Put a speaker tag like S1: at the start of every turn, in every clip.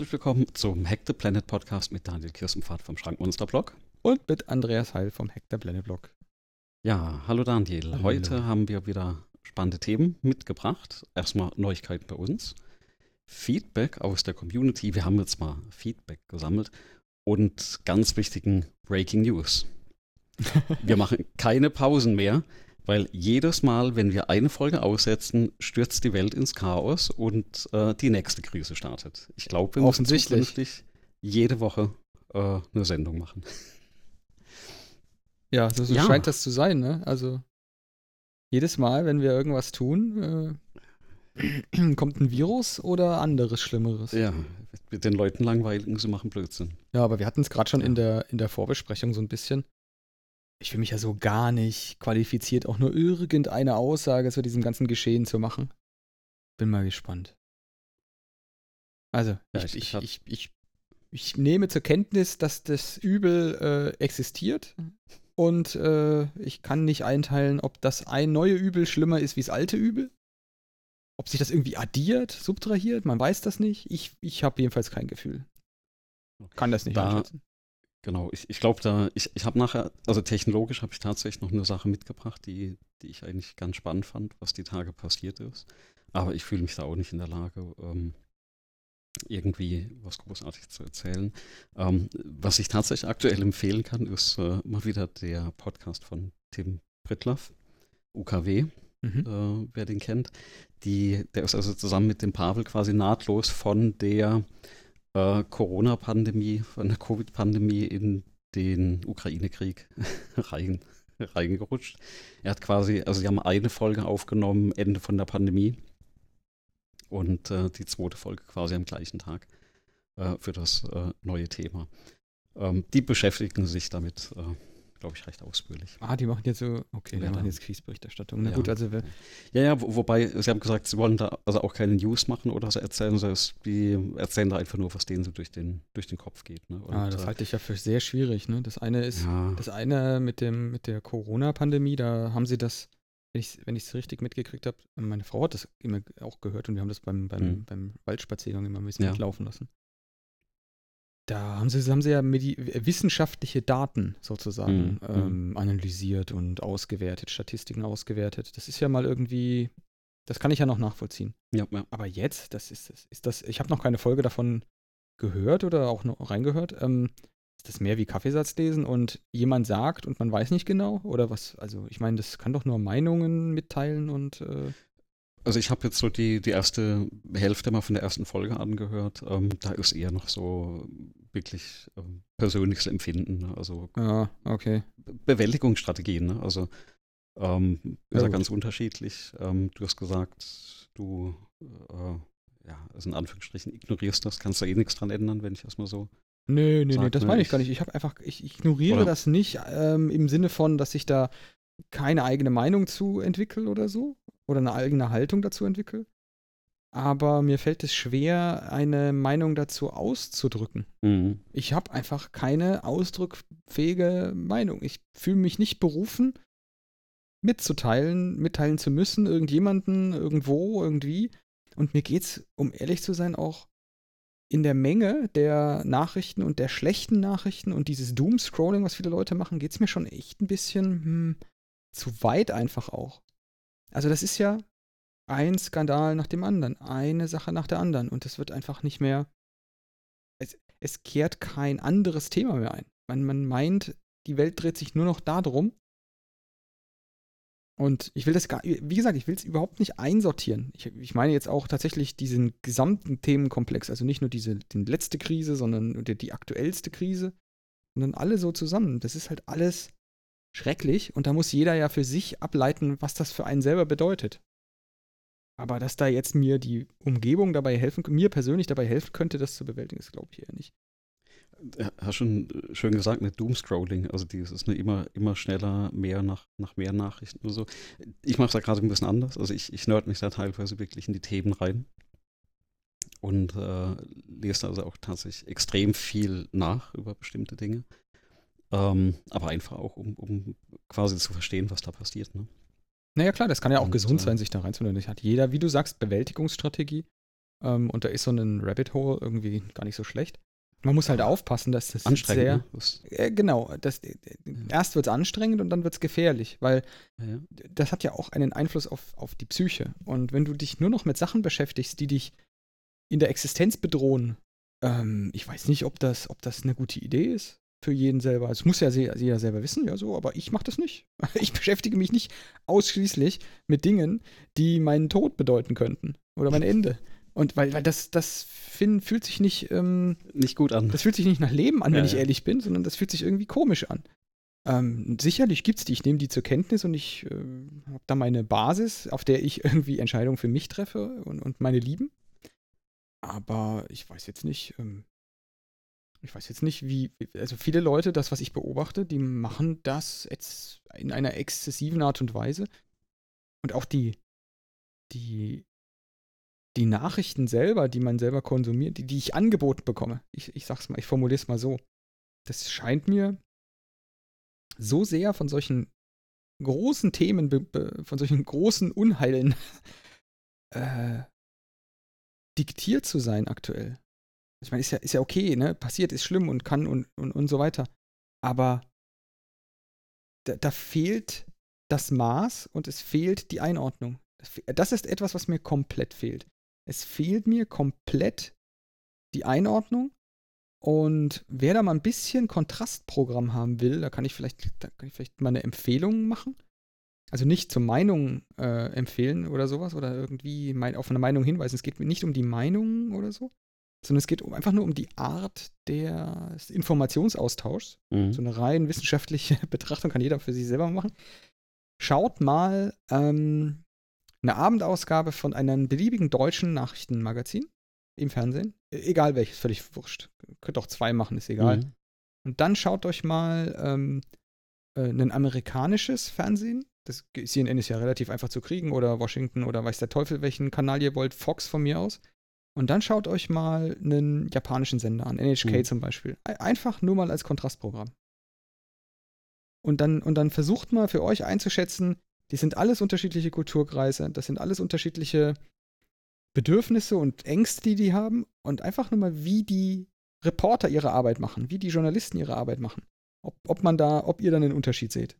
S1: herzlich willkommen zum Hack the Planet Podcast mit Daniel Kirstenpfad vom Schrankmonster Blog.
S2: Und mit Andreas Heil vom Hack the Planet Blog.
S1: Ja, hallo Daniel.
S2: Hallo.
S1: Heute haben wir wieder spannende Themen mitgebracht. Erstmal Neuigkeiten bei uns. Feedback aus der Community. Wir haben jetzt mal Feedback gesammelt. Und ganz wichtigen Breaking News. Wir machen keine Pausen mehr, weil jedes Mal, wenn wir eine Folge aussetzen, stürzt die Welt ins Chaos und äh, die nächste Krise startet. Ich glaube, wir müssen zukünftig jede Woche äh, eine Sendung machen.
S2: Ja, so, so
S1: Ja.
S2: scheint das zu sein, ne? Also jedes Mal, wenn wir irgendwas tun, äh, kommt ein Virus oder anderes Schlimmeres.
S1: Ja, mit den Leuten langweiligen, sie machen Blödsinn.
S2: Ja, aber wir hatten es gerade schon in,
S1: Ja.
S2: der, in der Vorbesprechung so ein bisschen. Ich fühle mich ja so gar nicht qualifiziert, auch nur irgendeine Aussage zu diesem ganzen Geschehen zu machen. Bin mal gespannt. Also,
S1: Ja,
S2: ich,
S1: ich-
S2: ich,
S1: ich
S2: ich, ich, ich nehme zur Kenntnis, dass das Übel äh, existiert und äh, ich kann nicht einteilen, ob das ein neue Übel schlimmer ist wie das alte Übel. Ob sich das irgendwie addiert, subtrahiert, man weiß das nicht. Ich, ich habe jedenfalls kein Gefühl. Kann das nicht
S1: Da-
S2: einschätzen.
S1: Genau, ich, ich glaube, da, ich, ich habe nachher, also technologisch habe ich tatsächlich noch eine Sache mitgebracht, die, die ich eigentlich ganz spannend fand, was die Tage passiert ist. Aber ich fühle mich da auch nicht in der Lage, ähm, irgendwie was großartig zu erzählen. Ähm, was ich tatsächlich aktuell empfehlen kann, ist äh, mal wieder der Podcast von Tim Pritloff, UKW.
S2: Mhm.
S1: äh, wer den kennt. Die, der ist also zusammen mit dem Pavel quasi nahtlos von der äh, Corona-Pandemie, von der Covid-Pandemie in den Ukraine-Krieg rein, reingerutscht. Er hat quasi, also sie haben eine Folge aufgenommen, Ende von der Pandemie. Und äh, die zweite Folge quasi am gleichen Tag äh, für das äh, neue Thema. Ähm, die beschäftigen sich damit, äh, glaube ich, recht ausführlich.
S2: Ah, die machen jetzt so, okay, die
S1: Ja,
S2: machen
S1: dann.
S2: jetzt Kriegsberichterstattung. Na
S1: Ja.
S2: gut, also wir,
S1: Ja, ja, wo, wobei, sie haben gesagt, sie wollen da also auch keine News machen oder so erzählen, sondern es- die erzählen da einfach nur, was denen so durch den, durch den Kopf geht. Ne? Und,
S2: ah, das
S1: äh,
S2: halte ich ja für sehr schwierig. Ne? Das eine ist,
S1: ja,
S2: das eine mit dem mit der Corona-Pandemie, da haben sie das, wenn ich wenn ich es richtig mitgekriegt habe, meine Frau hat das immer auch gehört und wir haben das beim beim,
S1: Mhm.
S2: beim Waldspaziergang immer ein bisschen mitlaufen lassen. Da haben sie, haben sie ja wissenschaftliche Daten sozusagen
S1: Mhm,
S2: ähm, analysiert und ausgewertet, Statistiken ausgewertet. Das ist ja mal irgendwie, das kann ich ja noch nachvollziehen.
S1: ja, ja.
S2: Aber jetzt, das ist, das ist das, ich habe noch keine Folge davon gehört oder auch noch reingehört. Ähm, ist das mehr wie Kaffeesatz lesen und jemand sagt und man weiß nicht genau? Oder was? Also, ich meine, das kann doch nur Meinungen mitteilen und äh,
S1: Also ich habe jetzt so die, die erste Hälfte mal von der ersten Folge angehört. Ähm, da ist eher noch so wirklich ähm, persönliches Empfinden, ne? also
S2: ja, okay.
S1: Be- Bewältigungsstrategien. Ne? Also ähm, ist
S2: Ja,
S1: ganz unterschiedlich. Ähm, du hast gesagt, du äh, ja, also in Anführungsstrichen ignorierst das, kannst da eh nichts dran ändern, wenn ich das mal so
S2: Nee, nee, nee,
S1: Sagt,
S2: das
S1: ne,
S2: meine ich
S1: ich-
S2: gar nicht. Ich habe einfach, ich ignoriere
S1: Oder-
S2: das nicht ähm, im Sinne von, dass ich da keine eigene Meinung zu entwickle oder so. Oder eine eigene Haltung dazu entwickle. Aber mir fällt es schwer, eine Meinung dazu auszudrücken.
S1: Mhm.
S2: Ich habe einfach keine ausdruckfähige Meinung. Ich fühle mich nicht berufen, mitzuteilen, mitteilen zu müssen, irgendjemanden, irgendwo, irgendwie. Und mir geht's, um ehrlich zu sein, auch in der Menge der Nachrichten und der schlechten Nachrichten und dieses Doom-Scrolling, was viele Leute machen, geht's mir schon echt ein bisschen hm, zu weit einfach auch. Also das ist ja ein Skandal nach dem anderen, eine Sache nach der anderen und es wird einfach nicht mehr es, es kehrt kein anderes Thema mehr ein. Man, man meint, die Welt dreht sich nur noch darum. Und ich will das gar, wie gesagt, ich will es überhaupt nicht einsortieren. Ich, ich meine jetzt auch tatsächlich diesen gesamten Themenkomplex, also nicht nur diese die letzte Krise, sondern die, die aktuellste Krise, sondern alle so zusammen. Das ist halt alles schrecklich und da muss jeder ja für sich ableiten, was das für einen selber bedeutet. Aber dass da jetzt mir die Umgebung dabei helfen, mir persönlich dabei helfen könnte, das zu bewältigen, ist glaube ich eher nicht.
S1: Ja, Hast schon äh, schön gesagt mit Doomscrolling, also dieses ne, immer, immer schneller, mehr nach, nach mehr Nachrichten oder so. Ich mache es da gerade ein bisschen anders. Also ich, ich nerd mich da teilweise wirklich in die Themen rein und äh, lese da also auch tatsächlich extrem viel nach über bestimmte Dinge. Ähm, aber einfach auch, um, um quasi zu verstehen, was da passiert. Ne?
S2: Naja, klar, das kann ja auch
S1: Und,
S2: gesund
S1: äh,
S2: sein, sich da reinzunehmen. Hat jeder, wie du sagst, Bewältigungsstrategie. Ähm, und da ist so ein Rabbit Hole irgendwie gar nicht so schlecht. Man muss halt aufpassen, dass das
S1: Anstrengend.
S2: sehr.
S1: ne?
S2: Äh, genau, das, äh, erst wird es anstrengend und dann wird es gefährlich, weil
S1: ja.
S2: das hat ja auch einen Einfluss auf, auf die Psyche. Und wenn du dich nur noch mit Sachen beschäftigst, die dich in der Existenz bedrohen, ähm, ich weiß nicht, ob das, ob das eine gute Idee ist für jeden selber. Es muss ja jeder selber wissen, ja so, aber ich mache das nicht. Ich beschäftige mich nicht ausschließlich mit Dingen, die meinen Tod bedeuten könnten oder mein Ende. Und weil, weil das, das find, fühlt sich nicht, ähm,
S1: Nicht gut an.
S2: das fühlt sich nicht nach Leben an, wenn
S1: Ja,
S2: ich
S1: ja.
S2: ehrlich bin, sondern das fühlt sich irgendwie komisch an. Ähm, sicherlich gibt es die, ich nehme die zur Kenntnis und ich äh, habe da meine Basis, auf der ich irgendwie Entscheidungen für mich treffe und, und meine Lieben. Aber ich weiß jetzt nicht, ähm, ich weiß jetzt nicht, wie, also viele Leute, das, was ich beobachte, die machen das jetzt in einer exzessiven Art und Weise. Und auch die, die, die Nachrichten selber, die man selber konsumiert, die, die ich angeboten bekomme, ich, ich sag's mal, ich formuliere es mal so, das scheint mir so sehr von solchen großen Themen, von solchen großen Unheilen äh, diktiert zu sein aktuell. Ich meine, ist ja, ist ja okay, ne? Passiert, ist schlimm und kann und, und, und so weiter. Aber da, da fehlt das Maß und es fehlt die Einordnung. Das ist etwas, was mir komplett fehlt. Es fehlt mir komplett die Einordnung. Und wer da mal ein bisschen Kontrastprogramm haben will, da kann ich vielleicht, da kann ich vielleicht mal eine Empfehlung machen. Also nicht zur Meinung äh, empfehlen oder sowas oder irgendwie mein, auf eine Meinung hinweisen. Es geht mir nicht um die Meinung oder so, sondern es geht um, einfach nur um die Art des Informationsaustauschs.
S1: Mhm.
S2: So eine rein wissenschaftliche Betrachtung kann jeder für sich selber machen. Schaut mal ähm, eine Abendausgabe von einem beliebigen deutschen Nachrichtenmagazin im Fernsehen. E- Egal welches, völlig wurscht. Könnt auch zwei machen, ist egal.
S1: Mhm.
S2: Und dann schaut euch mal ähm, äh, ein amerikanisches Fernsehen. Das CNN ist ja relativ einfach zu kriegen oder Washington oder weiß der Teufel, welchen Kanal ihr wollt, Fox von mir aus. Und dann schaut euch mal einen japanischen Sender an, NHK
S1: Mhm.
S2: zum Beispiel. Ei- Einfach nur mal als Kontrastprogramm. Und dann, und dann versucht mal für euch einzuschätzen, die sind alles unterschiedliche Kulturkreise, das sind alles unterschiedliche Bedürfnisse und Ängste, die die haben. Und einfach nur mal, wie die Reporter ihre Arbeit machen, wie die Journalisten ihre Arbeit machen. Ob, ob man da, ob ihr dann einen Unterschied seht.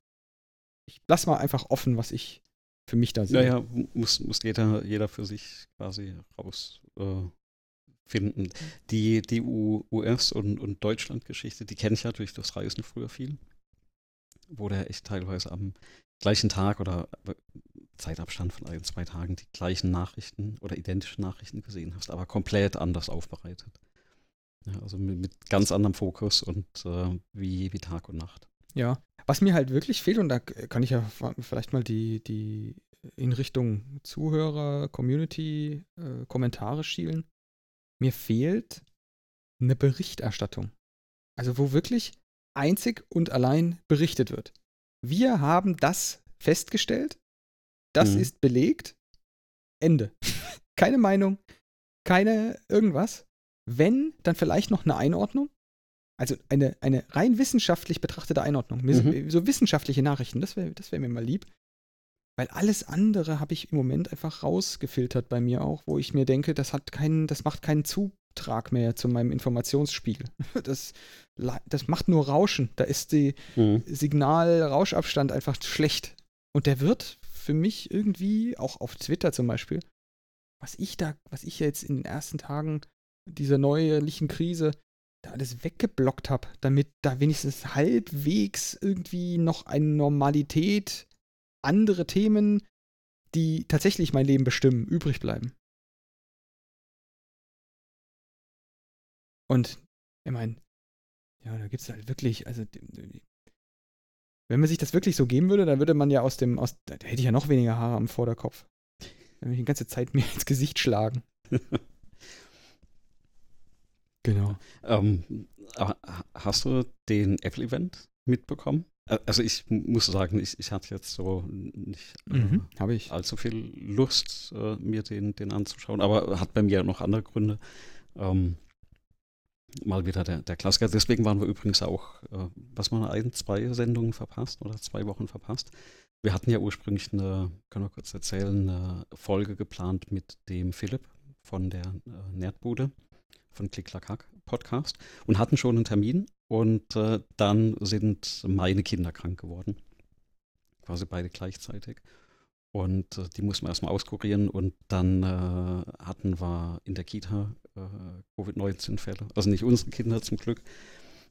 S2: Ich lass mal einfach offen, was ich für mich da sehe.
S1: Ja, ja, muss, muss jeder, jeder für sich quasi raus äh, finden. Die, die US- und, und Deutschland-Geschichte, die kenne ich ja durch das Reisen früher viel. Wo der echt teilweise am gleichen Tag oder Zeitabstand von ein, zwei Tagen die gleichen Nachrichten oder identische Nachrichten gesehen hast, aber komplett anders aufbereitet. Ja, also mit, mit ganz anderem Fokus und äh, wie, wie Tag und Nacht.
S2: Ja. Was mir halt wirklich fehlt, und da kann ich ja vielleicht mal die, die in Richtung Zuhörer, Community, äh, Kommentare schielen. Mir fehlt eine Berichterstattung. Also wo wirklich einzig und allein berichtet wird. Wir haben das festgestellt, das
S1: Mhm.
S2: ist belegt, Ende. keine Meinung, keine irgendwas. Wenn, dann vielleicht noch eine Einordnung. Also eine, eine rein wissenschaftlich betrachtete Einordnung.
S1: Mhm.
S2: So wissenschaftliche Nachrichten, das wäre das wär mir mal lieb. Weil alles andere habe ich im Moment einfach rausgefiltert bei mir auch, wo ich mir denke, das hat keinen, das macht keinen Zutrag mehr zu meinem Informationsspiegel. Das, das macht nur Rauschen. Da ist die Signal-Rauschabstand einfach schlecht. Und der wird für mich irgendwie, auch auf Twitter zum Beispiel, was ich da, was ich jetzt in den ersten Tagen dieser neuerlichen Krise da alles weggeblockt habe, damit da wenigstens halbwegs irgendwie noch eine Normalität, andere Themen, die tatsächlich mein Leben bestimmen, übrig bleiben. Und ich meine, ja, da gibt es halt wirklich, also wenn man sich das wirklich so geben würde, dann würde man ja aus dem, aus, da hätte ich ja noch weniger Haare am Vorderkopf. Dann würde ich die ganze Zeit mir ins Gesicht schlagen. Genau.
S1: Ähm, hast du den Apple-Event mitbekommen? Also ich muss sagen, ich, ich hatte jetzt so nicht äh,
S2: Mhm, Habe ich.
S1: allzu viel Lust, äh, mir den, den anzuschauen, aber hat bei mir noch andere Gründe. Ähm, mal wieder der, der Klassiker. Deswegen waren wir übrigens auch, äh, was mal ein, zwei Sendungen verpasst oder zwei Wochen verpasst. Wir hatten ja ursprünglich eine, können wir kurz erzählen, eine Folge geplant mit dem Philipp von der äh, Nerdbude, von Klicklackhack Podcast und hatten schon einen Termin und äh, dann sind meine Kinder krank geworden. Quasi beide gleichzeitig. Und äh, die mussten wir erstmal auskurieren und dann äh, hatten wir in der Kita äh, Covid-19-Fälle. Also nicht unsere Kinder zum Glück,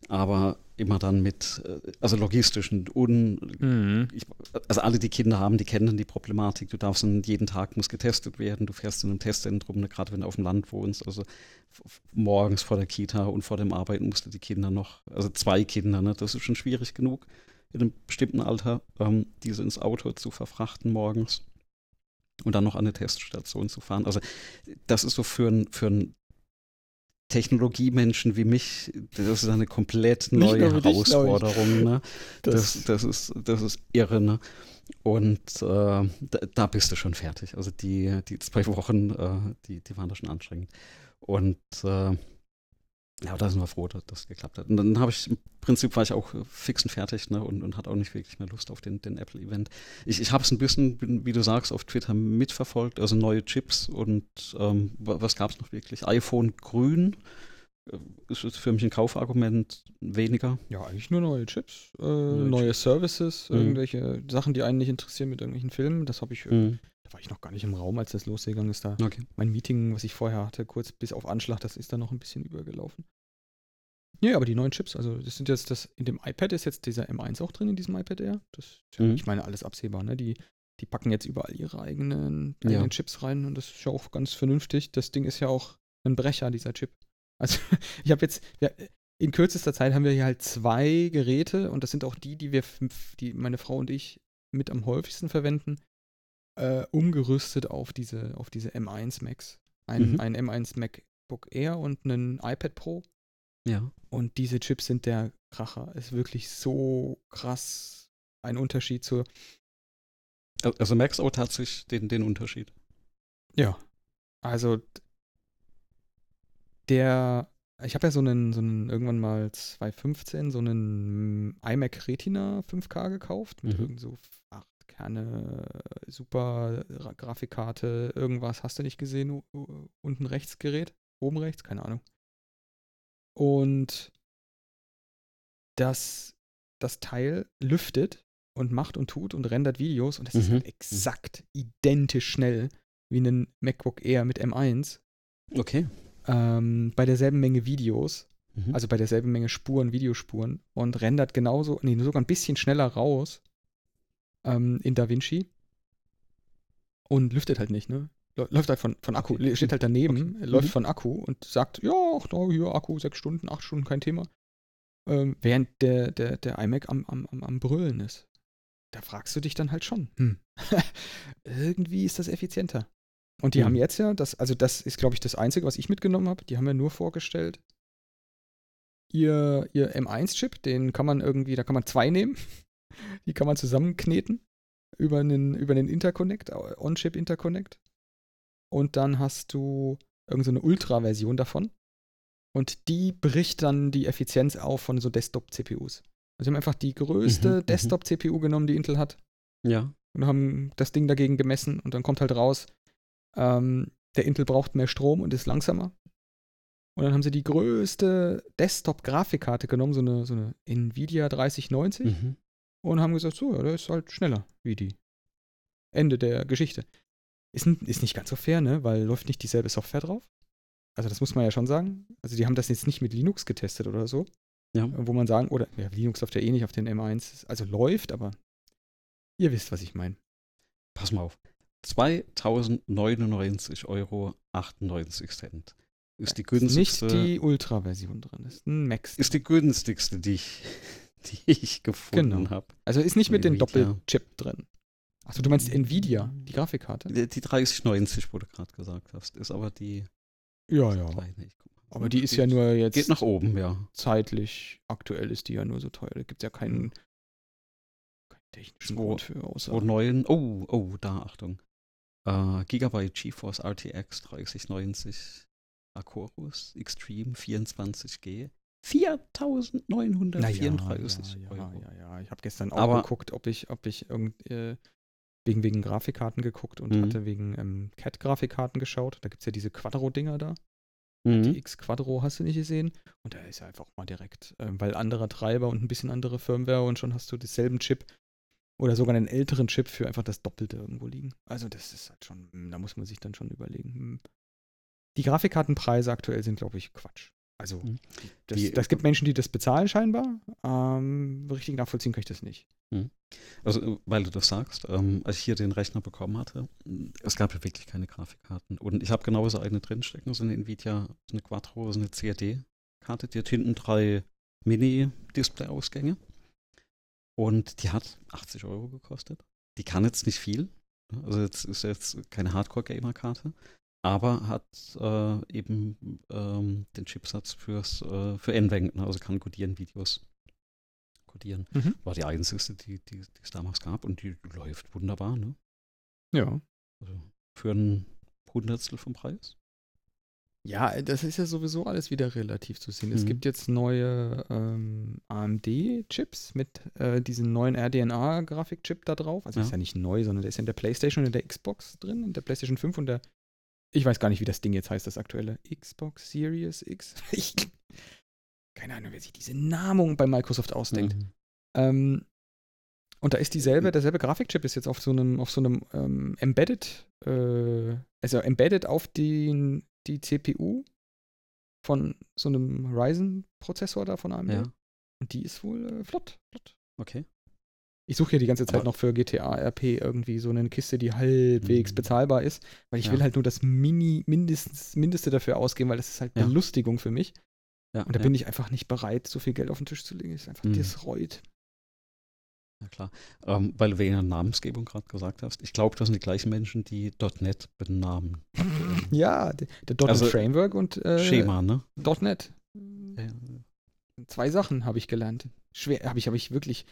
S1: aber immer dann mit, äh, also logistischen un, mhm. ich, also alle, die Kinder haben, die kennen die Problematik. Du darfst jeden Tag muss getestet werden. Du fährst in einem Testzentrum, ne, gerade wenn du auf dem Land wohnst. Also morgens vor der Kita und vor dem Arbeiten musste die Kinder noch, also zwei Kinder, ne, das ist schon schwierig genug in einem bestimmten Alter, ähm, diese ins Auto zu verfrachten morgens und dann noch an eine Teststation zu fahren. Also das ist so für ein, für ein Technologiemenschen wie mich, das ist eine komplett neue Herausforderung. Dich, ne? das, das, das, ist, das ist irre. Ne? Und äh, da, da, bist du schon fertig. Also die, die zwei Wochen, äh, die, die waren da schon anstrengend. Und äh, ja, da sind wir froh, dass das geklappt hat. Und dann habe ich, im Prinzip war ich auch fix und fertig ne, und, und hatte auch nicht wirklich mehr Lust auf den, den Apple-Event. Ich, ich habe es ein bisschen, wie du sagst, auf Twitter mitverfolgt, also neue Chips und ähm, was gab es noch wirklich? iPhone grün äh, ist für mich ein Kaufargument weniger.
S2: Ja, eigentlich nur neue Chips, äh, neue, neue Chips. Services, mhm. irgendwelche Sachen, die einen nicht interessieren mit irgendwelchen Filmen. Das habe ich, äh, mhm. Da war ich noch gar nicht im Raum, als das losgegangen ist. Da okay. mein Meeting, was ich vorher hatte, kurz bis auf Anschlag, das ist da noch ein bisschen übergelaufen. Ja, aber die neuen Chips, also das sind jetzt das, in dem iPad ist jetzt dieser M1 auch drin, in diesem iPad Air. Das ist ja, mhm. ich meine, alles absehbar, ne? Die, die packen jetzt überall ihre eigenen, eigenen ja. Chips rein und das ist ja auch ganz vernünftig. Das Ding ist ja auch ein Brecher, dieser Chip. Also ich habe jetzt, ja, in kürzester Zeit haben wir hier halt zwei Geräte und das sind auch die, die wir, die meine Frau und ich mit am häufigsten verwenden, äh, umgerüstet auf diese, auf diese M1 Macs. Ein, mhm. ein M1 MacBook Air und einen iPad Pro.
S1: Ja.
S2: Und diese Chips sind der Kracher. Ist wirklich so krass ein Unterschied zur.
S1: Also merkst hat sich den, den Unterschied?
S2: Ja. Also der, ich habe ja so einen, so einen irgendwann mal 2015 so einen mm, iMac Retina 5K gekauft mit mhm. irgend so 8 interne super Grafikkarte, irgendwas hast du nicht gesehen, unten rechts Gerät, oben rechts, keine Ahnung. Und das, das Teil lüftet und macht und tut und rendert Videos und es mhm. ist halt mhm. exakt identisch schnell wie ein MacBook Air mit M1.
S1: Okay.
S2: Ähm, bei derselben Menge Videos, mhm. also bei derselben Menge Spuren, Videospuren und rendert genauso, nee, sogar ein bisschen schneller raus ähm, in DaVinci und lüftet halt nicht, ne? Läuft halt von, von Akku, okay. steht halt daneben, okay. läuft mhm. von Akku und sagt, ja, ach, da, hier Akku, sechs Stunden, acht Stunden, kein Thema. Ähm, während der, der, der iMac am, am, am Brüllen ist. Da fragst du dich dann halt schon, hm, irgendwie ist das effizienter. Und die mhm. haben jetzt ja, das, also das ist, glaube ich, das Einzige, was ich mitgenommen habe. Die haben ja nur vorgestellt, ihr, ihr M1-Chip, den kann man irgendwie, da kann man zwei nehmen. Die kann man zusammenkneten über einen, über einen Interconnect, On-Chip Interconnect und dann hast du irgendeine so Ultra-Version davon. Und die bricht dann die Effizienz auf von so Desktop-CPUs. Also sie haben einfach die größte mhm, mhm. Desktop-CPU genommen, die Intel hat.
S1: Ja.
S2: Und haben das Ding dagegen gemessen und dann kommt halt raus, ähm, der Intel braucht mehr Strom und ist langsamer. Und dann haben sie die größte Desktop-Grafikkarte genommen, so eine, so eine Nvidia 3090, mhm. Und haben gesagt, so, ja, der ist halt schneller wie die. Ende der Geschichte. Ist, ist nicht ganz so fair, ne? Weil läuft nicht dieselbe Software drauf. Also das muss man ja schon sagen. Also die haben das jetzt nicht mit Linux getestet oder so. Ja. Wo man sagen, oder ja, Linux läuft ja eh nicht auf den M1. Also läuft, aber ihr wisst, was ich meine.
S1: Pass mal auf. 2099 Euro 98 Cent. Ist die günstigste.
S2: Ist nicht die Ultra-Version drin, ist ein Max.
S1: Ist die günstigste, die ich, die ich gefunden genau. habe.
S2: Also ist nicht mit dem Doppelchip drin. Achso, du meinst Nvidia, die Grafikkarte?
S1: Die, die 3090, wo du gerade gesagt hast, ist aber die.
S2: Ja, ja. Kleine. Aber die ist ja nur jetzt.
S1: Geht nach oben, ja.
S2: Zeitlich. Aktuell ist die ja nur so teuer. Da gibt es ja keinen, keinen technischen
S1: wo, Grund für. Außer wo neuen. Oh, oh, da, Achtung. Uh, Gigabyte GeForce RTX 3090 Acorus Extreme 24G. 4934
S2: naja, ja, ja, Euro. Ja, ja, ich habe gestern auch Aber geguckt, ob ich, ob ich irgend, äh, wegen, wegen Grafikkarten geguckt und
S1: Mhm.
S2: hatte wegen ähm, CAD-Grafikkarten geschaut. Da gibt es ja diese Quadro-Dinger da. Die
S1: Mhm.
S2: X Quadro hast du nicht gesehen. Und da ist ja einfach mal direkt, ähm, weil anderer Treiber und ein bisschen andere Firmware und schon hast du denselben Chip oder sogar einen älteren Chip für einfach das Doppelte irgendwo liegen. Also das ist halt schon, hm, da muss man sich dann schon überlegen. hm. Die Grafikkartenpreise aktuell sind, glaube ich, Quatsch. Also
S1: Mhm.
S2: das,
S1: Die-
S2: das gibt Menschen, die das bezahlen scheinbar. Ähm, richtig nachvollziehen kann ich das nicht.
S1: Also, äh, weil du das sagst, ähm, als ich hier den Rechner bekommen hatte, mh, es gab ja wirklich keine Grafikkarten. Und ich habe genauso eine drinstecken, so eine Nvidia, so eine Quattro, so eine CAD-Karte, die hat hinten drei Mini-Display-Ausgänge. Und die hat 80 Euro gekostet. Die kann jetzt nicht viel. Also jetzt ist jetzt keine Hardcore-Gamer-Karte, aber hat äh, eben ähm, den Chipsatz fürs, äh, für ne? also kann codieren Videos. Codieren.
S2: Mhm.
S1: War die einzigste, die, die, die es damals gab und die läuft wunderbar, ne?
S2: Ja.
S1: Also für ein Hundertstel vom Preis.
S2: Ja, das ist ja sowieso alles wieder relativ zu sehen. Es
S1: Mhm.
S2: gibt jetzt neue ähm, AMD-Chips mit äh, diesem neuen RDNA-Grafikchip da drauf. Also
S1: Ja.
S2: ist ja nicht neu, sondern der ist ja in der PlayStation und in der Xbox drin, in der PlayStation 5 und der. Ich weiß gar nicht, wie das Ding jetzt heißt, das aktuelle. Xbox Series X? Ich, keine Ahnung, wer sich diese Namung bei Microsoft ausdenkt.
S1: Mhm.
S2: Ähm, und da ist dieselbe, derselbe Grafikchip ist jetzt auf so einem, auf so einem ähm, Embedded, äh, also Embedded auf den, die CPU von so einem Ryzen-Prozessor da von AMD.
S1: Ja,
S2: Und die ist wohl äh, flott, flott.
S1: okay.
S2: Ich suche hier die ganze Zeit
S1: Aber-
S2: noch für GTA RP irgendwie so eine Kiste, die halbwegs
S1: Mhm.
S2: bezahlbar ist, weil ich
S1: Ja.
S2: will halt nur das Mini, mindestens, Mindeste dafür ausgeben, weil das ist halt
S1: Ja.
S2: Belustigung für mich.
S1: Ja,
S2: Und da
S1: ja,
S2: bin ich einfach nicht bereit, so viel Geld auf den Tisch zu legen. Das ist einfach,
S1: Mhm.
S2: das reut.
S1: ja klar. Ähm, weil du wegen der Namensgebung gerade gesagt hast. Ich glaube, das sind die gleichen Menschen, die .NET benamen.
S2: Ja, der, der .NET
S1: Also,
S2: Framework und äh,
S1: Schema, ne?
S2: .NET.
S1: Ja, ja.
S2: Zwei Sachen habe ich gelernt. Schwer, habe ich, habe ich wirklich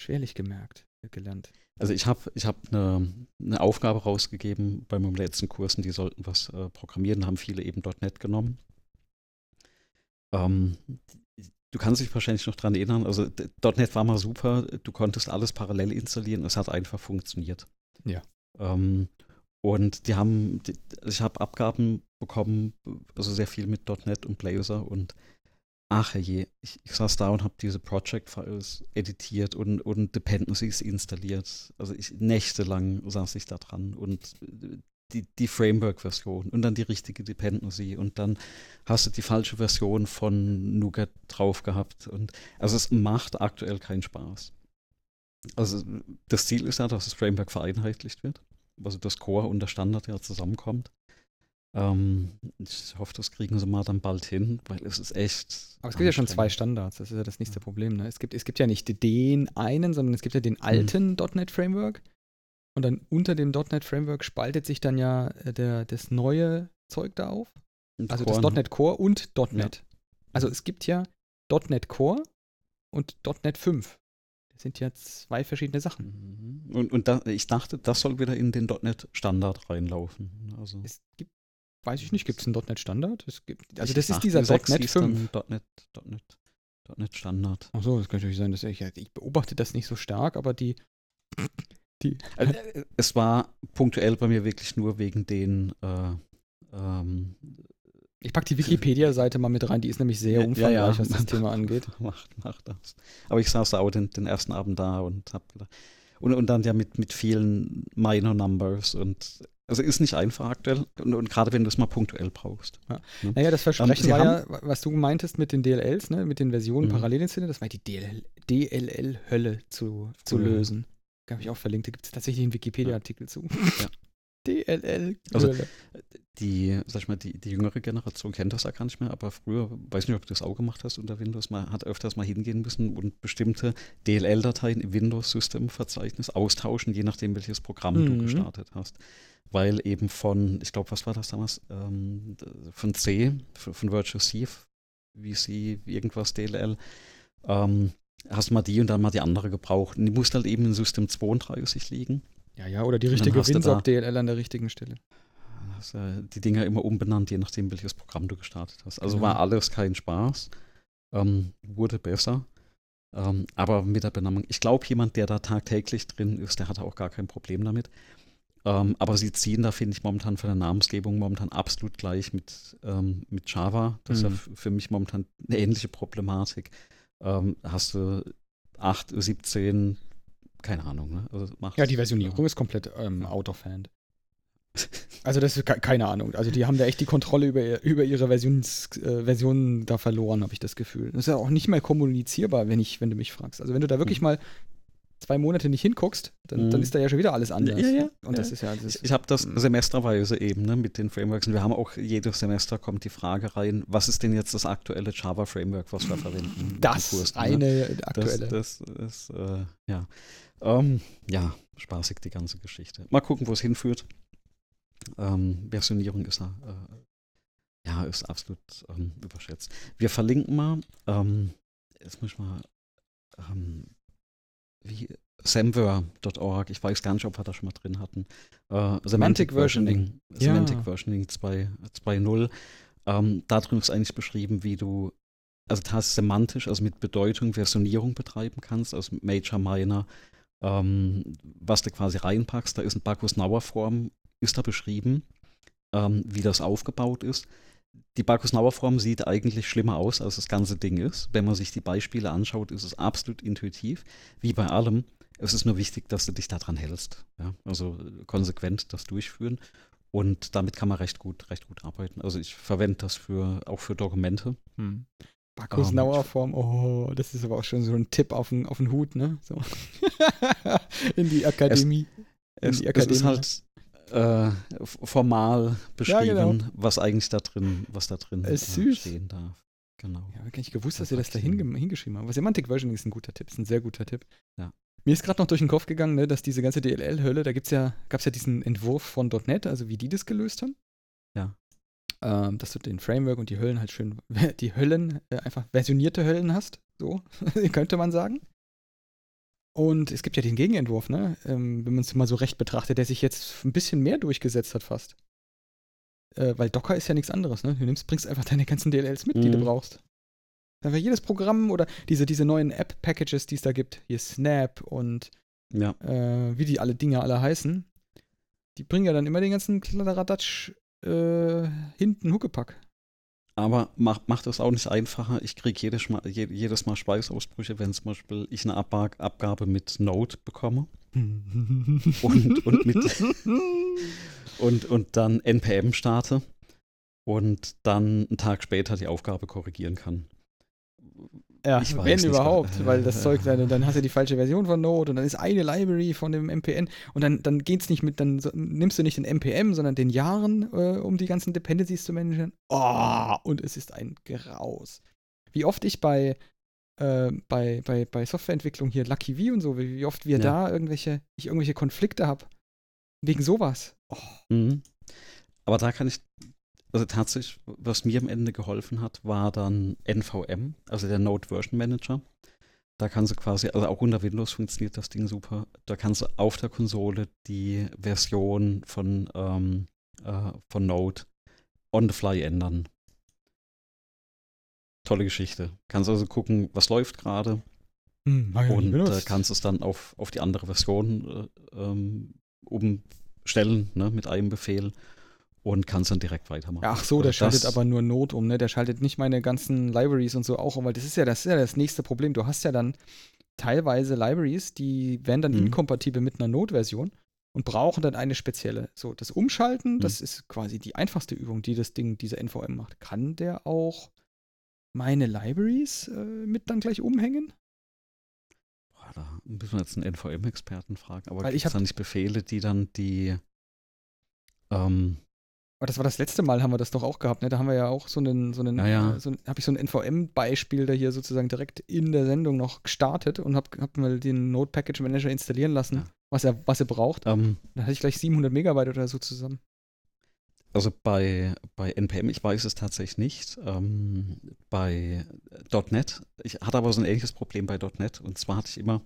S2: schwerlich gemerkt, äh, gelernt.
S1: Also ich habe ich hab eine, eine Aufgabe rausgegeben bei meinem letzten Kurs und die sollten was äh, programmieren, da haben viele eben .NET genommen. Ähm, du kannst dich wahrscheinlich noch dran erinnern, also .NET war mal super, du konntest alles parallel installieren, es hat einfach funktioniert.
S2: Ja.
S1: Ähm, und die haben, die, ich habe Abgaben bekommen, also sehr viel mit .NET und Blazor und ach je, ich, ich saß da und habe diese Project-Files editiert und, und Dependencies installiert. Also ich nächtelang saß ich da dran und die, die Framework-Version und dann die richtige Dependency und dann hast du die falsche Version von Nougat drauf gehabt. Und also es macht aktuell keinen Spaß. Also das Ziel ist ja, dass das Framework vereinheitlicht wird. Also das Core und der Standard ja zusammenkommt. Ähm, ich hoffe, das kriegen sie mal dann bald hin, weil es ist echt.
S2: Aber es gibt ja schon zwei. Standards, das ist ja das nächste
S1: Ja.
S2: Problem. Ne? Es, gibt, es gibt ja nicht den einen, sondern es gibt ja
S1: Mhm.
S2: den alten .NET Framework. Und dann unter dem .NET Framework spaltet sich dann ja äh, der, das neue Zeug da auf.
S1: Und
S2: Also
S1: Core,
S2: das
S1: ne?
S2: .NET Core und .NET. Also es gibt ja .NET Core und .NET 5. Das sind ja zwei verschiedene Sachen.
S1: Mhm. Und, und da, ich dachte, das soll wieder in den .NET Standard reinlaufen. Also
S2: Es gibt, weiß ich nicht, gibt es einen .NET Standard? Es gibt, also
S1: ich
S2: das ist dieser .NET
S1: hieß
S2: 5.
S1: dann .NET, .NET, .NET Standard.
S2: Achso, das kann natürlich sein, dass ich, ich beobachte das nicht so stark, aber die, die
S1: Also, es war punktuell bei mir wirklich nur wegen den äh, ähm,
S2: Ich packe die Wikipedia-Seite mal mit rein, die ist nämlich sehr umfangreich,
S1: ja, ja.
S2: was das Thema angeht.
S1: Macht, macht das. Aber ich saß auch den, den ersten Abend da und hab gedacht. Und, und dann ja mit, mit vielen Minor Numbers und also ist nicht einfach aktuell und, und gerade wenn du es mal punktuell brauchst.
S2: Naja, das Versprechen
S1: Sie
S2: war ja, was du meintest mit den DLLs, ne, mit den Versionen
S1: Mhm.
S2: parallel installiert, das war die DLL DLL-Hölle zu, zu
S1: Früher.
S2: lösen. Habe ich auch verlinkt, da gibt es tatsächlich einen Wikipedia-Artikel zu.
S1: Ja.
S2: DLL-Hölle.
S1: Also, Die, sag ich mal, die, die jüngere Generation kennt das ja gar nicht mehr, aber früher, weiß nicht, ob du das auch gemacht hast unter Windows, man hat öfters mal hingehen müssen und bestimmte DLL-Dateien im Windows-System-Verzeichnis austauschen, je nachdem, welches Programm du
S2: Mhm.
S1: gestartet hast. Weil eben von, ich glaube, was war das damals? Ähm, von C, von, von Virtual C, VC, irgendwas DLL, ähm, hast mal die und dann mal die andere gebraucht. Und die musste halt eben in System 32 liegen.
S2: ja, ja, oder die richtige WinSock-DLL an der richtigen Stelle.
S1: hast äh, die Dinger immer umbenannt, je nachdem, welches Programm du gestartet hast. Also
S2: Genau.
S1: war alles kein Spaß. Ähm, wurde besser. Ähm, aber mit der Benennung, ich glaube, jemand, der da tagtäglich drin ist, der hat auch gar kein Problem damit. Ähm, aber sie ziehen da, finde ich, momentan von der Namensgebung momentan absolut gleich mit, ähm, mit Java. Das mhm. ist ja für mich momentan eine ähnliche Problematik. Ähm, hast du 8, 17, keine Ahnung. Ne?
S2: Also ja, die Versionierung äh, ist komplett ähm, out of hand. Also das ist keine Ahnung. Also die haben da echt die Kontrolle über, über ihre Versions, äh, Versionen da verloren, habe ich das Gefühl. Das ist ja auch nicht mehr kommunizierbar, wenn ich, wenn du mich fragst. Also wenn du da wirklich mhm. mal zwei Monate nicht hinguckst, dann, mhm. dann ist da ja schon wieder alles anders.
S1: Ja, ja. Und das ist ja. Das ich habe das semesterweise eben ne, mit den Frameworks. Und wir haben auch jedes Semester kommt die Frage rein, was ist denn jetzt das aktuelle Java-Framework, was wir verwenden?
S2: Das Kurs, ne? eine aktuelle.
S1: Das, das ist, äh, ja. Ähm, ja, spaßig die ganze Geschichte. Mal gucken, wo es hinführt. Ähm, Versionierung ist äh, ja ist absolut ähm, überschätzt. Wir verlinken mal, ähm, jetzt muss ich mal, ähm, wie Semver.org, ich weiß gar nicht, ob wir das schon mal drin hatten.
S2: Äh, Semantic, Versioning.
S1: Semantic ja. Versioning 2.0. Ähm, da drin ist eigentlich beschrieben, wie du also das semantisch, also mit Bedeutung Versionierung betreiben kannst, also Major, Minor, ähm, was du quasi reinpackst. Da ist ein Bacchus-Nauer-Form, ist da beschrieben, ähm, wie das aufgebaut ist. Die Bacchus-Nauer-Form sieht eigentlich schlimmer aus, als das ganze Ding ist. Wenn man sich die Beispiele anschaut, ist es absolut intuitiv, wie bei allem. Es ist nur wichtig, dass du dich daran hältst. Ja? Also konsequent das durchführen. Und damit kann man recht gut, recht gut arbeiten. Also ich verwende das für, auch für Dokumente. Hm.
S2: Bacchus-Nauer Form, oh, das ist aber auch schon so ein Tipp auf den, auf den Hut, ne? So. In die Akademie.
S1: Es, die Akademie. es ist halt äh, formal beschrieben, ja, genau. was eigentlich da drin, was da drin
S2: äh,
S1: stehen darf.
S2: Genau. Ja, gar nicht gewusst, dass ihr das da hingeschrieben habt. Semantic Version ist ein guter Tipp, ist ein sehr guter Tipp.
S1: Ja.
S2: Mir ist gerade noch durch den Kopf gegangen, ne, dass diese ganze DLL-Hölle, da gibt's ja, gab es ja diesen Entwurf von .NET, also wie die das gelöst haben.
S1: Ja.
S2: Ähm, dass du den Framework und die Höllen halt schön, die Höllen, äh, einfach versionierte Höllen hast, so, könnte man sagen. Und es gibt ja den Gegenentwurf, ne? Ähm, wenn man es mal so recht betrachtet, der sich jetzt ein bisschen mehr durchgesetzt hat fast. Äh, weil Docker ist ja nichts anderes, ne? Du nimmst, bringst einfach deine ganzen DLLs mit, mhm. die du mhm. brauchst. Einfach jedes Programm oder diese, diese neuen App-Packages, die es da gibt, hier Snap und
S1: ja.
S2: äh, wie die alle Dinge alle heißen, die bringen ja dann immer den ganzen Kladderadatsch äh, hinten Huckepack.
S1: Aber macht, macht es auch nicht einfacher. Ich kriege jedes Mal, jedes Mal Schweißausbrüche, wenn zum Beispiel ich eine Ab Abgabe mit Node bekomme. und, und, mit, und, und dann NPM starte und dann einen Tag später die Aufgabe korrigieren kann.
S2: Ja, ich wenn überhaupt, weil das Zeug, dann, dann hast du die falsche Version von Node und dann ist eine Library von dem MPN und dann, dann geht's nicht mit, dann nimmst du nicht den NPM, sondern den Jahren, äh, um die ganzen Dependencies zu managen. Oh, und es ist ein Graus. Wie oft ich bei, äh, bei, bei, bei Softwareentwicklung hier Lucky V und so, wie, wie oft wir ja. da irgendwelche, ich irgendwelche Konflikte habe. Wegen sowas.
S1: Oh. Mhm. Aber da kann ich also tatsächlich, was mir am Ende geholfen hat, war dann NVM, also der Node Version Manager. Da kannst du quasi, also auch unter Windows funktioniert das Ding super. Da kannst du auf der Konsole die Version von, ähm, äh, von Node on the fly ändern. Tolle Geschichte. Kannst also gucken, was läuft gerade. Hm, und äh, kannst es dann auf, auf die andere Version äh, ähm, umstellen, ne, mit einem Befehl und kannst dann direkt weitermachen.
S2: Ach so, der das schaltet aber nur Not um, ne? Der schaltet nicht meine ganzen Libraries und so auch um, weil das ist ja das, ist ja das nächste Problem. Du hast ja dann teilweise Libraries, die werden dann mhm. inkompatibel mit einer Node-Version und brauchen dann eine spezielle. So, das Umschalten, mhm. das ist quasi die einfachste Übung, die das Ding, diese NVM macht. Kann der auch meine Libraries äh, mit dann gleich umhängen?
S1: Boah, da müssen wir jetzt einen NVM-Experten fragen. Aber
S2: gibt es
S1: da nicht Befehle, die dann die ähm,
S2: aber das war das letzte Mal, haben wir das doch auch gehabt, ne? Da haben wir ja auch so einen, so einen,
S1: ja, ja.
S2: So habe ich so ein NVM-Beispiel da hier sozusagen direkt in der Sendung noch gestartet und habe hab mal den Node Package Manager installieren lassen, ja. was er, was er braucht. Um, ähm. Dann hatte ich gleich 700 Megabyte oder so zusammen.
S1: Also bei, bei NPM, ich weiß es tatsächlich nicht. Ähm, bei .NET, ich hatte aber so ein ähnliches Problem bei .NET und zwar hatte ich immer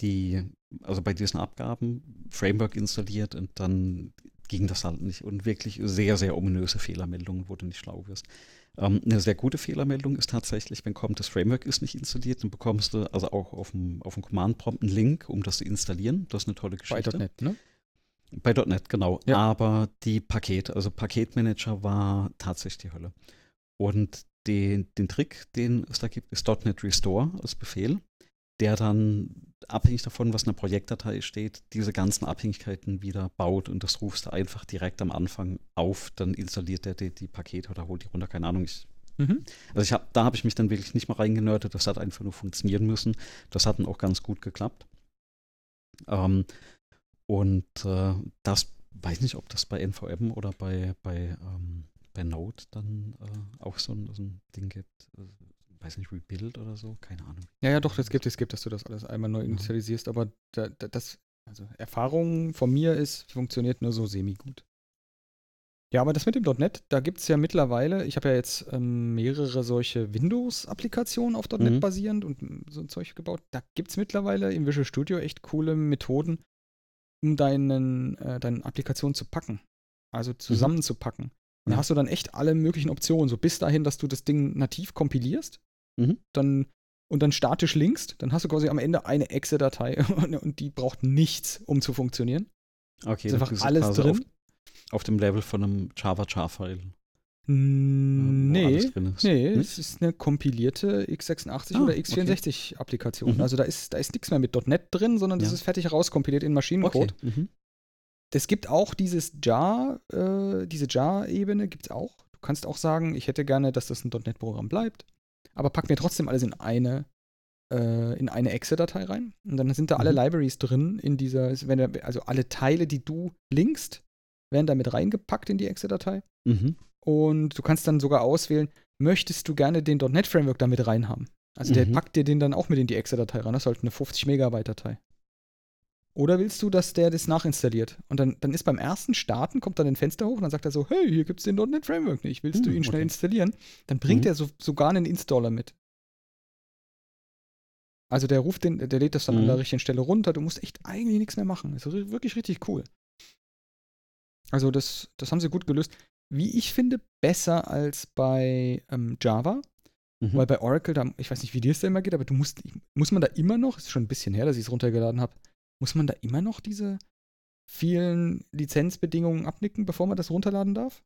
S1: die, also bei diesen Abgaben, Framework installiert und dann ging das halt nicht. Und wirklich sehr, sehr ominöse Fehlermeldungen, wo du nicht schlau wirst. Ähm, eine sehr gute Fehlermeldung ist tatsächlich, wenn kommt, das Framework ist nicht installiert, dann bekommst du also auch auf dem, auf dem Command-Prompt einen Link, um das zu installieren. Das ist eine tolle Geschichte.
S2: Bei .NET, ne?
S1: Bei .NET, genau.
S2: Ja.
S1: Aber die Paket, also Paketmanager war tatsächlich die Hölle. Und den, den Trick, den es da gibt, ist .NET Restore als Befehl, der dann abhängig davon, was in der Projektdatei steht, diese ganzen Abhängigkeiten wieder baut und das rufst du einfach direkt am Anfang auf, dann installiert er die, die Pakete oder holt die runter, keine Ahnung. Ich,
S2: Mhm.
S1: also ich hab, da habe ich mich dann wirklich nicht mal reingenördet, das hat einfach nur funktionieren müssen. Das hat dann auch ganz gut geklappt. Ähm, und äh, das, weiß nicht, ob das bei NVM oder bei, bei, ähm, bei Node dann äh, auch so ein, so ein Ding gibt. Äh, weiß nicht, Rebuild oder so, keine Ahnung.
S2: Ja, ja, doch, das gibt es, gibt, dass du das alles einmal neu
S1: Ja.
S2: initialisierst, aber da, da, das, also Erfahrung von mir ist, funktioniert nur so semi-gut. Ja, aber das mit dem .NET, da gibt es ja mittlerweile, ich habe ja jetzt ähm, mehrere solche Windows-Applikationen auf .NET
S1: Mhm.
S2: basierend und so ein Zeug gebaut. Da gibt es mittlerweile im Visual Studio echt coole Methoden, um deinen, äh, deine Applikation zu packen. Also zusammenzupacken. Und da hast du dann echt alle möglichen Optionen, so bis dahin, dass du das Ding nativ kompilierst
S1: Mhm.
S2: dann und dann statisch linkst, dann hast du quasi am Ende eine Exe-Datei und, und die braucht nichts, um zu funktionieren.
S1: Okay,
S2: Ist einfach alles drin.
S1: Auf, auf dem Level von einem Java-Jar-File. Wo
S2: nee, nee,
S1: Nicht?
S2: es ist eine kompilierte x86
S1: Ah,
S2: oder
S1: okay.
S2: x64-Applikation.
S1: Mhm.
S2: Also da ist, da ist nichts mehr mit .NET drin, sondern das
S1: Ja.
S2: ist fertig rauskompiliert in Maschinencode.
S1: Okay. Mhm.
S2: Es gibt auch dieses Jar, äh, diese Jar-Ebene gibt es auch. Du kannst auch sagen, ich hätte gerne, dass das ein .NET-Programm bleibt, aber pack mir trotzdem alles in eine, äh, in eine Exe-Datei rein. Und dann sind da alle
S1: Mhm.
S2: Libraries drin in dieser, also alle Teile, die du linkst, werden damit reingepackt in die Exe-Datei.
S1: Mhm.
S2: Und du kannst dann sogar auswählen, möchtest du gerne den .NET-Framework damit reinhaben? Also der
S1: Mhm.
S2: packt dir den dann auch mit in die Exe-Datei rein. Das ist halt eine 50 Megabyte-Datei. Oder willst du, dass der das nachinstalliert? Und dann, dann ist beim ersten Starten, kommt dann ein Fenster hoch und dann sagt er so, hey, hier gibt es den .NET Framework nicht. Willst du
S1: Hm,
S2: ihn schnell
S1: okay.
S2: installieren? Dann bringt
S1: Mhm.
S2: er so, sogar einen Installer mit. Also der ruft den, der lädt das dann an
S1: Mhm.
S2: der richtigen Stelle runter. Du musst echt eigentlich nichts mehr machen. Das ist wirklich richtig cool. Also das, das haben sie gut gelöst. Wie ich finde, besser als bei ähm, Java.
S1: Mhm.
S2: Weil bei Oracle, da, ich weiß nicht, wie dir es da immer geht, aber du musst, muss man da immer noch, ist schon ein bisschen her, dass ich es runtergeladen habe, muss man da immer noch diese vielen Lizenzbedingungen abnicken, bevor man das runterladen darf?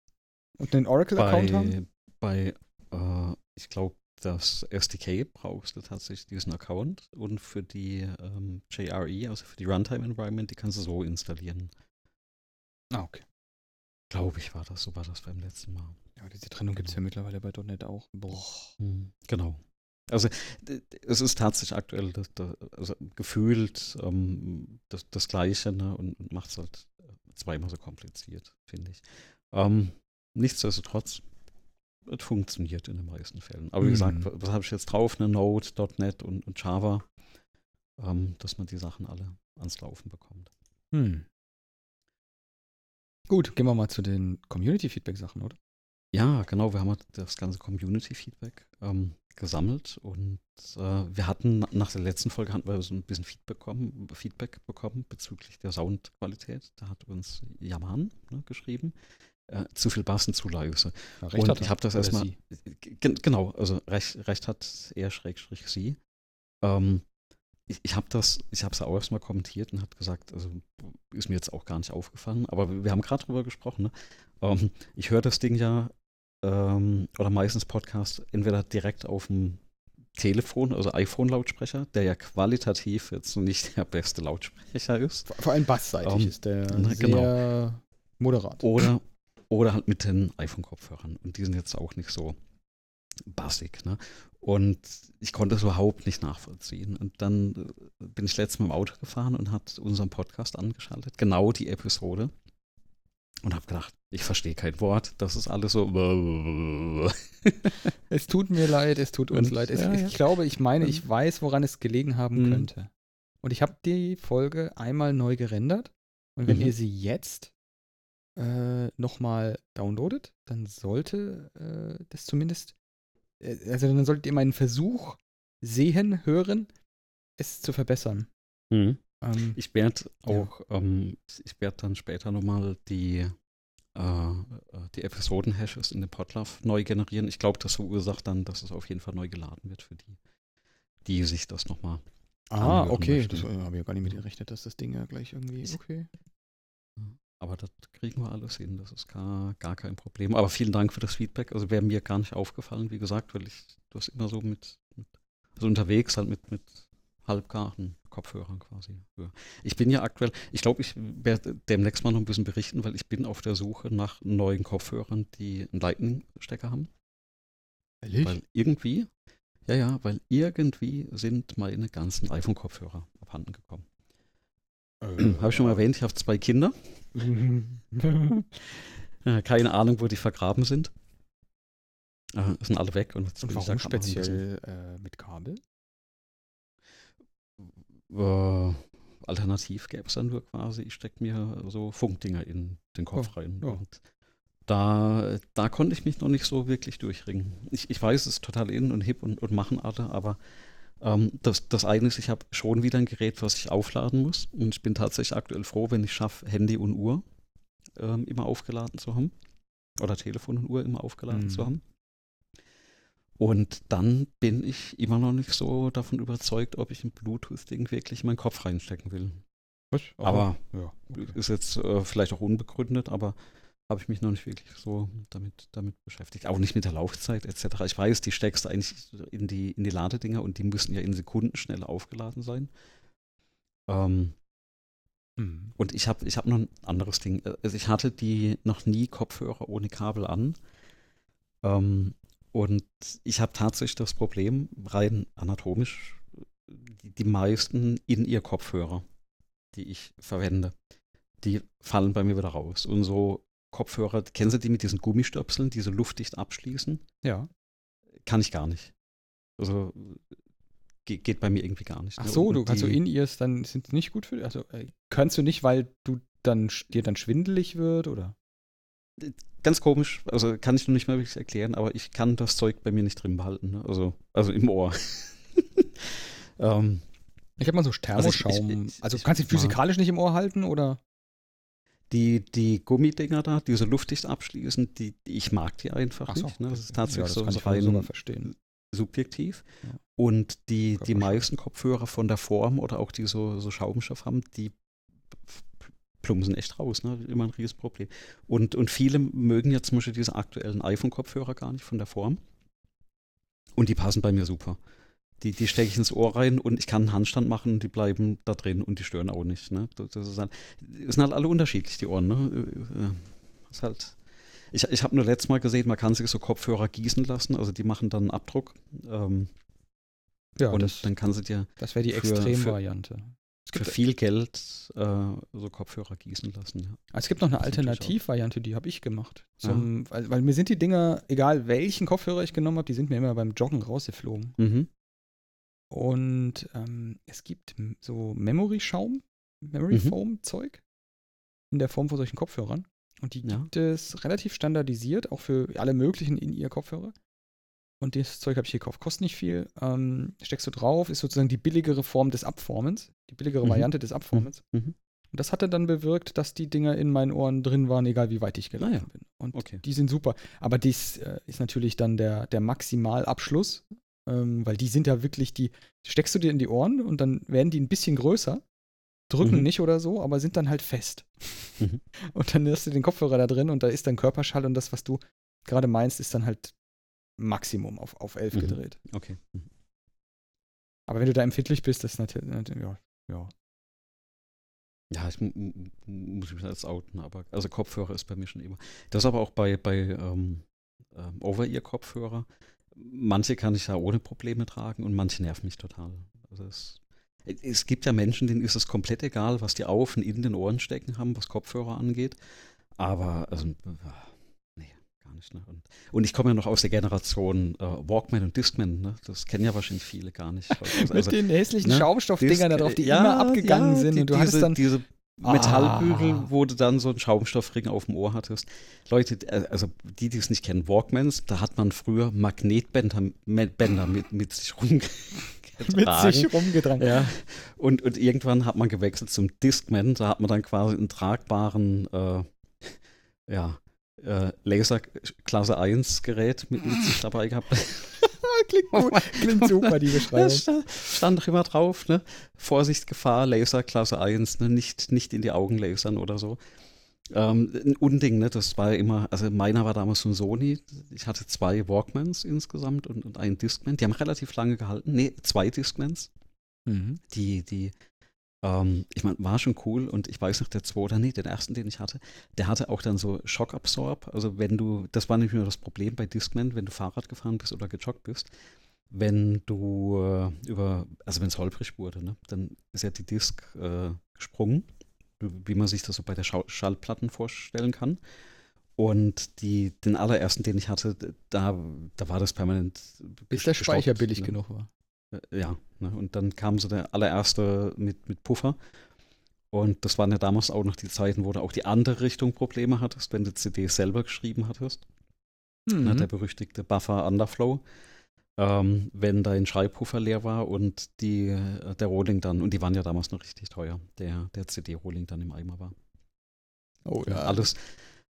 S2: Und einen Oracle-Account haben?
S1: bei, äh, ich glaube, das SDK brauchst du tatsächlich diesen Account und für die ähm, JRE, also für die Runtime Environment, die kannst du so installieren.
S2: Ah, okay.
S1: Glaube ich, war das, so war das beim letzten Mal.
S2: Ja, diese Trennung gibt es ja mittlerweile bei .NET auch. Boah.
S1: Mhm, Genau. Also es ist tatsächlich aktuell das, das, also gefühlt ähm, das, das Gleiche ne, und, und macht es halt äh, zweimal so kompliziert, finde ich. Ähm, nichtsdestotrotz, es funktioniert in den meisten Fällen. Aber wie gesagt,
S2: Mhm.
S1: wa- was habe ich jetzt drauf? Eine Node, .NET und, und Java, ähm, dass man die Sachen alle ans Laufen bekommt.
S2: Hm. Gut, gehen wir mal zu den Community-Feedback-Sachen, oder?
S1: Ja, genau. Wir haben halt das ganze Community-Feedback ähm, gesammelt und äh, wir hatten nach der letzten Folge hatten wir so ein bisschen Feedback bekommen, Feedback bekommen bezüglich der Soundqualität. Da hat uns Yaman ne, geschrieben. Äh, zu viel Bassen, zu leise.
S2: Ja,
S1: und
S2: hat
S1: ich habe das erstmal. Genau, also recht, recht hat er schrägstrich sie. Ähm, ich ich habe das, ich habe es auch erstmal kommentiert und hat gesagt, also ist mir jetzt auch gar nicht aufgefallen, aber wir wir haben gerade drüber gesprochen. Ne? Ähm, ich höre das Ding ja ähm, oder meistens Podcast entweder direkt auf dem Telefon, also iPhone-Lautsprecher, der ja qualitativ jetzt nicht der beste Lautsprecher ist,
S2: Vor, allem bassseitig
S1: Ähm,
S2: ist der
S1: na,
S2: sehr
S1: genau.
S2: moderat.
S1: oder, oder halt mit den iPhone-Kopfhörern. Und die sind jetzt auch nicht so bassig. Ne? Und ich konnte es überhaupt nicht nachvollziehen. Und dann äh, bin ich letztes Mal im Auto gefahren und hat unseren Podcast angeschaltet, genau die Episode. Und habe gedacht, ich verstehe kein Wort. Das ist alles so.
S2: Es tut mir leid, es tut uns
S1: Und-
S2: leid. Es,
S1: ja, ja.
S2: Ich glaube, ich meine, ich weiß, woran es gelegen haben
S1: Mhm.
S2: könnte. Und ich habe die Folge einmal neu gerendert. Und wenn
S1: Mhm.
S2: ihr sie jetzt äh, nochmal downloadet, dann sollte äh, das zumindest, äh, also dann solltet ihr meinen Versuch sehen, hören, es zu verbessern.
S1: Hm.
S2: Ähm,
S1: Ich werde
S2: Ja.
S1: auch, ähm, ich werde dann später nochmal die äh, die Episoden-Hashes in den Podlove neu generieren. Ich glaube, das verursacht dann, dass es auf jeden Fall neu geladen wird für die, die sich das nochmal.
S2: Ah, okay. Möchten. Das habe ich ja gar nicht mit gerechnet, dass das Ding ja gleich irgendwie. Okay.
S1: Aber das kriegen wir alles hin, das ist gar, gar kein Problem. Aber vielen Dank für das Feedback. Also wäre mir gar nicht aufgefallen, wie gesagt, weil ich das immer so mit, mit also unterwegs halt mit, mit halbgaren Kopfhörern quasi. Ich bin ja aktuell, ich glaube, ich werde demnächst mal noch ein bisschen berichten, weil ich bin auf der Suche nach neuen Kopfhörern, die einen Lightning-Stecker haben. Ehrlich? Weil irgendwie, ja, ja, weil irgendwie sind meine ganzen iPhone-Kopfhörer abhanden gekommen. Äh, habe ich schon mal erwähnt, ich habe zwei Kinder. Keine Ahnung, wo die vergraben sind. Äh, sind alle weg. Und,
S2: und warum speziell äh, mit Kabel?
S1: Äh, alternativ gäbe es dann nur quasi, ich stecke mir so Funkdinger in den Kopf oh, rein. Ja. Und da, da konnte ich mich noch nicht so wirklich durchringen. Ich, ich weiß, es ist total in und hip und, und machen alle, aber ähm, das, das eine ist, ich habe schon wieder ein Gerät, was ich aufladen muss. Und ich bin tatsächlich aktuell froh, wenn ich schaffe, Handy und Uhr ähm, immer aufgeladen zu haben. Oder Telefon und Uhr immer aufgeladen mhm. zu haben. Und dann bin ich immer noch nicht so davon überzeugt, ob ich ein Bluetooth-Ding wirklich in meinen Kopf reinstecken will. Was? Aber ja, okay. ist jetzt äh, vielleicht auch unbegründet, aber habe ich mich noch nicht wirklich so damit, damit beschäftigt. Auch nicht mit der Laufzeit etc. Ich weiß, die steckst du eigentlich in die, in die Ladedinger und die müssen ja in Sekunden schnell aufgeladen sein. Ähm, mhm. Und ich habe ich hab noch ein anderes Ding. Also ich hatte die noch nie Kopfhörer ohne Kabel an. Ähm, und ich habe tatsächlich das Problem, rein anatomisch, die, die meisten in ihr Kopfhörer, die ich verwende, die fallen bei mir wieder raus. Und so Kopfhörer, kennen Sie die mit diesen Gummistöpseln, die so luftdicht abschließen?
S2: Ja.
S1: Kann ich gar nicht. Also geht, geht bei mir irgendwie gar nicht.
S2: Ach ne? so, du kannst so in ears dann sind nicht gut für dich. Also äh, kannst du nicht, weil du dann dir dann schwindelig wird oder?
S1: Ganz komisch, also kann ich noch nicht mal wirklich erklären, aber ich kann das Zeug bei mir nicht drin behalten, ne? also, also im Ohr.
S2: ähm, ich habe mal so Thermoschaum. Also, ich, ich, also kannst du physikalisch nicht im Ohr halten oder?
S1: Die, die Gummidinger da, die so luftdicht abschließen, die, die ich mag die einfach so. nicht. Ne? Das ist tatsächlich ja, das so, rein
S2: verstehen.
S1: subjektiv. Ja. Und die, die meisten Kopfhörer von der Form oder auch die so, so Schaumstoff haben, die plumpsen echt raus. Ne? Immer ein riesiges Problem. Und, und viele mögen jetzt zum Beispiel diese aktuellen iPhone-Kopfhörer gar nicht von der Form. Und die passen bei mir super. Die, die stecke ich ins Ohr rein und ich kann einen Handstand machen und die bleiben da drin und die stören auch nicht. Ne? Das, ist halt, sind halt alle unterschiedlich, die Ohren. Ne? Das äh, äh, ist halt, ich ich habe nur letztes Mal gesehen, man kann sich so Kopfhörer gießen lassen, also die machen dann einen Abdruck. Ähm, ja, und das, dann kann sie dir.
S2: Das wäre die Extremvariante.
S1: Für viel Geld äh, so Kopfhörer gießen lassen. Ja.
S2: Also es gibt noch eine Alternativvariante, die habe ich gemacht. Zum, ja. weil, weil, mir sind die Dinger, egal welchen Kopfhörer ich genommen habe, die sind mir immer beim Joggen rausgeflogen. Mhm. Und ähm, es gibt so Memory-Schaum, Memory-Foam-Zeug mhm. in der Form von solchen Kopfhörern. Und die gibt ja. es relativ standardisiert, auch für alle möglichen in ihr Kopfhörer. Und das Zeug habe ich hier gekauft. Kostet nicht viel. Ähm, steckst du drauf, ist sozusagen die billigere Form des Abformens, die billigere mhm. Variante des Abformens. Mhm. mhm. Und das hatte dann bewirkt, dass die Dinger in meinen Ohren drin waren, egal wie weit ich gelaufen ah, ja. bin. Und okay. die sind super. Aber dies äh, ist natürlich dann der, der Maximalabschluss ähm, weil die sind ja wirklich, die steckst du dir in die Ohren und dann werden die ein bisschen größer, drücken mhm. nicht oder so, aber sind dann halt fest. Mhm. Und dann hast du den Kopfhörer da drin und da ist dann Körperschall und das, was du gerade meinst, ist dann halt Maximum auf, auf 11 mhm. gedreht.
S1: Okay. Mhm.
S2: Aber wenn du da empfindlich bist, das ist natürlich, ja, ja.
S1: Ja, ich muss mich als outen, aber also Kopfhörer ist bei mir schon immer. Das ist aber auch bei, bei ähm, ähm, Over-Ear-Kopfhörer manche kann ich ja ohne Probleme tragen und manche nerven mich total. Also es, es gibt ja Menschen, denen ist es komplett egal, was die auf und in den Ohren stecken haben, was Kopfhörer angeht. Aber, also, gar nicht. Ne? Und, und ich komme ja noch aus der Generation äh, Walkman und Discman. Ne? Das kennen ja wahrscheinlich viele gar nicht.
S2: Also, Mit den hässlichen ne? Schaumstoffdingern da drauf, die ja, immer abgegangen ja, sind. Die, und du diese, hattest dann
S1: diese Metallbügel, ah. wo du dann so einen Schaumstoffring auf dem Ohr hattest. Leute, äh, also die, die es nicht kennen, Walkmans, da hat man früher Magnetbänder Bänder mit, mit sich rumgetragen. Mit sich rumgetragen. Ja. Und, und irgendwann hat man gewechselt zum Discman, da hat man dann quasi einen tragbaren, äh, ja, äh, Laser Klasse 1 Gerät mit, mit sich dabei gehabt.
S2: Klingt gut. Klingt super, die Beschreibung.
S1: stand, stand doch immer drauf, ne? Vorsicht, Gefahr, Laser Klasse 1, ne? nicht, nicht in die Augen lasern oder so. Ähm, ein Unding, ne? Das war immer, also meiner war damals ein Sony. Ich hatte zwei Walkmans insgesamt und, und einen Discman. Die haben relativ lange gehalten. Nee, zwei Discmans.
S2: Mhm.
S1: Die, die, ähm, ich meine, war schon cool und ich weiß noch, der zweite, nee, den ersten, den ich hatte, der hatte auch dann so Schockabsorb. Also wenn du, das war nämlich nur das Problem bei Discman, wenn du Fahrrad gefahren bist oder gejoggt bist, wenn du äh, über, also wenn es holprig wurde, ne, dann ist ja die Disk äh, gesprungen wie man sich das so bei der Schall Schallplatten vorstellen kann. Und die, den allerersten, den ich hatte, da, da war das permanent.
S2: Bis der Speicher billig
S1: ne?
S2: genug war.
S1: Äh, ja, ne? und dann kam so der allererste mit, mit Puffer. Und das waren ja damals auch noch die Zeiten, wo du auch die andere Richtung Probleme hattest, wenn du CD selber geschrieben hattest.
S2: Mhm.
S1: Ne? Der berüchtigte Buffer Underflow ähm, wenn dein Schreibpuffer leer war und die, äh, der Rolling dann, und die waren ja damals noch richtig teuer, der, der CD-Rolling dann im Eimer war.
S2: Oh ja.
S1: Alles,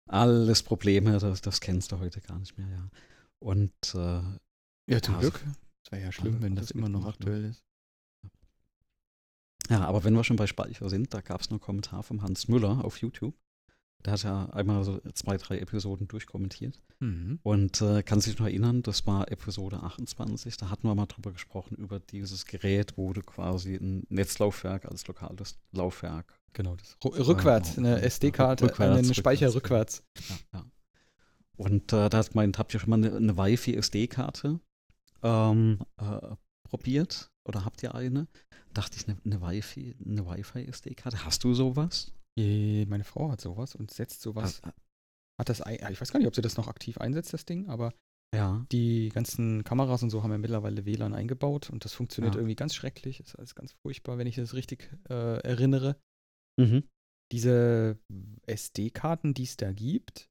S1: alles Probleme, das, das kennst du heute gar nicht mehr, ja. Und äh,
S2: ja, zum
S1: ja,
S2: Glück. Es wäre ja schlimm, wenn das immer noch
S1: ne?
S2: aktuell ist.
S1: ja, aber wenn wir schon bei Speicher sind, da gab es noch einen Kommentar vom Hans Müller auf YouTube. Der hat ja einmal so zwei, drei Episoden durchkommentiert.
S2: Mhm.
S1: Und äh, kann sich noch erinnern, das war Episode 28, da hatten wir mal drüber gesprochen, über dieses Gerät, wo du quasi ein Netzlaufwerk als lokales Laufwerk.
S2: Genau, das rückwärts, eine SD-Karte,
S1: Rückwärts,
S2: einen Speicher
S1: rückwärts,
S2: rückwärts.
S1: Ja, ja. Und äh, da hat gemeint, habt ihr schon mal eine, eine Wi-Fi-SD-Karte ähm, äh, probiert? Oder habt ihr eine? Dachte ich, eine, eine Wi-Fi, eine Wi-Fi-SD-Karte. Hast du sowas?
S2: Je, Meine Frau hat sowas und setzt sowas.
S1: Ah,
S2: Hat das, ei- ich weiß gar nicht, ob sie das noch aktiv einsetzt, das Ding, aber
S1: Ja.
S2: die ganzen Kameras und so haben ja mittlerweile WLAN eingebaut und das funktioniert
S1: Ja.
S2: irgendwie ganz schrecklich. Ist alles ganz furchtbar, wenn ich das richtig äh, erinnere.
S1: Mhm.
S2: Diese SD-Karten, die es da gibt,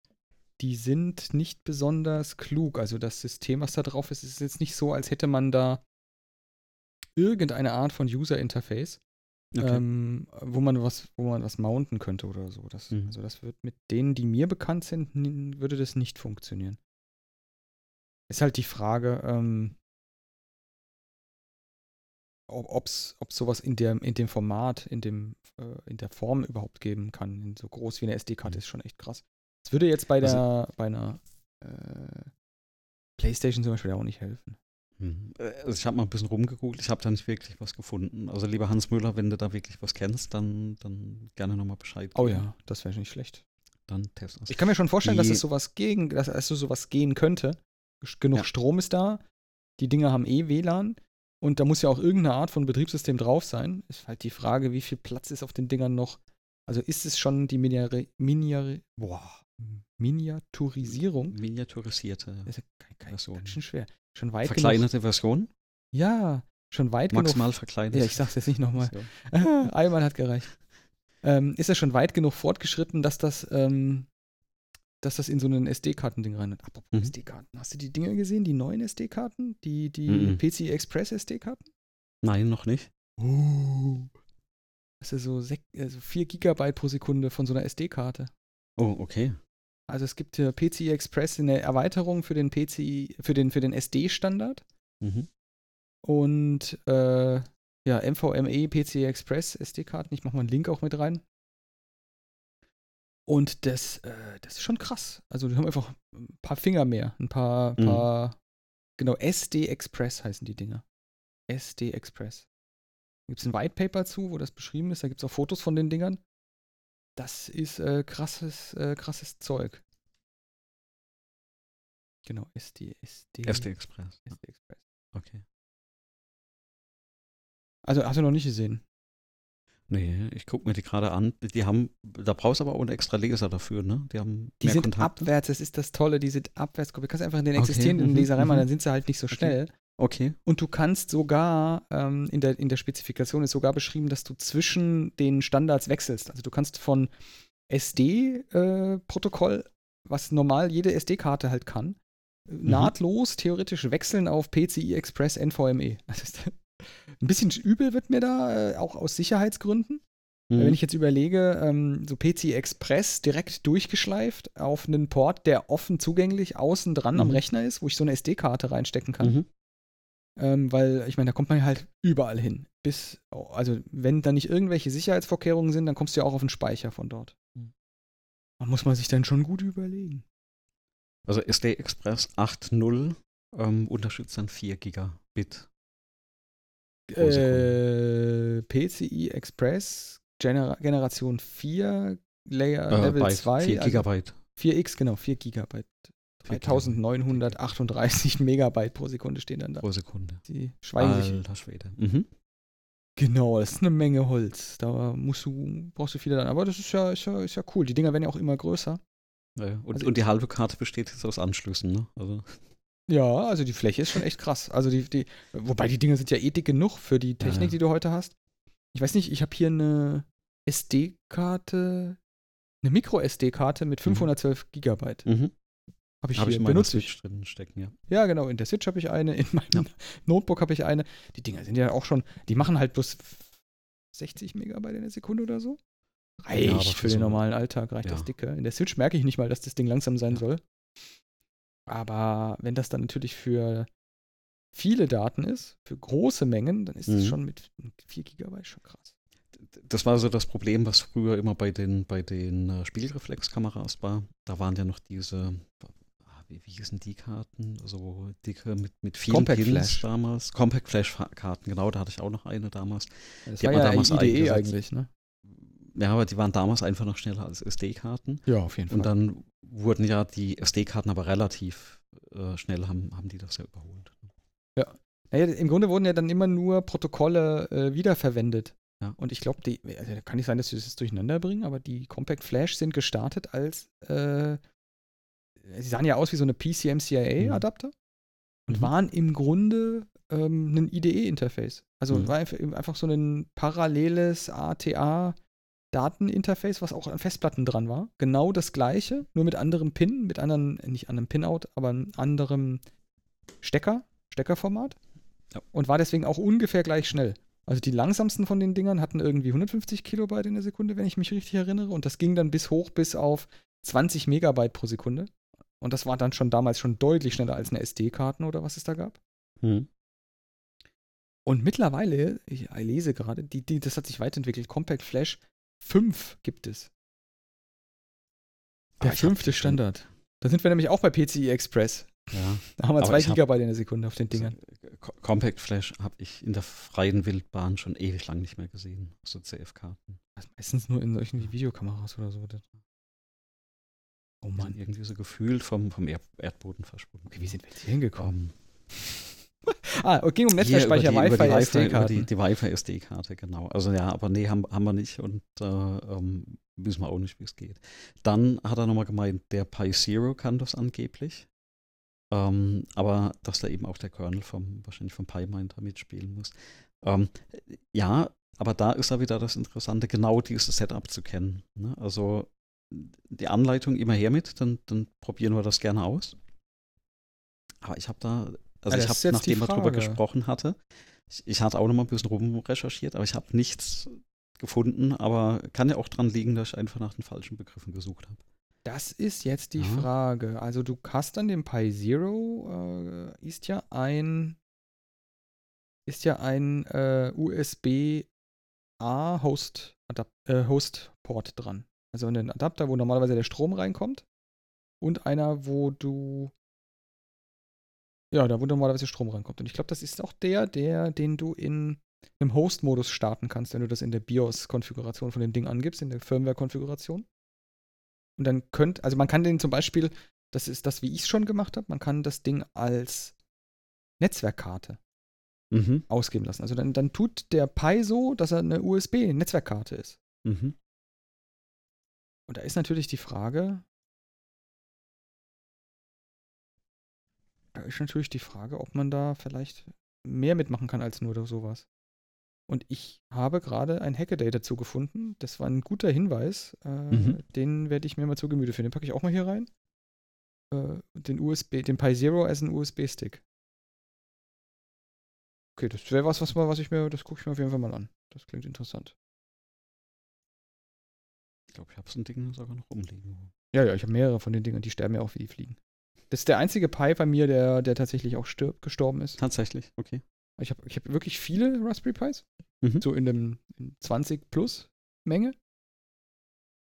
S2: die sind nicht besonders klug. Also das System, was da drauf ist, ist jetzt nicht so, als hätte man da irgendeine Art von User-Interface,
S1: Okay.
S2: ähm, wo man was, wo man was mounten könnte oder so. Das,
S1: Mhm.
S2: Also das wird mit denen, die mir bekannt sind, würde das nicht funktionieren. Ist halt die Frage, ähm, ob es sowas in, der, in dem Format, in, dem, äh, in der Form überhaupt geben kann. So groß wie eine SD-Karte
S1: Mhm.
S2: ist schon echt krass. Das würde jetzt bei
S1: Also-
S2: der bei einer äh, Playstation zum Beispiel auch nicht helfen.
S1: Äh, Also ich habe mal ein bisschen rumgegoogelt, ich habe da nicht wirklich was gefunden. Also lieber Hans Müller, wenn du da wirklich was kennst, dann, dann gerne nochmal Bescheid
S2: Oh ja, das wäre nicht schlecht.
S1: Dann test es.
S2: Ich kann mir schon vorstellen, dass
S1: Die-
S2: es sowas gegen, dass es so sowas gehen könnte. Genug
S1: Ja.
S2: Strom ist da, die Dinger haben eh WLAN und da muss ja auch irgendeine Art von Betriebssystem drauf sein. Ist halt die Frage, wie viel Platz ist auf den Dingern noch. Also ist es schon die Miniari Miniari boah, Miniaturisierung?
S1: Miniaturisierte
S2: Das ist ja
S1: Version.
S2: ganz schön schwer. Schon weit genug.
S1: verkleinerte Version,
S2: Ja, schon weit
S1: maximal
S2: genug.
S1: verkleinert.
S2: Ja, ich sag's jetzt nicht nochmal.
S1: So.
S2: Einmal hat gereicht. Ähm, ist er schon weit genug fortgeschritten, dass das, ähm, dass das in so ein SD-Karten-Ding rein Apropos
S1: Mhm.
S2: SD-Karten. Hast du die Dinger gesehen, die neuen SD-Karten? Die, die
S1: Mhm.
S2: PC Express SD-Karten?
S1: Nein, noch nicht.
S2: Oh. Das ist so sek- also 4 Gigabyte pro Sekunde von so einer SD-Karte.
S1: Oh, okay.
S2: Also es gibt hier PCI Express eine Erweiterung für den PCI, für den, für den SD-Standard.
S1: Mhm.
S2: Und äh, ja, MVME, PCI Express, SD-Karten. Ich mache mal einen Link auch mit rein. Und das, äh, das ist schon krass. Also die haben einfach ein paar Finger mehr. Ein paar,
S1: Mhm.
S2: paar genau, SD Express heißen die Dinger. SD Express. Da gibt es ein White Paper zu, wo das beschrieben ist. Da gibt es auch Fotos von den Dingern. Das ist äh, krasses, äh, krasses Zeug. Genau, SD, SD,
S1: SD Express.
S2: SD Express.
S1: Okay.
S2: Also hast du noch nicht gesehen?
S1: Nee, ich gucke mir die gerade an. Die haben, da brauchst du aber auch einen extra Leser dafür, ne? Die haben
S2: Die
S1: mehr
S2: sind
S1: Kontakte.
S2: abwärts, das ist das Tolle, die sind abwärts. Du kannst einfach in den
S1: Okay,
S2: existierenden
S1: mhm,
S2: Leser reinmachen, dann sind sie halt nicht so
S1: Okay.
S2: schnell.
S1: Okay.
S2: Und du kannst sogar, ähm, in, der, in der Spezifikation ist sogar beschrieben, dass du zwischen den Standards wechselst. Also du kannst von SD-Protokoll, was normal jede SD-Karte halt kann, äh, nahtlos theoretisch wechseln auf PCI Express NVMe. Das ist ein bisschen übel wird mir da, äh, auch aus Sicherheitsgründen.
S1: Mhm.
S2: Wenn ich jetzt überlege, ähm, so PC Express direkt durchgeschleift auf einen Port, der offen zugänglich außen dran am
S1: Mhm.
S2: Rechner ist, wo ich so eine SD-Karte reinstecken kann. Ähm, weil ich meine, da kommt man halt überall hin. Bis, also wenn da nicht irgendwelche Sicherheitsvorkehrungen sind, dann kommst du ja auch auf den Speicher von dort.
S1: Mhm.
S2: Da muss man sich dann schon gut überlegen.
S1: Also SD Express 8.0 ähm, unterstützt dann 4 Gigabit.
S2: Äh, PCI Express Gener Generation 4, Layer
S1: Äh,
S2: Level
S1: Byte,
S2: 2.
S1: 4
S2: also
S1: Gigabyte.
S2: 4x, genau, 4 Gigabyte.
S1: 4
S2: 3938 Megabyte pro Sekunde stehen dann da.
S1: pro Sekunde.
S2: Die schweigen sich.
S1: Alter Schwede. Mhm.
S2: Genau, das ist eine Menge Holz. Da musst du, brauchst du viele dann. Aber das ist ja, ist ja, ist ja cool. Die Dinger werden ja auch immer größer.
S1: Ja, ja. und,
S2: Also-
S1: und die halbe Karte besteht jetzt aus Anschlüssen, ne? Also,
S2: Ja, also die Fläche ist schon echt krass. Also die, die, wobei die Dinger sind ja eh dick genug für die Technik,
S1: ja.
S2: die du heute hast. Ich weiß nicht, ich habe hier eine SD-Karte, eine Micro-SD-Karte mit 512 Gigabyte.
S1: mhm.
S2: Habe ich
S1: ich
S2: hier,
S1: in meiner
S2: benutze ich.
S1: Drin stecken, ja.
S2: Ja, genau, in der Switch habe ich eine, in meinem
S1: Ja.
S2: Notebook habe ich eine. Die Dinger sind ja auch schon, die machen halt bloß 60 Megabyte in der Sekunde oder so. Reicht
S1: aber
S2: für
S1: für
S2: den
S1: so-
S2: normalen Alltag, reicht
S1: ja.
S2: das dicke. In der Switch merke ich nicht mal, dass das Ding langsam sein
S1: Ja.
S2: soll. Aber wenn das dann natürlich für viele Daten ist, für große Mengen, dann ist es
S1: Mhm.
S2: schon mit 4 Gigabyte schon krass.
S1: Das war so das Problem, was früher immer bei den, bei den äh, Spiegelreflexkameras war. Da waren ja noch diese, wie, wie hießen die Karten? So dicke mit, mit vielen
S2: Compact
S1: Pins
S2: Flash.
S1: damals. Compact Flash Karten, genau, da hatte ich auch noch eine damals.
S2: Das
S1: Die
S2: war ja
S1: damals
S2: IDE eigentlich, ne?
S1: Ja, aber die waren damals einfach noch schneller als SD-Karten.
S2: Ja, auf jeden
S1: Und dann wurden ja die SD-Karten aber relativ äh, schnell, haben, haben die das ja überholt.
S2: Naja, im Grunde wurden ja dann immer nur Protokolle äh, wiederverwendet.
S1: Ja.
S2: Und ich glaube, also kann nicht sein, dass sie das durcheinander bringen, aber die Compact Flash sind gestartet als, äh, sie sahen ja aus wie so eine PCMCIA-Adapter und
S1: Mhm.
S2: waren im Grunde ähm, ein IDE-Interface. Also
S1: Mhm.
S2: war einfach, einfach so ein paralleles ATA-Dateninterface, was auch an Festplatten dran war. Genau das gleiche, nur mit anderem Pin, mit anderen, nicht anderem Pinout, aber einem anderem Stecker, Steckerformat.
S1: Ja.
S2: Und war deswegen auch ungefähr gleich schnell. Also die langsamsten von den Dingern hatten irgendwie 150 Kilobyte in der Sekunde, wenn ich mich richtig erinnere. Und das ging dann bis hoch bis auf 20 Megabyte pro Sekunde. Und das war dann schon damals schon deutlich schneller als eine SD-Karten oder was es da gab.
S1: Mhm.
S2: Und mittlerweile, ich lese gerade, die, die, das hat sich weiterentwickelt. Compact Flash 5 gibt es. Der
S1: Ah, ich hab
S2: fünfte Standard. Da sind wir nämlich auch bei PCI Express.
S1: Ja.
S2: Da haben wir
S1: Aber
S2: zwei
S1: ich hab-
S2: Gigabyte in der Sekunde auf den Dingern.
S1: Co- Compact Flash habe ich in der freien Wildbahn schon ewig lang nicht mehr gesehen. So CF-Karten.
S2: Ist meistens nur in solchen wie Videokameras oder so. Oh Mann.
S1: irgendwie so gefühlt vom, vom Erd Erdboden verschwunden.
S2: Okay, wie sind wir jetzt hier hingekommen? Ah, es ging um Netzwerkspeicher, Wi-Fi,
S1: Wi-Fi,
S2: SD-Karten.
S1: Die, die Wi-Fi-SD-Karte, genau. Also ja, aber nee, haben, haben wir nicht und äh, ähm, wissen wir auch nicht, wie es geht. Dann hat er nochmal gemeint, der Pi Zero kann das angeblich. Ähm, aber dass da eben auch der Kernel vom, wahrscheinlich vom PyMinder mitspielen muss. Ähm, ja, aber da ist ja wieder das Interessante, genau dieses Setup zu kennen. Ne? Also die Anleitung immer her mit, dann, dann probieren wir das gerne aus. Aber ich habe da, also
S2: Ja,
S1: ich habe, nachdem wir drüber gesprochen hatte, ich, ich hatte auch noch mal ein bisschen rumrecherchiert, aber ich habe nichts gefunden, aber kann ja auch dran liegen, dass ich einfach nach den falschen Begriffen gesucht habe.
S2: Das ist jetzt die
S1: Ja.
S2: Frage. Also du hast an dem Pi Zero äh, ist ja ein ist ja ein äh, USB A Host Adap äh, Host Port dran. Also ein Adapter, wo normalerweise der Strom reinkommt und einer, wo du ja, da wo normalerweise Strom reinkommt. Und ich glaube, das ist auch der, der, den du in einem Host-Modus starten kannst, wenn du das in der BIOS-Konfiguration von dem Ding angibst, in der Firmware-Konfiguration. Und dann könnt, also man kann den zum Beispiel, das ist das, wie ich es schon gemacht habe, man kann das Ding als Netzwerkkarte
S1: Mhm.
S2: ausgeben lassen. Also dann, dann tut der Pi so, dass er eine USB-Netzwerkkarte ist.
S1: Mhm.
S2: Und da ist natürlich die Frage, da ist natürlich die Frage, ob man da vielleicht mehr mitmachen kann als nur sowas. Und ich habe gerade ein Hackaday dazu gefunden. Das war ein guter Hinweis. Äh,
S1: Mhm.
S2: Den werde ich mir mal zu Gemüte führen. Den packe ich auch mal hier rein. Äh, den USB, den Pi Zero als einen USB-Stick. Okay, das wäre was, was, mal, was ich mir, das gucke ich mir auf jeden Fall mal an. Das klingt interessant.
S1: Ich glaube, ich habe so ein Ding sogar noch rumliegen.
S2: Ja, ja, ich habe mehrere von den Dingern, die sterben ja auch wie die Fliegen. Das ist der einzige Pi bei mir, der, der tatsächlich auch stirb, gestorben ist.
S1: Tatsächlich, okay.
S2: Ich habe ich hab wirklich viele Raspberry Pis.
S1: Mhm.
S2: So in dem in 20 plus Menge.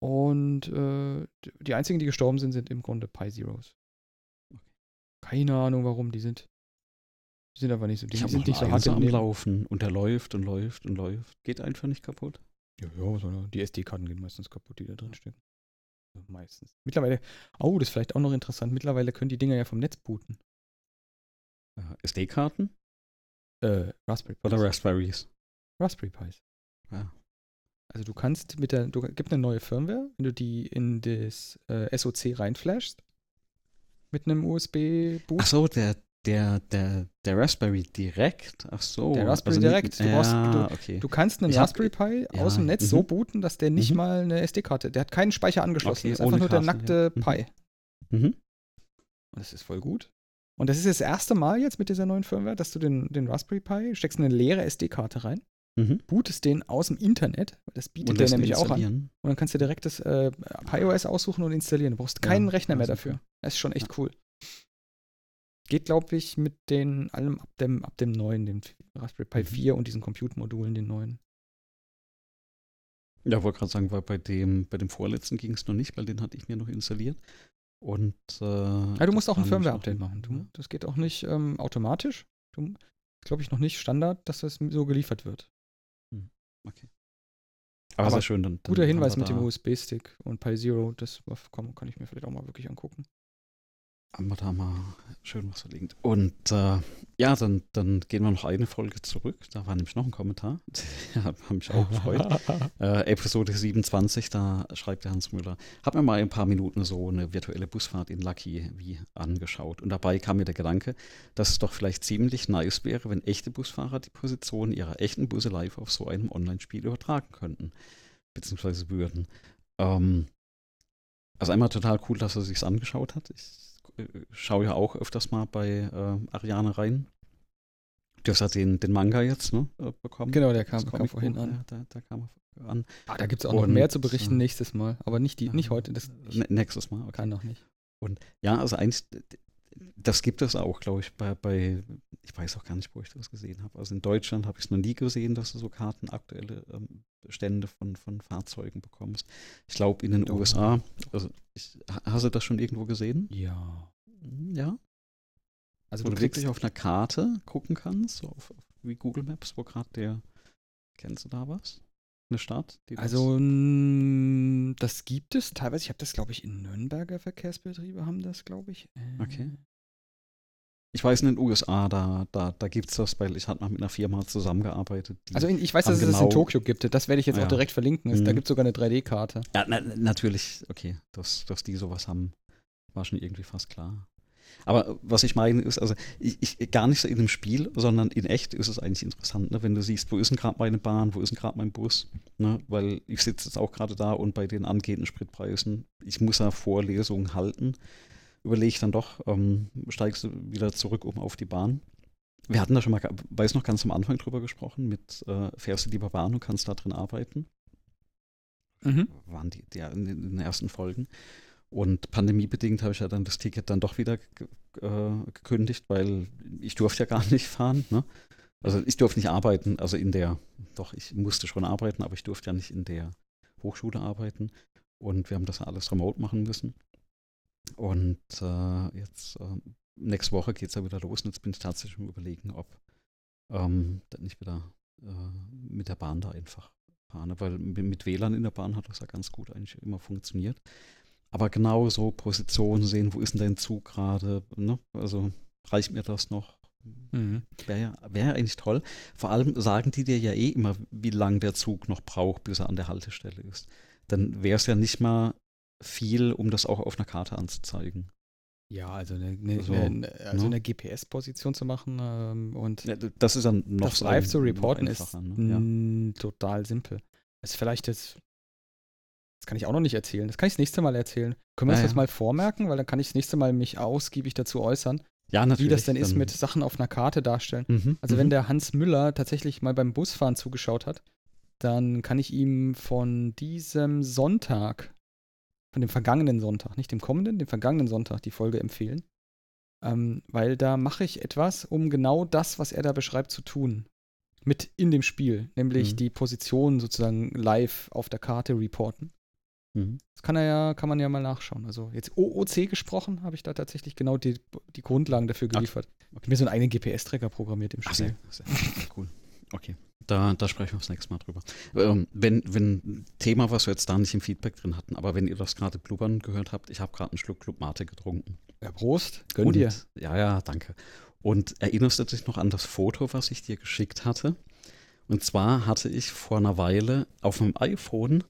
S2: Und äh, die einzigen, die gestorben sind, sind im Grunde Pi Zeros. Keine Ahnung warum, die sind. Die sind einfach nicht so, die
S1: Ich habe
S2: sind nicht so hart
S1: am. Laufen und der läuft und läuft und läuft. Geht einfach nicht kaputt.
S2: Ja, ja, die SD-Karten gehen meistens kaputt, die da drin stecken. Meistens. Mittlerweile, oh, das ist vielleicht auch noch interessant. Mittlerweile können die Dinger ja vom Netz booten.
S1: SD-Karten
S2: Äh, Raspberry Pis.
S1: oder Raspberries?
S2: Raspberry Pis.
S1: Ja.
S2: Also du kannst mit der, du gibt eine neue Firmware, wenn du die in das äh, SOC reinflashst mit einem USB-Boot.
S1: Ach so, der, der, der, der Raspberry direkt. Ach so.
S2: Der Raspberry
S1: nicht-
S2: direkt. Du brauchst-
S1: ja, okay.
S2: Du kannst einen
S1: Ich hab-
S2: Raspberry Pi
S1: ja,
S2: aus dem Netz
S1: mhm.
S2: so booten, dass der nicht
S1: Mhm.
S2: mal eine SD-Karte, der hat keinen Speicher angeschlossen.
S1: Okay,
S2: das ist einfach nur der
S1: Karte,
S2: nackte
S1: ja. Mhm.
S2: Pi.
S1: Mhm.
S2: Und das ist voll gut. Und das ist das erste Mal jetzt mit dieser neuen Firmware, dass du den, den Raspberry Pi steckst eine leere SD-Karte rein,
S1: Mhm.
S2: bootest den aus dem Internet, das bietet der nämlich auch an. Und dann kannst du direkt das äh, PiOS aussuchen und installieren. Du brauchst keinen
S1: Ja,
S2: Rechner
S1: ja,
S2: mehr dafür. Das ist schon echt cool. Geht, glaube ich, mit den allem ab dem, ab dem neuen, dem Raspberry Pi
S1: Mhm.
S2: 4 und diesen Compute-Modulen, den neuen.
S1: Ja, wollte gerade sagen, weil bei dem, bei dem vorletzten ging es noch nicht, weil den hatte ich mir noch installiert. Und äh,
S2: Ja, du musst auch ein Firmware-Update machen. Du, das geht auch nicht ähm, automatisch. Du, glaube ich, noch nicht Standard, dass das so geliefert wird.
S1: Aber,
S2: Aber
S1: sehr schön. Dann, dann
S2: Guter Hinweis mit dem USB-Stick und Pi Zero, das kann, kann ich mir vielleicht auch mal wirklich angucken.
S1: Haben wir da mal schön was verlinkt. Und äh, ja, dann, dann gehen wir noch eine Folge zurück. Da war nämlich noch ein Kommentar. Der hat mich auch gefreut. äh, Episode 27, da schreibt der Hans Müller, hab mir mal ein paar Minuten so eine virtuelle Busfahrt in Lucky wie angeschaut. Und dabei kam mir der Gedanke, dass es doch vielleicht ziemlich nice wäre, wenn echte Busfahrer die Position ihrer echten Busse live auf so einem Online-Spiel übertragen könnten. Beziehungsweise würden. Ähm, also einmal total cool, dass er sich's angeschaut hat. Ich schaue ja auch öfters mal bei äh, Ariane rein. Du hast ja den, den Manga jetzt ne, äh, bekommen.
S2: Genau, der kam, kam vorhin an.
S1: Ja, da, da kam er an.
S2: Ah, da gibt es auch noch
S1: Und,
S2: mehr zu berichten
S1: äh,
S2: nächstes Mal. Aber nicht, die, nicht heute. Das ich
S1: nächstes Mal, okay.
S2: kann noch nicht.
S1: Ja, also eigentlich, das gibt es auch, glaube ich, bei, bei, ich weiß auch gar nicht, wo ich das gesehen habe. Also in Deutschland habe ich es noch nie gesehen, dass du so Karten aktuelle ähm, Bestände von, von Fahrzeugen bekommst. Ich glaube in den
S2: Doch.
S1: USA, also ich, ha- hast du das schon irgendwo gesehen?
S2: Ja.
S1: Hm, Ja.
S2: Also
S1: Wo
S2: du
S1: wirklich auf einer Karte gucken kannst, so auf, auf wie Google Maps, wo gerade der, kennst du da was? Eine Stadt? Das-
S2: Also, das gibt es teilweise. Ich habe das, glaube ich, in Nürnberger Verkehrsbetriebe haben das, glaube ich. Äh,
S1: Okay. Ich weiß in den USA, da, da, da gibt es das, weil ich hatte mal mit einer Firma zusammengearbeitet.
S2: Also in, ich weiß, dass es das in
S1: genau-
S2: Tokio gibt. Das werde ich jetzt
S1: Ah,
S2: auch
S1: ja.
S2: direkt verlinken. Es- Da
S1: Mhm.
S2: gibt es sogar eine 3D-Karte.
S1: ja, na, natürlich, okay, dass, dass die sowas haben, war schon irgendwie fast klar. Aber was ich meine ist, also ich, ich gar nicht so in dem Spiel, sondern in echt ist es eigentlich interessant, ne? wenn du siehst, wo ist denn gerade meine Bahn, wo ist denn gerade mein Bus, ne? weil ich sitze jetzt auch gerade da und bei den angehenden Spritpreisen, ich muss ja Vorlesungen halten, überlege ich dann doch, ähm, steigst du wieder zurück um auf die Bahn. Wir hatten da schon mal, weiß noch, ganz am Anfang drüber gesprochen, mit äh, fährst du lieber Bahn und kannst da drin arbeiten
S2: Mhm.
S1: waren die, die in den ersten Folgen. Und pandemiebedingt habe ich ja dann das Ticket dann doch wieder äh, gekündigt, weil ich durfte ja gar nicht fahren. Ne? Also ich durfte nicht arbeiten, also in der, doch, ich musste schon arbeiten, aber ich durfte ja nicht in der Hochschule arbeiten. Und wir haben das alles remote machen müssen. Und äh, jetzt, äh, nächste Woche geht es ja wieder los und jetzt bin ich tatsächlich am überlegen, ob ähm, dann nicht wieder äh, mit der Bahn da einfach fahre. Weil mit WLAN in der Bahn hat das ja ganz gut eigentlich immer funktioniert. Aber genau so Positionen sehen, wo ist denn dein Zug gerade? Ne? Also reicht mir das noch?
S2: Mhm.
S1: Wäre ja, wär ja eigentlich toll. Vor allem sagen die dir ja eh immer, wie lang der Zug noch braucht, bis er an der Haltestelle ist. Dann wäre es ja nicht mal viel, um das auch auf einer Karte anzuzeigen.
S2: Ja, also eine, eine,
S1: So,
S2: eine, also
S1: ne?
S2: eine GPS-Position zu machen ähm, und
S1: Ja, das ist dann noch
S2: das
S1: so
S2: live zu reporten ist
S1: ne? ja.
S2: total simpel. Ist vielleicht jetzt, das kann ich auch noch nicht erzählen. Das kann ich das nächste Mal erzählen. Können wir uns das
S1: ja.
S2: mal vormerken, weil dann kann ich das nächste Mal mich ausgiebig dazu äußern,
S1: ja,
S2: wie
S1: natürlich.
S2: das denn ist mit Sachen auf einer Karte darstellen.
S1: Mhm,
S2: Also
S1: mhm.
S2: wenn der Hans Müller tatsächlich mal beim Busfahren zugeschaut hat, dann kann ich ihm von diesem Sonntag, von dem vergangenen Sonntag, nicht dem kommenden, dem vergangenen Sonntag die Folge empfehlen. Ähm, weil da mache ich etwas, um genau das, was er da beschreibt, zu tun. Mit in dem Spiel, nämlich mhm. die Position sozusagen live auf der Karte reporten. Mhm. Das kann ja, kann man ja mal nachschauen. Also jetzt OOC gesprochen, habe ich da tatsächlich genau die, die Grundlagen dafür geliefert. Okay. Ich mir so einen eigenen GPS-Tracker programmiert im Spiel.
S1: Ach, sehr, sehr cool. Okay. Da, da sprechen wir das nächste Mal drüber. Ähm, wenn, wenn Thema, was wir jetzt da nicht im Feedback drin hatten, aber wenn ihr das gerade blubbern gehört habt, ich habe gerade einen Schluck Club Mate getrunken.
S2: Ja, Prost, gönn Und, dir.
S1: Ja, ja, danke. Und erinnerst du dich noch an das Foto, was ich dir geschickt hatte? Und zwar hatte ich vor einer Weile auf meinem iPhone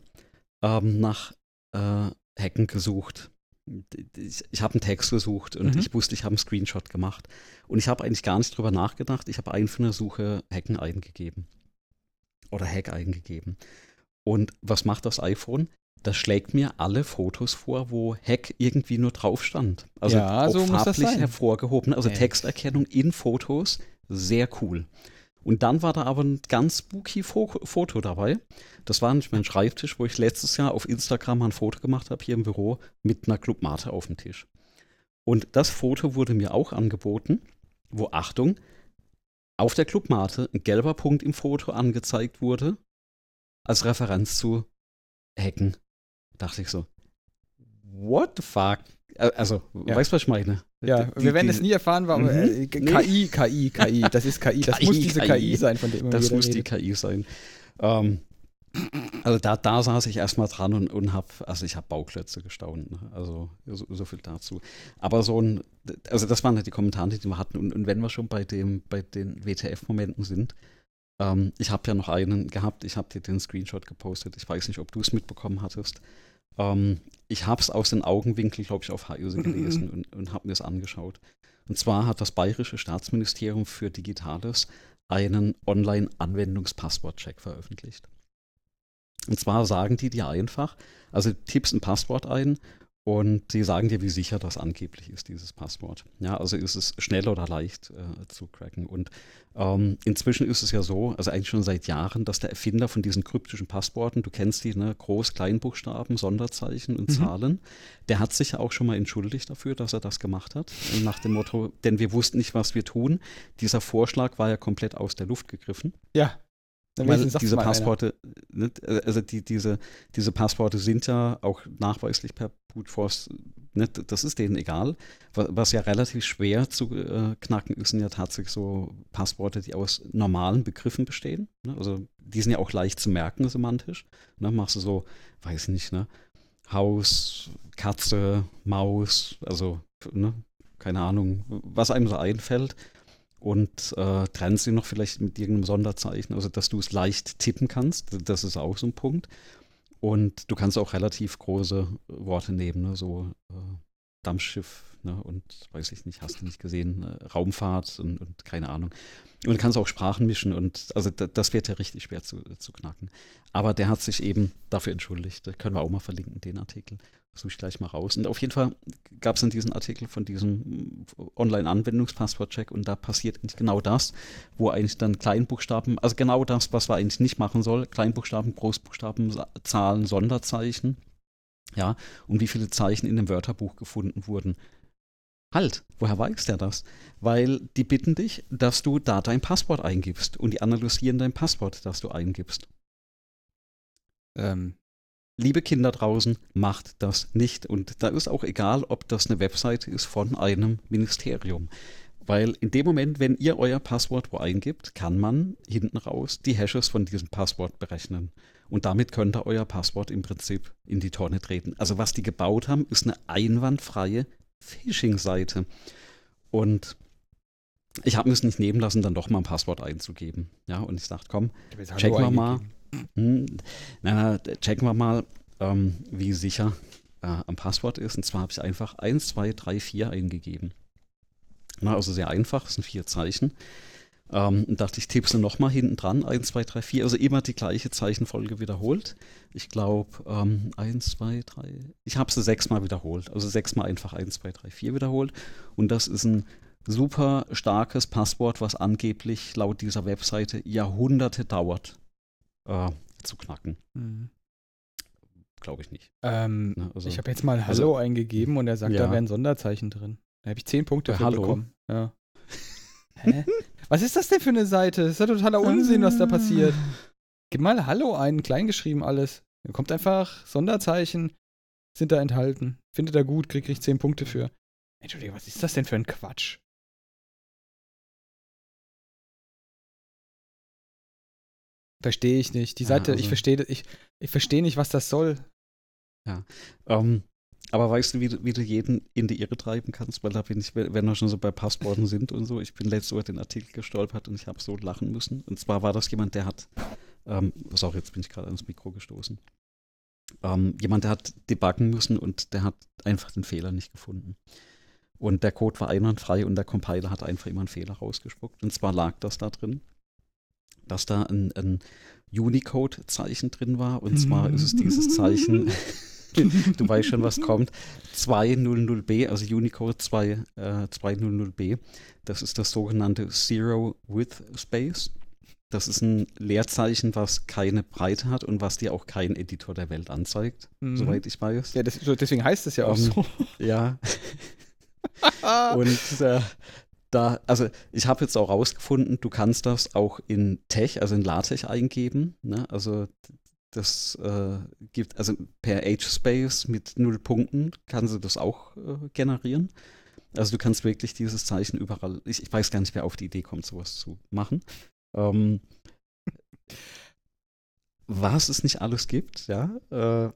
S1: ähm, nach äh, Hacken gesucht. Ich, ich habe einen Text gesucht und mhm. ich wusste, ich habe einen Screenshot gemacht. Und ich habe eigentlich gar nicht drüber nachgedacht. Ich habe einfach in der Suche Hacken eingegeben. Oder Hack eingegeben. Und was macht das iPhone? Das schlägt mir alle Fotos vor, wo Hack irgendwie nur drauf stand. Also
S2: ja, so farblich
S1: hervorgehoben. Also Hack. Texterkennung in Fotos, sehr cool. Und dann war da aber ein ganz spooky Foto dabei. Das war nicht mein Schreibtisch, wo ich letztes Jahr auf Instagram ein Foto gemacht habe, hier im Büro, mit einer Club Mate auf dem Tisch. Und das Foto wurde mir auch angeboten, wo, Achtung, auf der Club Mate ein gelber Punkt im Foto angezeigt wurde, als Referenz zu Hacken. Dachte ich so, what the fuck? Also, ja. weißt du, was ich meine?
S2: Ja, die, wir werden es nie erfahren, warum. Mhm. Äh, KI, KI, KI, das ist KI. Das KI, muss diese KI, KI, sein, von dem
S1: Das muss redet. die KI sein. Ähm, also da, da saß ich erstmal dran und, und habe, also ich habe Bauklötze gestaunt. Ne? Also so, so, viel dazu. Aber so ein, also das waren halt die Kommentare, die wir hatten. Und, und wenn wir schon bei dem, bei den WTF-Momenten sind, ähm, ich habe ja noch einen gehabt, ich habe dir den Screenshot gepostet. Ich weiß nicht, ob du es mitbekommen hattest. Ähm, ich habe es aus den Augenwinkeln, glaube ich, auf HUSE gelesen und, und habe mir es angeschaut. Und zwar hat das Bayerische Staatsministerium für Digitales einen Online-Anwendungspasswortcheck veröffentlicht. Und zwar sagen die dir einfach, also tippst ein Passwort ein und sie sagen dir, wie sicher das angeblich ist, dieses Passwort. Ja, also ist es schnell oder leicht äh, zu cracken. Und ähm, inzwischen ist es ja so, also eigentlich schon seit Jahren, dass der Erfinder von diesen kryptischen Passworten, du kennst die, ne, Groß-, Kleinbuchstaben, Sonderzeichen und mhm. Zahlen, der hat sich ja auch schon mal entschuldigt dafür, dass er das gemacht hat. Nach dem Motto, denn wir wussten nicht, was wir tun. Dieser Vorschlag war ja komplett aus der Luft gegriffen.
S2: Ja.
S1: Weil diese Passporte, ne, also die, diese, diese Passporte sind ja auch nachweislich per Brute Force, ne, das ist denen egal. Was ja relativ schwer zu äh, knacken ist, sind ja tatsächlich so Passworte, die aus normalen Begriffen bestehen. Ne? Also die sind ja auch leicht zu merken semantisch. Ne? Machst du so, weiß ich nicht, ne? Haus, Katze, Maus, also ne? keine Ahnung, was einem so einfällt und äh, trennen sie noch vielleicht mit irgendeinem Sonderzeichen, also dass du es leicht tippen kannst. Das ist auch so ein Punkt. Und du kannst auch relativ große Worte nehmen, ne? so äh, Dampfschiff ne? und weiß ich nicht, hast du nicht gesehen, äh, Raumfahrt und, und, keine Ahnung. Und kannst auch Sprachen mischen und also das wird ja richtig schwer zu, zu knacken. Aber der hat sich eben dafür entschuldigt. Da können wir auch mal verlinken, den Artikel suche ich gleich mal raus. Und auf jeden Fall gab es dann diesen Artikel von diesem Online-Anwendungspasswort-Check und da passiert genau das, wo eigentlich dann Kleinbuchstaben, also genau das, was man eigentlich nicht machen soll, Kleinbuchstaben, Großbuchstaben, Zahlen, Sonderzeichen, ja, und wie viele Zeichen in dem Wörterbuch gefunden wurden. Halt, woher weiß der das? Weil die bitten dich, dass du da dein Passwort eingibst und die analysieren dein Passwort, das du eingibst. Ähm, liebe Kinder draußen, macht das nicht. Und da ist auch egal, ob das eine Webseite ist von einem Ministerium. Weil in dem Moment, wenn ihr euer Passwort wo eingibt, kann man hinten raus die Hashes von diesem Passwort berechnen. Und damit könnt ihr euer Passwort im Prinzip in die Tonne treten. Also was die gebaut haben, ist eine einwandfreie Phishing-Seite. Und ich habe mir es nicht nehmen lassen, dann doch mal ein Passwort einzugeben. Ja, und ich dachte, komm, checken wir mal. Hm, na, checken wir mal, ähm, wie sicher äh, am Passwort ist. Und zwar habe ich einfach 1, 2, 3, 4 eingegeben. Na, also sehr einfach, das sind vier Zeichen. Ähm, und dachte ich, tippe sie nochmal hinten dran, 1, 2, 3, 4, also immer die gleiche Zeichenfolge wiederholt. Ich glaube, ähm, 1, 2, 3, ich habe sie sechsmal wiederholt, also sechsmal einfach 1, 2, 3, 4 wiederholt. Und das ist ein super starkes Passwort, was angeblich laut dieser Webseite Jahrhunderte dauert, äh, zu knacken.
S2: Mhm.
S1: Glaube ich nicht.
S2: Ähm,
S1: Ne? Also,
S2: ich habe jetzt mal
S1: also-
S2: Hallo eingegeben und er sagt, da
S1: Ja.
S2: wären Sonderzeichen drin. Da habe ich zehn Punkte
S1: Bei
S2: für
S1: Hallo?
S2: bekommen. Ja. Hä? Was ist das denn für eine Seite? Das ist ja totaler Unsinn, was da passiert. Gib mal Hallo ein, kleingeschrieben alles. Dann kommt einfach Sonderzeichen, sind da enthalten. Findet er gut, krieg ich 10 Punkte für. Entschuldigung, was ist das denn für ein Quatsch? Verstehe ich nicht. Die
S1: Ja,
S2: Seite, ich
S1: also-
S2: verstehe ich, ich verstehe nicht, was das soll.
S1: Ähm, aber weißt du, wie, du, wie du jeden in die Irre treiben kannst? Weil da bin ich, wenn wir schon so bei Passworten sind und so, ich bin letztes Mal den Artikel gestolpert und ich habe so lachen müssen. Und zwar war das jemand, der hat, ähm, sorry, jetzt bin ich gerade ans Mikro gestoßen. Ähm, jemand, der hat debuggen müssen und der hat einfach den Fehler nicht gefunden. Und der Code war einwandfrei und der Compiler hat einfach immer einen Fehler rausgespuckt. Und zwar lag das da drin, dass da ein, ein Unicode-Zeichen drin war. Und zwar ist es dieses Zeichen, du weißt schon, was kommt, 200b, also Unicode 2, äh, 200b. Das ist das sogenannte Zero Width Space. Das ist ein Leerzeichen, was keine Breite hat und was dir auch kein Editor der Welt anzeigt,
S2: Mhm.
S1: soweit ich weiß.
S2: Ja, das, deswegen heißt es ja auch
S1: Ähm,
S2: so.
S1: Ja. Und äh, da, also ich habe jetzt auch rausgefunden, du kannst das auch in Tech, also in LaTeX eingeben. Ne? Also das äh, gibt, also per H-Space mit null Punkten kannst du das auch äh, generieren. Also du kannst wirklich dieses Zeichen überall, ich, ich weiß gar nicht, wer auf die Idee kommt, sowas zu machen. Ähm, was es nicht alles gibt, ja. Äh,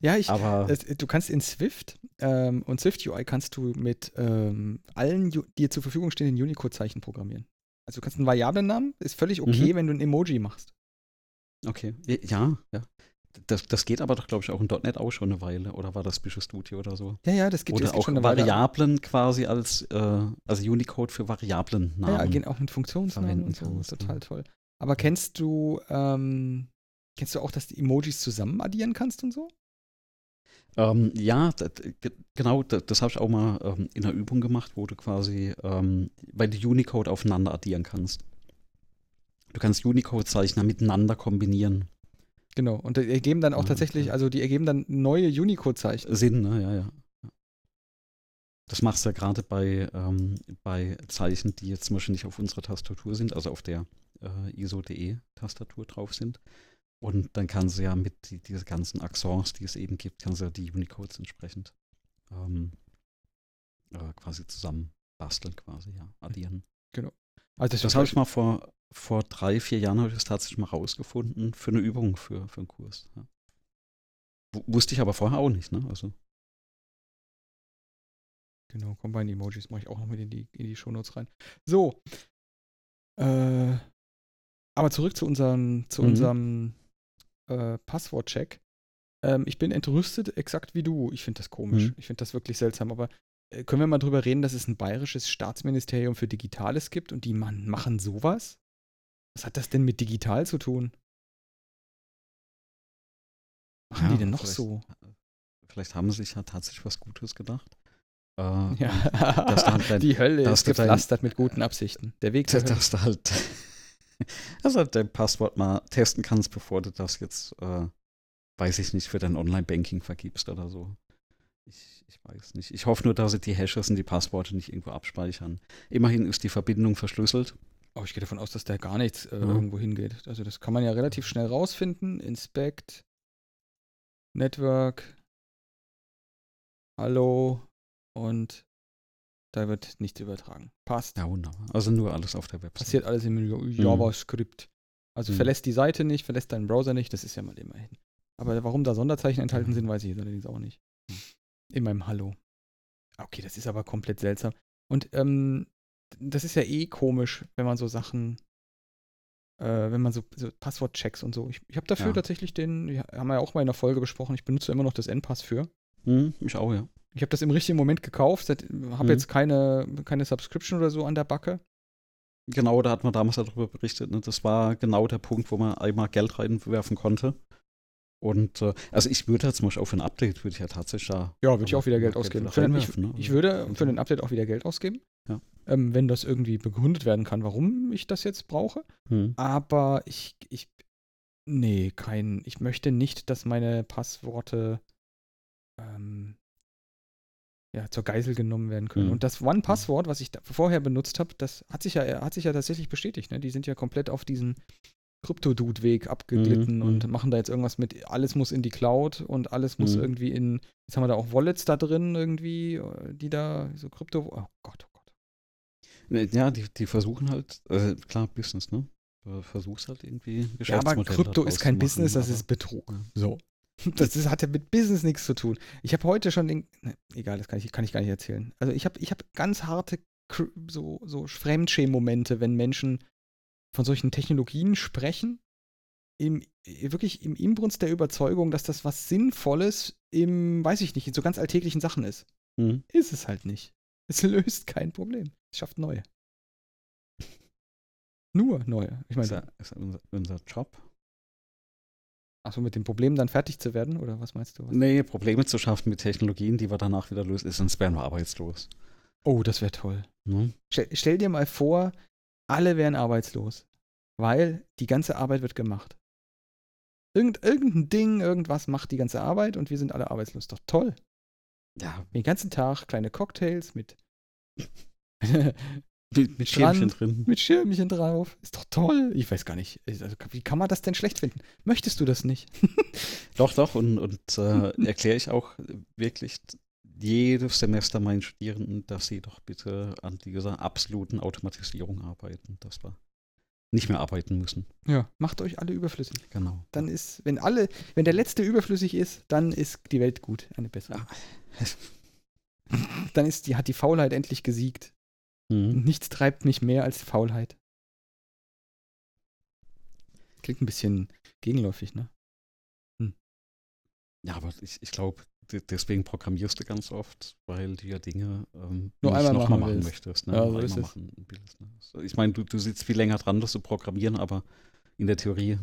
S2: Ja, ich,
S1: aber
S2: du kannst in Swift ähm, und Swift UI kannst du mit ähm, allen Ju- dir zur Verfügung stehenden Unicode-Zeichen programmieren. Also du kannst einen Variablennamen, ist völlig okay, wenn du ein Emoji machst.
S1: Okay, ja, ja. Das, das geht aber doch, glaube ich, auch in .NET auch schon eine Weile. Oder war das Visual Studio oder so?
S2: Ja, ja, das gibt, das
S1: oder auch
S2: schon eine Weile.
S1: Variablen quasi als, äh, also Unicode für
S2: Ja,
S1: Variablennamen.
S2: ja, gehen auch mit Funktionsnamen und so.
S1: kannst,
S2: total
S1: ja.
S2: toll. Aber kennst du, ähm, kennst du auch, dass du Emojis zusammen addieren kannst und so?
S1: Ähm, ja, das, ge- genau, das, das habe ich auch mal ähm, in einer Übung gemacht, wo du quasi, ähm, weil du Unicode aufeinander addieren kannst. Du kannst Unicode-Zeichner miteinander kombinieren.
S2: Genau. Und die ergeben dann auch
S1: Ah,
S2: tatsächlich,
S1: okay.
S2: also die ergeben dann neue Unicode-Zeichen.
S1: Sinn, ne? Ja, ja. ja. Das machst du ja gerade bei, ähm, bei Zeichen, die jetzt zum Beispiel nicht auf unserer Tastatur sind, also auf der äh, ISO.de-Tastatur drauf sind. Und dann kannst du ja mit die, diese ganzen Accents, die es eben gibt, kannst du ja die Unicodes entsprechend ähm, äh, quasi zusammen basteln, quasi, ja, addieren.
S2: Also
S1: Das habe ich mal vor, vor drei, vier Jahren habe ich das tatsächlich mal rausgefunden für eine Übung, für, für einen Kurs. Ja. Wusste ich aber vorher auch nicht, ne? Also,
S2: Genau, Combine-Emojis mache ich auch noch mit in die, in die Shownotes rein. So. Äh, aber zurück zu unserem, zu
S1: Mhm.
S2: unserem äh, Passwortcheck. Ähm, ich bin entrüstet, exakt wie du. Ich finde das komisch.
S1: Mhm.
S2: Ich finde das wirklich seltsam. Aber können wir mal drüber reden, dass es ein bayerisches Staatsministerium für Digitales gibt und die man, machen sowas? Was hat das denn mit digital zu tun? Machen
S1: Ja,
S2: die denn noch so?
S1: Vielleicht haben sie sich ja tatsächlich was Gutes gedacht. Äh,
S2: Ja,
S1: dass halt dein-
S2: die Hölle
S1: dass
S2: ist
S1: dein-
S2: gepflastert mit guten Absichten. Der Weg
S1: dass,
S2: Hölle.
S1: dass du halt, dass du halt dein Passwort mal testen kannst, bevor du das jetzt, äh, weiß ich nicht, für dein Online-Banking vergibst oder so. Ich, ich weiß nicht. Ich hoffe nur, dass sie die Hashes und die Passworte nicht irgendwo abspeichern. Immerhin ist die Verbindung verschlüsselt.
S2: Oh, ich gehe davon aus, dass da gar nichts äh,
S1: Ja.
S2: irgendwo hingeht. Also das kann man ja relativ schnell rausfinden. Inspect, Network, Hallo und da wird nichts übertragen. Passt.
S1: Ja, wunderbar. Also nur alles auf der Website.
S2: Passiert alles im JavaScript. Also
S1: Mhm.
S2: verlässt die Seite nicht, verlässt deinen Browser nicht, das ist ja mal immerhin. Aber warum da Sonderzeichen enthalten
S1: Mhm.
S2: sind, weiß ich allerdings auch nicht. In meinem Hallo. Okay, das ist aber komplett seltsam. Und ähm, das ist ja eh komisch, wenn man so Sachen, äh, wenn man so, so Passwortchecks und so. Ich, ich habe dafür
S1: Ja.
S2: tatsächlich den, wir haben ja auch mal in der Folge besprochen, ich benutze immer noch das N-Pass für.
S1: Hm, ich auch, ja.
S2: Ich habe das im richtigen Moment gekauft, habe
S1: Mhm.
S2: jetzt keine, keine Subscription oder so an der Backe.
S1: Genau, da hat man damals darüber berichtet. Ne? Das war genau der Punkt, wo man einmal Geld reinwerfen konnte. Und äh, also ich würde zum Beispiel auch für ein Update würde ich ja tatsächlich da.
S2: Ja, würde ich auch wieder Geld
S1: Geld
S2: ausgeben. Für ich,
S1: ne?
S2: ich
S1: Also,
S2: würde
S1: und
S2: für den Update auch wieder Geld ausgeben.
S1: Ja.
S2: Ähm, wenn das irgendwie begründet werden kann, warum ich das jetzt brauche.
S1: Hm.
S2: Aber ich, ich Nee, kein. Ich möchte nicht, dass meine Passworte ähm, ja, zur Geisel genommen werden können.
S1: Mhm.
S2: Und das One-Passwort, was ich vorher benutzt habe, das hat sich ja, hat sich ja tatsächlich bestätigt. Ne? Die sind ja komplett auf diesen Krypto-Dude-Weg abgeglitten
S1: Mhm,
S2: und machen da jetzt irgendwas mit, alles muss in die Cloud und alles muss
S1: Mhm.
S2: irgendwie in, jetzt haben wir da auch Wallets da drin irgendwie, äh, die da so Krypto, oh Gott, oh Gott.
S1: Ne, Ja, die, die versuchen halt, äh, klar, Business, ne? Versuchst halt irgendwie
S2: Ja, aber Krypto ist kein Business, das ist Betrug. So. Das ist, hat ja mit Business nichts zu tun. Ich habe heute schon den. Ne, egal, das kann ich, kann ich gar nicht erzählen. Also ich habe ich hab ganz harte so, so Fremdschämen-Momente, wenn Menschen von solchen Technologien sprechen. Im, wirklich im Inbrunst der Überzeugung, dass das was Sinnvolles im, weiß ich nicht, in so ganz alltäglichen Sachen ist.
S1: Mhm.
S2: Ist es halt nicht. Es löst kein Problem. Es schafft neue. Nur neue. Ich
S1: Ist
S2: meine,
S1: ja, ist ja unser, unser Job.
S2: achso, mit dem Problem dann fertig zu werden, oder was meinst du? Was?
S1: Nee, Probleme zu schaffen mit Technologien, die wir danach wieder lösen, sonst wären wir arbeitslos.
S2: Oh, das wäre toll.
S1: Ne?
S2: Stell, stell dir mal vor, alle wären arbeitslos, weil die ganze Arbeit wird gemacht. Irgend, irgendein Ding, irgendwas macht die ganze Arbeit und wir sind alle arbeitslos. Doch toll.
S1: Ja,
S2: Den ganzen Tag kleine Cocktails mit,
S1: mit, mit
S2: Strand,
S1: Schirmchen drin.
S2: mit Schirmchen drauf. Ist doch toll. Ich weiß gar nicht. Also, wie kann man das denn schlecht finden? Möchtest du das nicht?
S1: Doch, doch, und, und äh, erkläre ich auch wirklich jedes Semester meinen Studierenden, dass sie doch bitte an dieser absoluten Automatisierung arbeiten, dass wir nicht mehr arbeiten müssen.
S2: Ja. Macht euch alle überflüssig.
S1: Genau.
S2: Dann ist, wenn alle, wenn der letzte überflüssig ist, dann ist die Welt gut. Eine bessere. Dann ist die, hat die Faulheit endlich gesiegt.
S1: Mhm.
S2: Nichts treibt mich mehr als Faulheit. Klingt ein bisschen gegenläufig, ne?
S1: Ja, aber ich, ich glaube, deswegen programmierst du ganz oft, weil du ja Dinge ähm,
S2: Nur einmal
S1: noch
S2: machen
S1: mal machen möchtest. Ne?
S2: Ja, so ist
S1: machen willst, ne? so, ich meine, du, du sitzt viel länger dran, das zu programmieren, aber in der Theorie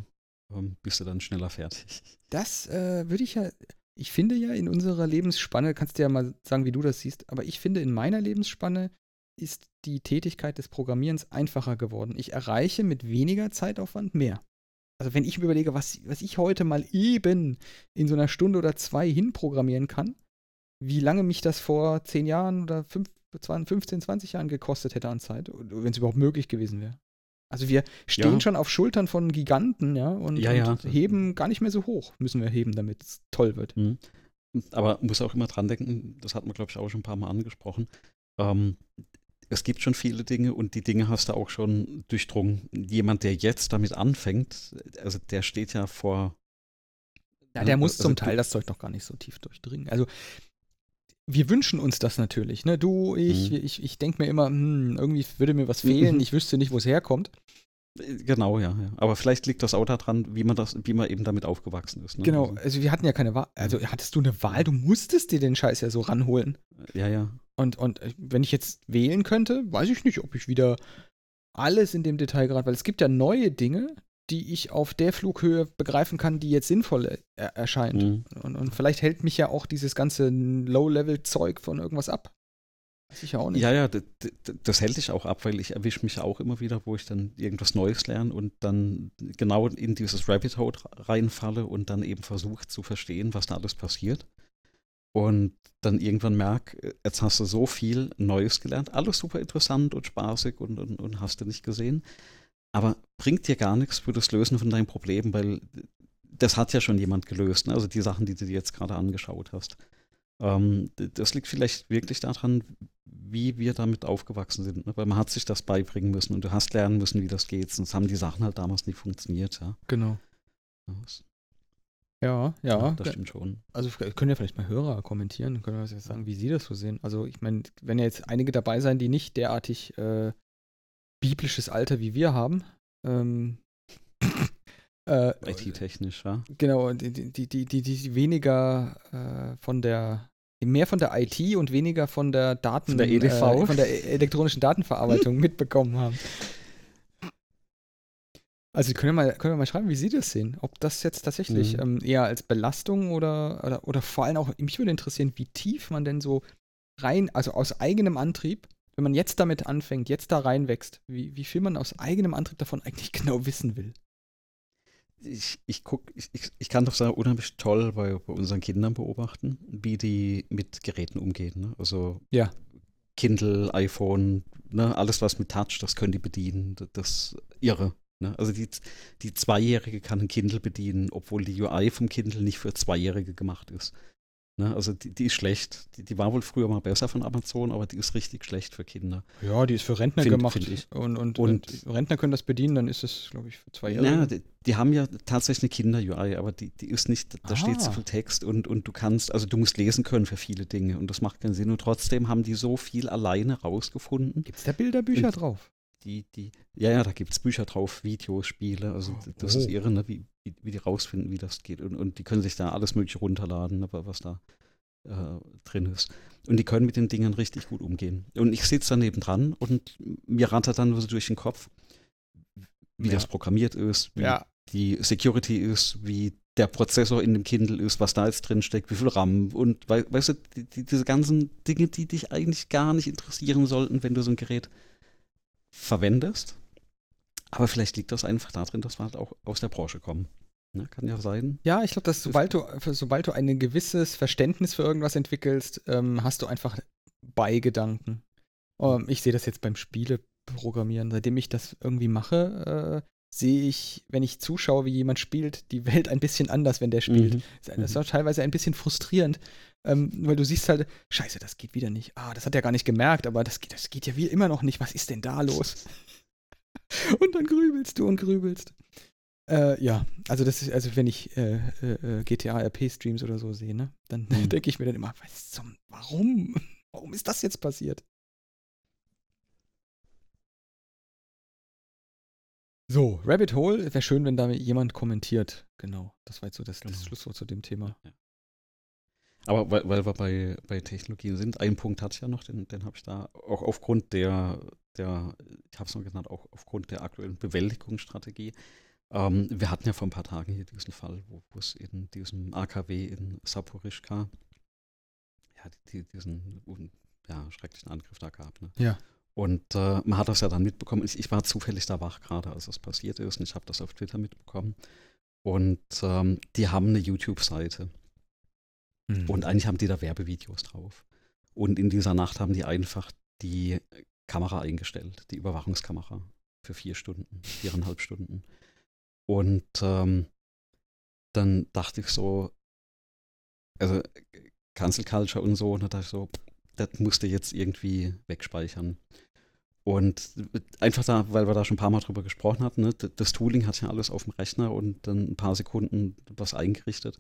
S1: ähm, bist du dann schneller fertig.
S2: Das äh, würde ich ja, ich finde ja in unserer Lebensspanne, kannst du ja mal sagen, wie du das siehst, aber ich finde in meiner Lebensspanne ist die Tätigkeit des Programmierens einfacher geworden. Ich erreiche mit weniger Zeitaufwand mehr. Also wenn ich mir überlege, was, was ich heute mal eben in so einer Stunde oder zwei hinprogrammieren kann, wie lange mich das vor zehn Jahren oder fünf, 20, 15, 20 Jahren gekostet hätte an Zeit, wenn es überhaupt möglich gewesen wäre. Also wir stehen
S1: Ja.
S2: schon auf Schultern von Giganten, ja, und,
S1: Ja, ja.
S2: und heben gar nicht mehr so hoch, müssen wir heben, damit es toll wird.
S1: Mhm. Aber muss auch immer dran denken, das hat man, glaube ich, auch schon ein paar Mal angesprochen. Ähm, es gibt schon viele Dinge und die Dinge hast du auch schon durchdrungen. Jemand, der jetzt damit anfängt, also der steht ja vor.
S2: Ja, der muss
S1: also
S2: zum Teil das Zeug noch gar nicht so tief durchdringen. Also wir wünschen uns das natürlich, ne? Du, ich,
S1: Mhm.
S2: ich, ich denke mir immer, hm, irgendwie würde mir was fehlen,
S1: Mhm.
S2: ich wüsste nicht, wo es herkommt.
S1: Genau, ja, ja. Aber vielleicht liegt das auch daran, wie man das, wie man eben damit aufgewachsen ist. Ne?
S2: Genau,
S1: Also,
S2: also wir hatten ja keine Wahl. Also hattest du eine Wahl, du musstest dir den Scheiß ja so ranholen.
S1: ja, ja.
S2: Und, und äh, wenn ich jetzt wählen könnte, weiß ich nicht, ob ich wieder alles in dem Detail gerade, weil es gibt ja neue Dinge, die ich auf der Flughöhe begreifen kann, die jetzt sinnvoll er erscheint.
S1: Mhm.
S2: Und, und vielleicht hält mich ja auch dieses ganze Low-Level-Zeug von irgendwas ab. Weiß ich ja auch nicht.
S1: Ja, ja, d- d- das hält dich auch ab, weil ich erwische mich auch immer wieder, wo ich dann irgendwas Neues lerne und dann genau in dieses Rabbit Hole reinfalle und dann eben versuche zu verstehen, was da alles passiert. Und dann irgendwann merke, jetzt hast du so viel Neues gelernt, alles super interessant und spaßig und, und, und hast du nicht gesehen. Aber bringt dir gar nichts für das Lösen von deinen Problemen, weil das hat ja schon jemand gelöst, ne? also die Sachen, die du dir jetzt gerade angeschaut hast. Ähm, das liegt vielleicht wirklich daran, wie wir damit aufgewachsen sind, ne? weil man hat sich das beibringen müssen und du hast lernen müssen, wie das geht, sonst haben die Sachen halt damals nicht funktioniert. Ja,
S2: Genau.
S1: Ja, das,
S2: Ja, ja.
S1: das stimmt schon.
S2: Also können ja vielleicht mal Hörer kommentieren, können wir jetzt sagen, wie sie das so sehen. Also ich meine, wenn ja jetzt einige dabei sein, die nicht derartig äh, biblisches Alter wie wir haben, ähm, äh,
S1: IT-technisch, ja.
S2: genau, die, die, die, die, die weniger äh, von der, mehr von der IT und weniger von der Daten,
S1: Von der EDV.
S2: Äh, von der e- elektronischen Datenverarbeitung mitbekommen haben. Also können ja mal, können ja mal schreiben, wie Sie das sehen. Ob das jetzt tatsächlich
S1: Mhm.
S2: ähm, eher als Belastung oder, oder, oder vor allem auch, mich würde interessieren, wie tief man denn so rein, also aus eigenem Antrieb, wenn man jetzt damit anfängt, jetzt da reinwächst, wie, wie viel man aus eigenem Antrieb davon eigentlich genau wissen will.
S1: ich, ich guck, ich, ich, ich kann das sagen, unheimlich toll bei, bei unseren Kindern beobachten, wie die mit Geräten umgehen. Ne? Also
S2: Ja.
S1: Kindle, iPhone, ne, alles was mit Touch, das können die bedienen. Das, das irre. Ne? Also die, die Zweijährige kann ein Kindle bedienen, obwohl die UI vom Kindle nicht für Zweijährige gemacht ist. Ne? Also die, die ist schlecht. Die, die war wohl früher mal besser von Amazon, aber die ist richtig schlecht für Kinder.
S2: Ja, die ist für Rentner
S1: Find-
S2: gemacht.
S1: find.
S2: Und, und,
S1: Und-
S2: und Rentner können das bedienen, dann ist es, glaube ich, für zwei Jahre.
S1: Ja, die, die haben ja tatsächlich eine Kinder-UI, aber die, die ist nicht, da steht zu
S2: Ah.
S1: viel Text und, und du kannst, also du musst lesen können für viele Dinge und das macht keinen Sinn. Und trotzdem haben die so viel alleine rausgefunden.
S2: Gibt es da Bilderbücher drauf?
S1: Die, die, ja, ja, da gibt es Bücher drauf, Videos, Spiele, also
S2: Oh.
S1: das ist irre, ne, wie, wie, wie die rausfinden, wie das geht. Und, und die können sich da alles mögliche runterladen, ne, was da äh, drin ist. Und die können mit den Dingen richtig gut umgehen. Und ich sitze daneben dran und mir rattert dann so durch den Kopf, wie
S2: Ja.
S1: das programmiert ist, wie
S2: Ja.
S1: die Security ist, wie der Prozessor in dem Kindle ist, was da jetzt drin steckt, wie viel RAM und wei weißt du, die, die, diese ganzen Dinge, die dich eigentlich gar nicht interessieren sollten, wenn du so ein Gerät verwendest. Aber vielleicht liegt das einfach darin, dass wir halt auch aus der Branche kommen. Ne, kann ja sein.
S2: Ja, ich glaube, dass sobald du, sobald du ein gewisses Verständnis für irgendwas entwickelst, ähm, hast du einfach Beigedanken. Ähm, ich sehe das jetzt beim Spieleprogrammieren. Seitdem ich das irgendwie mache, äh, sehe ich, wenn ich zuschaue, wie jemand spielt, die Welt ein bisschen anders, wenn der spielt.
S1: Mhm.
S2: Das ist auch teilweise ein bisschen frustrierend, ähm, weil du siehst halt, scheiße, das geht wieder nicht. Ah, das hat er gar nicht gemerkt, aber das geht, das geht ja wie immer noch nicht. Was ist denn da los? und dann grübelst du und grübelst. Äh, ja, also das ist, also wenn ich äh, äh, äh, GTA RP-Streams oder so sehe, ne, dann
S1: Mhm.
S2: denke ich mir dann immer, was zum, warum? Warum ist das jetzt passiert? So, Rabbit Hole, wäre schön, wenn da jemand kommentiert. Genau, das war jetzt so das, das
S1: Genau.
S2: Schlusswort zu dem Thema.
S1: Ja. Aber weil, weil wir bei, bei Technologien sind, einen Punkt hatte ich ja noch, den, den habe ich da auch aufgrund der, der ich habe es noch genannt, auch aufgrund der aktuellen Bewältigungsstrategie. Ähm, wir hatten ja vor ein paar Tagen hier diesen Fall, wo, es in diesem AKW in Saporischka ja, die, diesen ja, schrecklichen Angriff da gab. Ne?
S2: Ja.
S1: Und äh, man hat das ja dann mitbekommen. Ich, ich war zufällig da wach gerade, als das passiert ist und ich habe das auf Twitter mitbekommen. Und ähm, die haben eine YouTube-Seite.
S2: Mhm.
S1: Und eigentlich haben die da Werbevideos drauf. Und in dieser Nacht haben die einfach die Kamera eingestellt, die Überwachungskamera für vier Stunden, viereinhalb Stunden. Und ähm, dann dachte ich so, also Cancel Culture und so, und da dachte ich so, das musste jetzt irgendwie wegspeichern. Und einfach da, weil wir da schon ein paar Mal drüber gesprochen hatten, ne, das Tooling hat ja alles auf dem Rechner und dann ein paar Sekunden was eingerichtet.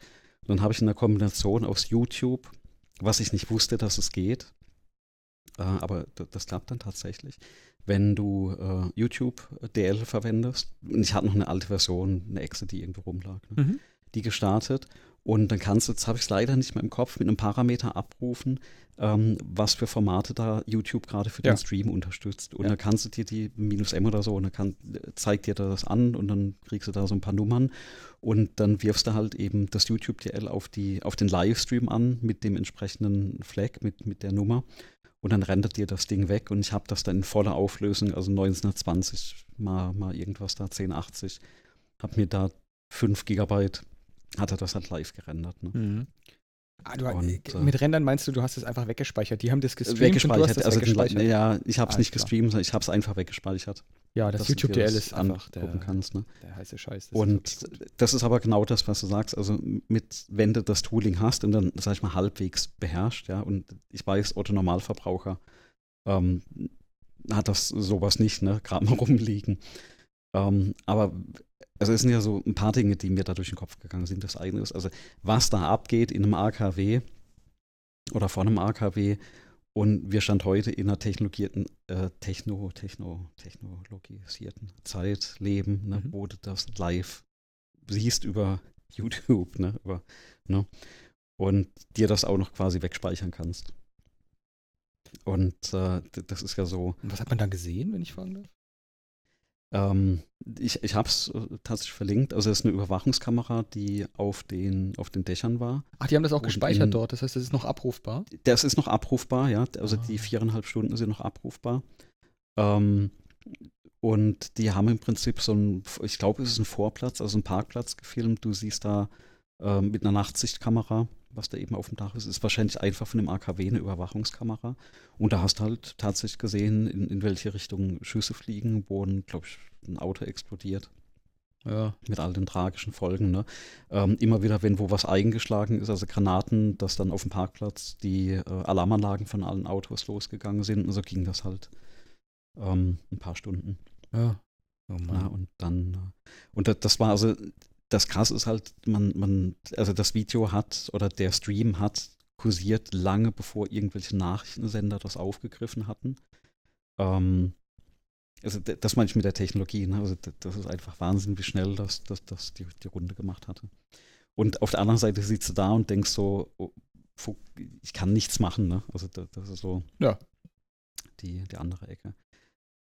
S1: Und dann habe ich in der Kombination aus YouTube, was ich nicht wusste, dass es geht, äh, aber das klappt dann tatsächlich, wenn du äh, YouTube DL verwendest. Und ich hatte noch eine alte Version, eine Exe, die irgendwo rumlag. Ne?
S2: Mhm.
S1: die gestartet und dann kannst du, jetzt habe ich es leider nicht mehr im Kopf, mit einem Parameter abrufen, ähm, was für Formate da YouTube gerade für
S2: Ja.
S1: den Stream unterstützt. Und
S2: Ja.
S1: dann kannst du dir die minus M oder so und dann kann, zeigt dir das an und dann kriegst du da so ein paar Nummern und dann wirfst du halt eben das YouTube-DL auf, die, auf den Livestream an mit dem entsprechenden Flag, mit, mit der Nummer. Und dann rendert dir das Ding weg und ich habe das dann in voller Auflösung, also 1920 mal, mal irgendwas da, 1080, habe mir da 5 Gigabyte hat er das halt live gerendert. Ne?
S2: Mhm. Ah, du,
S1: Und,
S2: äh,
S1: äh,
S2: mit Rendern meinst du, du hast es einfach weggespeichert. Die haben das gestreamt und du hast
S1: weggespeichert.
S2: das
S1: Also den,
S2: weggespeichert.
S1: ja, ich habe es nicht gestreamt, sondern ich habe es einfach weggespeichert.
S2: ja, das YouTube-DL ist einfach der,
S1: kannst. Ne?
S2: der heiße Scheiß. Das ist
S1: Und
S2: gut.
S1: das ist aber genau das, was du sagst. Also mit, wenn du das Tooling hast und dann, sag ich mal, halbwegs beherrscht, ja, und ich weiß, Otto Normalverbraucher ähm, hat das sowas nicht, ne, gerade mal rumliegen. Ähm, aber also es sind ja so ein paar Dinge, die mir da durch den Kopf gegangen sind. Das eine ist, also was da abgeht in einem AKW oder vor einem AKW und wir stand heute in einer technologierten, äh, techno, techno, technologisierten Zeit leben, ne,
S2: Mhm.
S1: wo du das live siehst über YouTube, ne, über, ne, und dir das auch noch quasi wegspeichern kannst. Und äh, das ist ja so,
S2: Und was hat man da gesehen, wenn ich fragen darf?
S1: Ähm, ich, ich habe es äh, tatsächlich verlinkt. Also es ist eine Überwachungskamera, die auf den, auf den Dächern war.
S2: Ach, die haben das auch
S1: Und
S2: gespeichert
S1: in-
S2: dort. Das heißt, das ist noch abrufbar.
S1: Das ist noch abrufbar, ja. Also
S2: Ah.
S1: die viereinhalb Stunden sind noch abrufbar. Ähm, Und die haben im Prinzip so ein, ich glaube, es ist ein Vorplatz, also ein Parkplatz gefilmt. Du siehst da äh, mit einer Nachtsichtkamera, was da eben auf dem Dach ist, ist wahrscheinlich einfach von dem AKW eine Überwachungskamera. Und da hast du halt tatsächlich gesehen, in, in welche Richtung Schüsse fliegen, wo, glaube ich, ein Auto explodiert. Ja. Mit all den tragischen Folgen. Ne? Ähm, immer wieder, wenn wo was eingeschlagen ist, also Granaten, dass dann auf dem Parkplatz die äh, Alarmanlagen von allen Autos losgegangen sind. Und so ging das halt ähm, ein paar Stunden.
S2: Ja.
S1: Oh ja, und dann, äh, und das, das war also, das krass ist halt, man, man, also das Video hat oder der Stream hat kursiert lange bevor irgendwelche Nachrichtensender das aufgegriffen hatten. Ähm, also das meine ich mit der Technologie, ne? also das ist einfach Wahnsinn, wie schnell das, das, das die, die Runde gemacht hatte. Und auf der anderen Seite sitzt du da und denkst so, oh, ich kann nichts machen, ne? Also das, das ist so
S2: ja.
S1: die, die andere Ecke.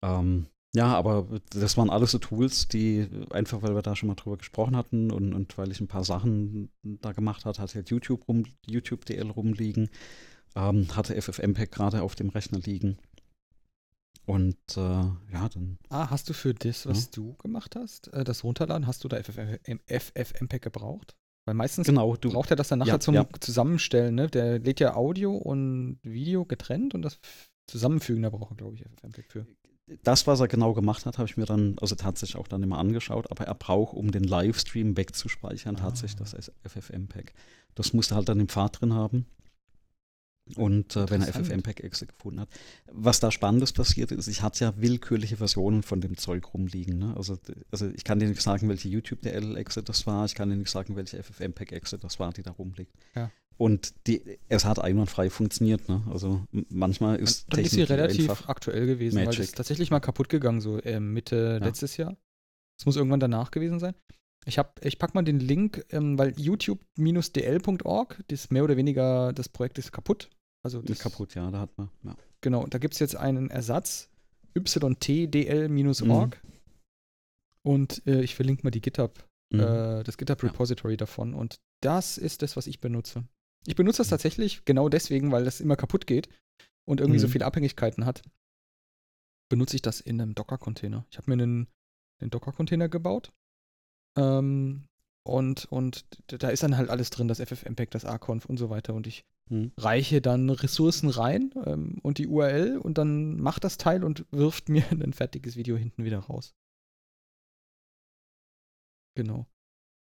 S1: Ähm, ja, aber das waren alles so Tools, die einfach, weil wir da schon mal drüber gesprochen hatten und, und weil ich ein paar Sachen da gemacht hat, hatte halt YouTube rum, YouTube DL rumliegen, ähm, hatte FFmpeg gerade auf dem Rechner liegen. Und äh, ja, dann.
S2: Ah, hast du für das, was ja. du gemacht hast, äh, das Runterladen, hast du da FFmpeg gebraucht? Weil meistens
S1: genau,
S2: du, braucht er das dann nachher ja, zum ja. Zusammenstellen, ne? Der lädt ja Audio und Video getrennt und das Zusammenfügen, da braucht er, glaube ich, FFmpeg für
S1: das, was er genau gemacht hat, habe ich mir dann, also tatsächlich auch dann immer angeschaut, aber er braucht, um den Livestream wegzuspeichern, ah. tatsächlich das FFmpeg. Das musste halt dann im Pfad drin haben. Und äh, wenn er FFmpeg-Exe gefunden hat. Was da Spannendes passiert ist, ich hatte ja willkürliche Versionen von dem Zeug rumliegen. Ne? Also, also ich kann dir nicht sagen, welche YouTube-DL-Exe das war, ich kann dir nicht sagen, welche FFmpeg-Exe das war, die da rumliegt.
S2: Ja.
S1: Und die, es hat einwandfrei funktioniert. Ne? Also manchmal ist
S2: Dann ist sie relativ aktuell gewesen, Magic. weil das ist tatsächlich mal kaputt gegangen, so äh, Mitte ja. letztes Jahr. Das muss irgendwann danach gewesen sein. Ich, hab, ich pack mal den Link, ähm, weil youtube-dl.org, das mehr oder weniger, das Projekt ist kaputt. Also
S1: das, ist kaputt, ja, da hat man. Ja.
S2: Genau, da gibt es jetzt einen Ersatz, ytdl-org. Mhm. Und äh, ich verlinke mal die GitHub, mhm. äh, das GitHub-Repository ja. davon. Und das ist das, was ich benutze. Ich benutze das mhm. tatsächlich genau deswegen, weil das immer kaputt geht und irgendwie mhm. so viele Abhängigkeiten hat. Benutze ich das in einem Docker-Container. Ich habe mir einen, einen Docker-Container gebaut. Ähm, und, und da ist dann halt alles drin, das FFmpeg, das Arconf und so weiter. Und ich mhm. reiche dann Ressourcen rein ähm, und die URL und dann macht das Teil und wirft mir ein fertiges Video hinten wieder raus. Genau.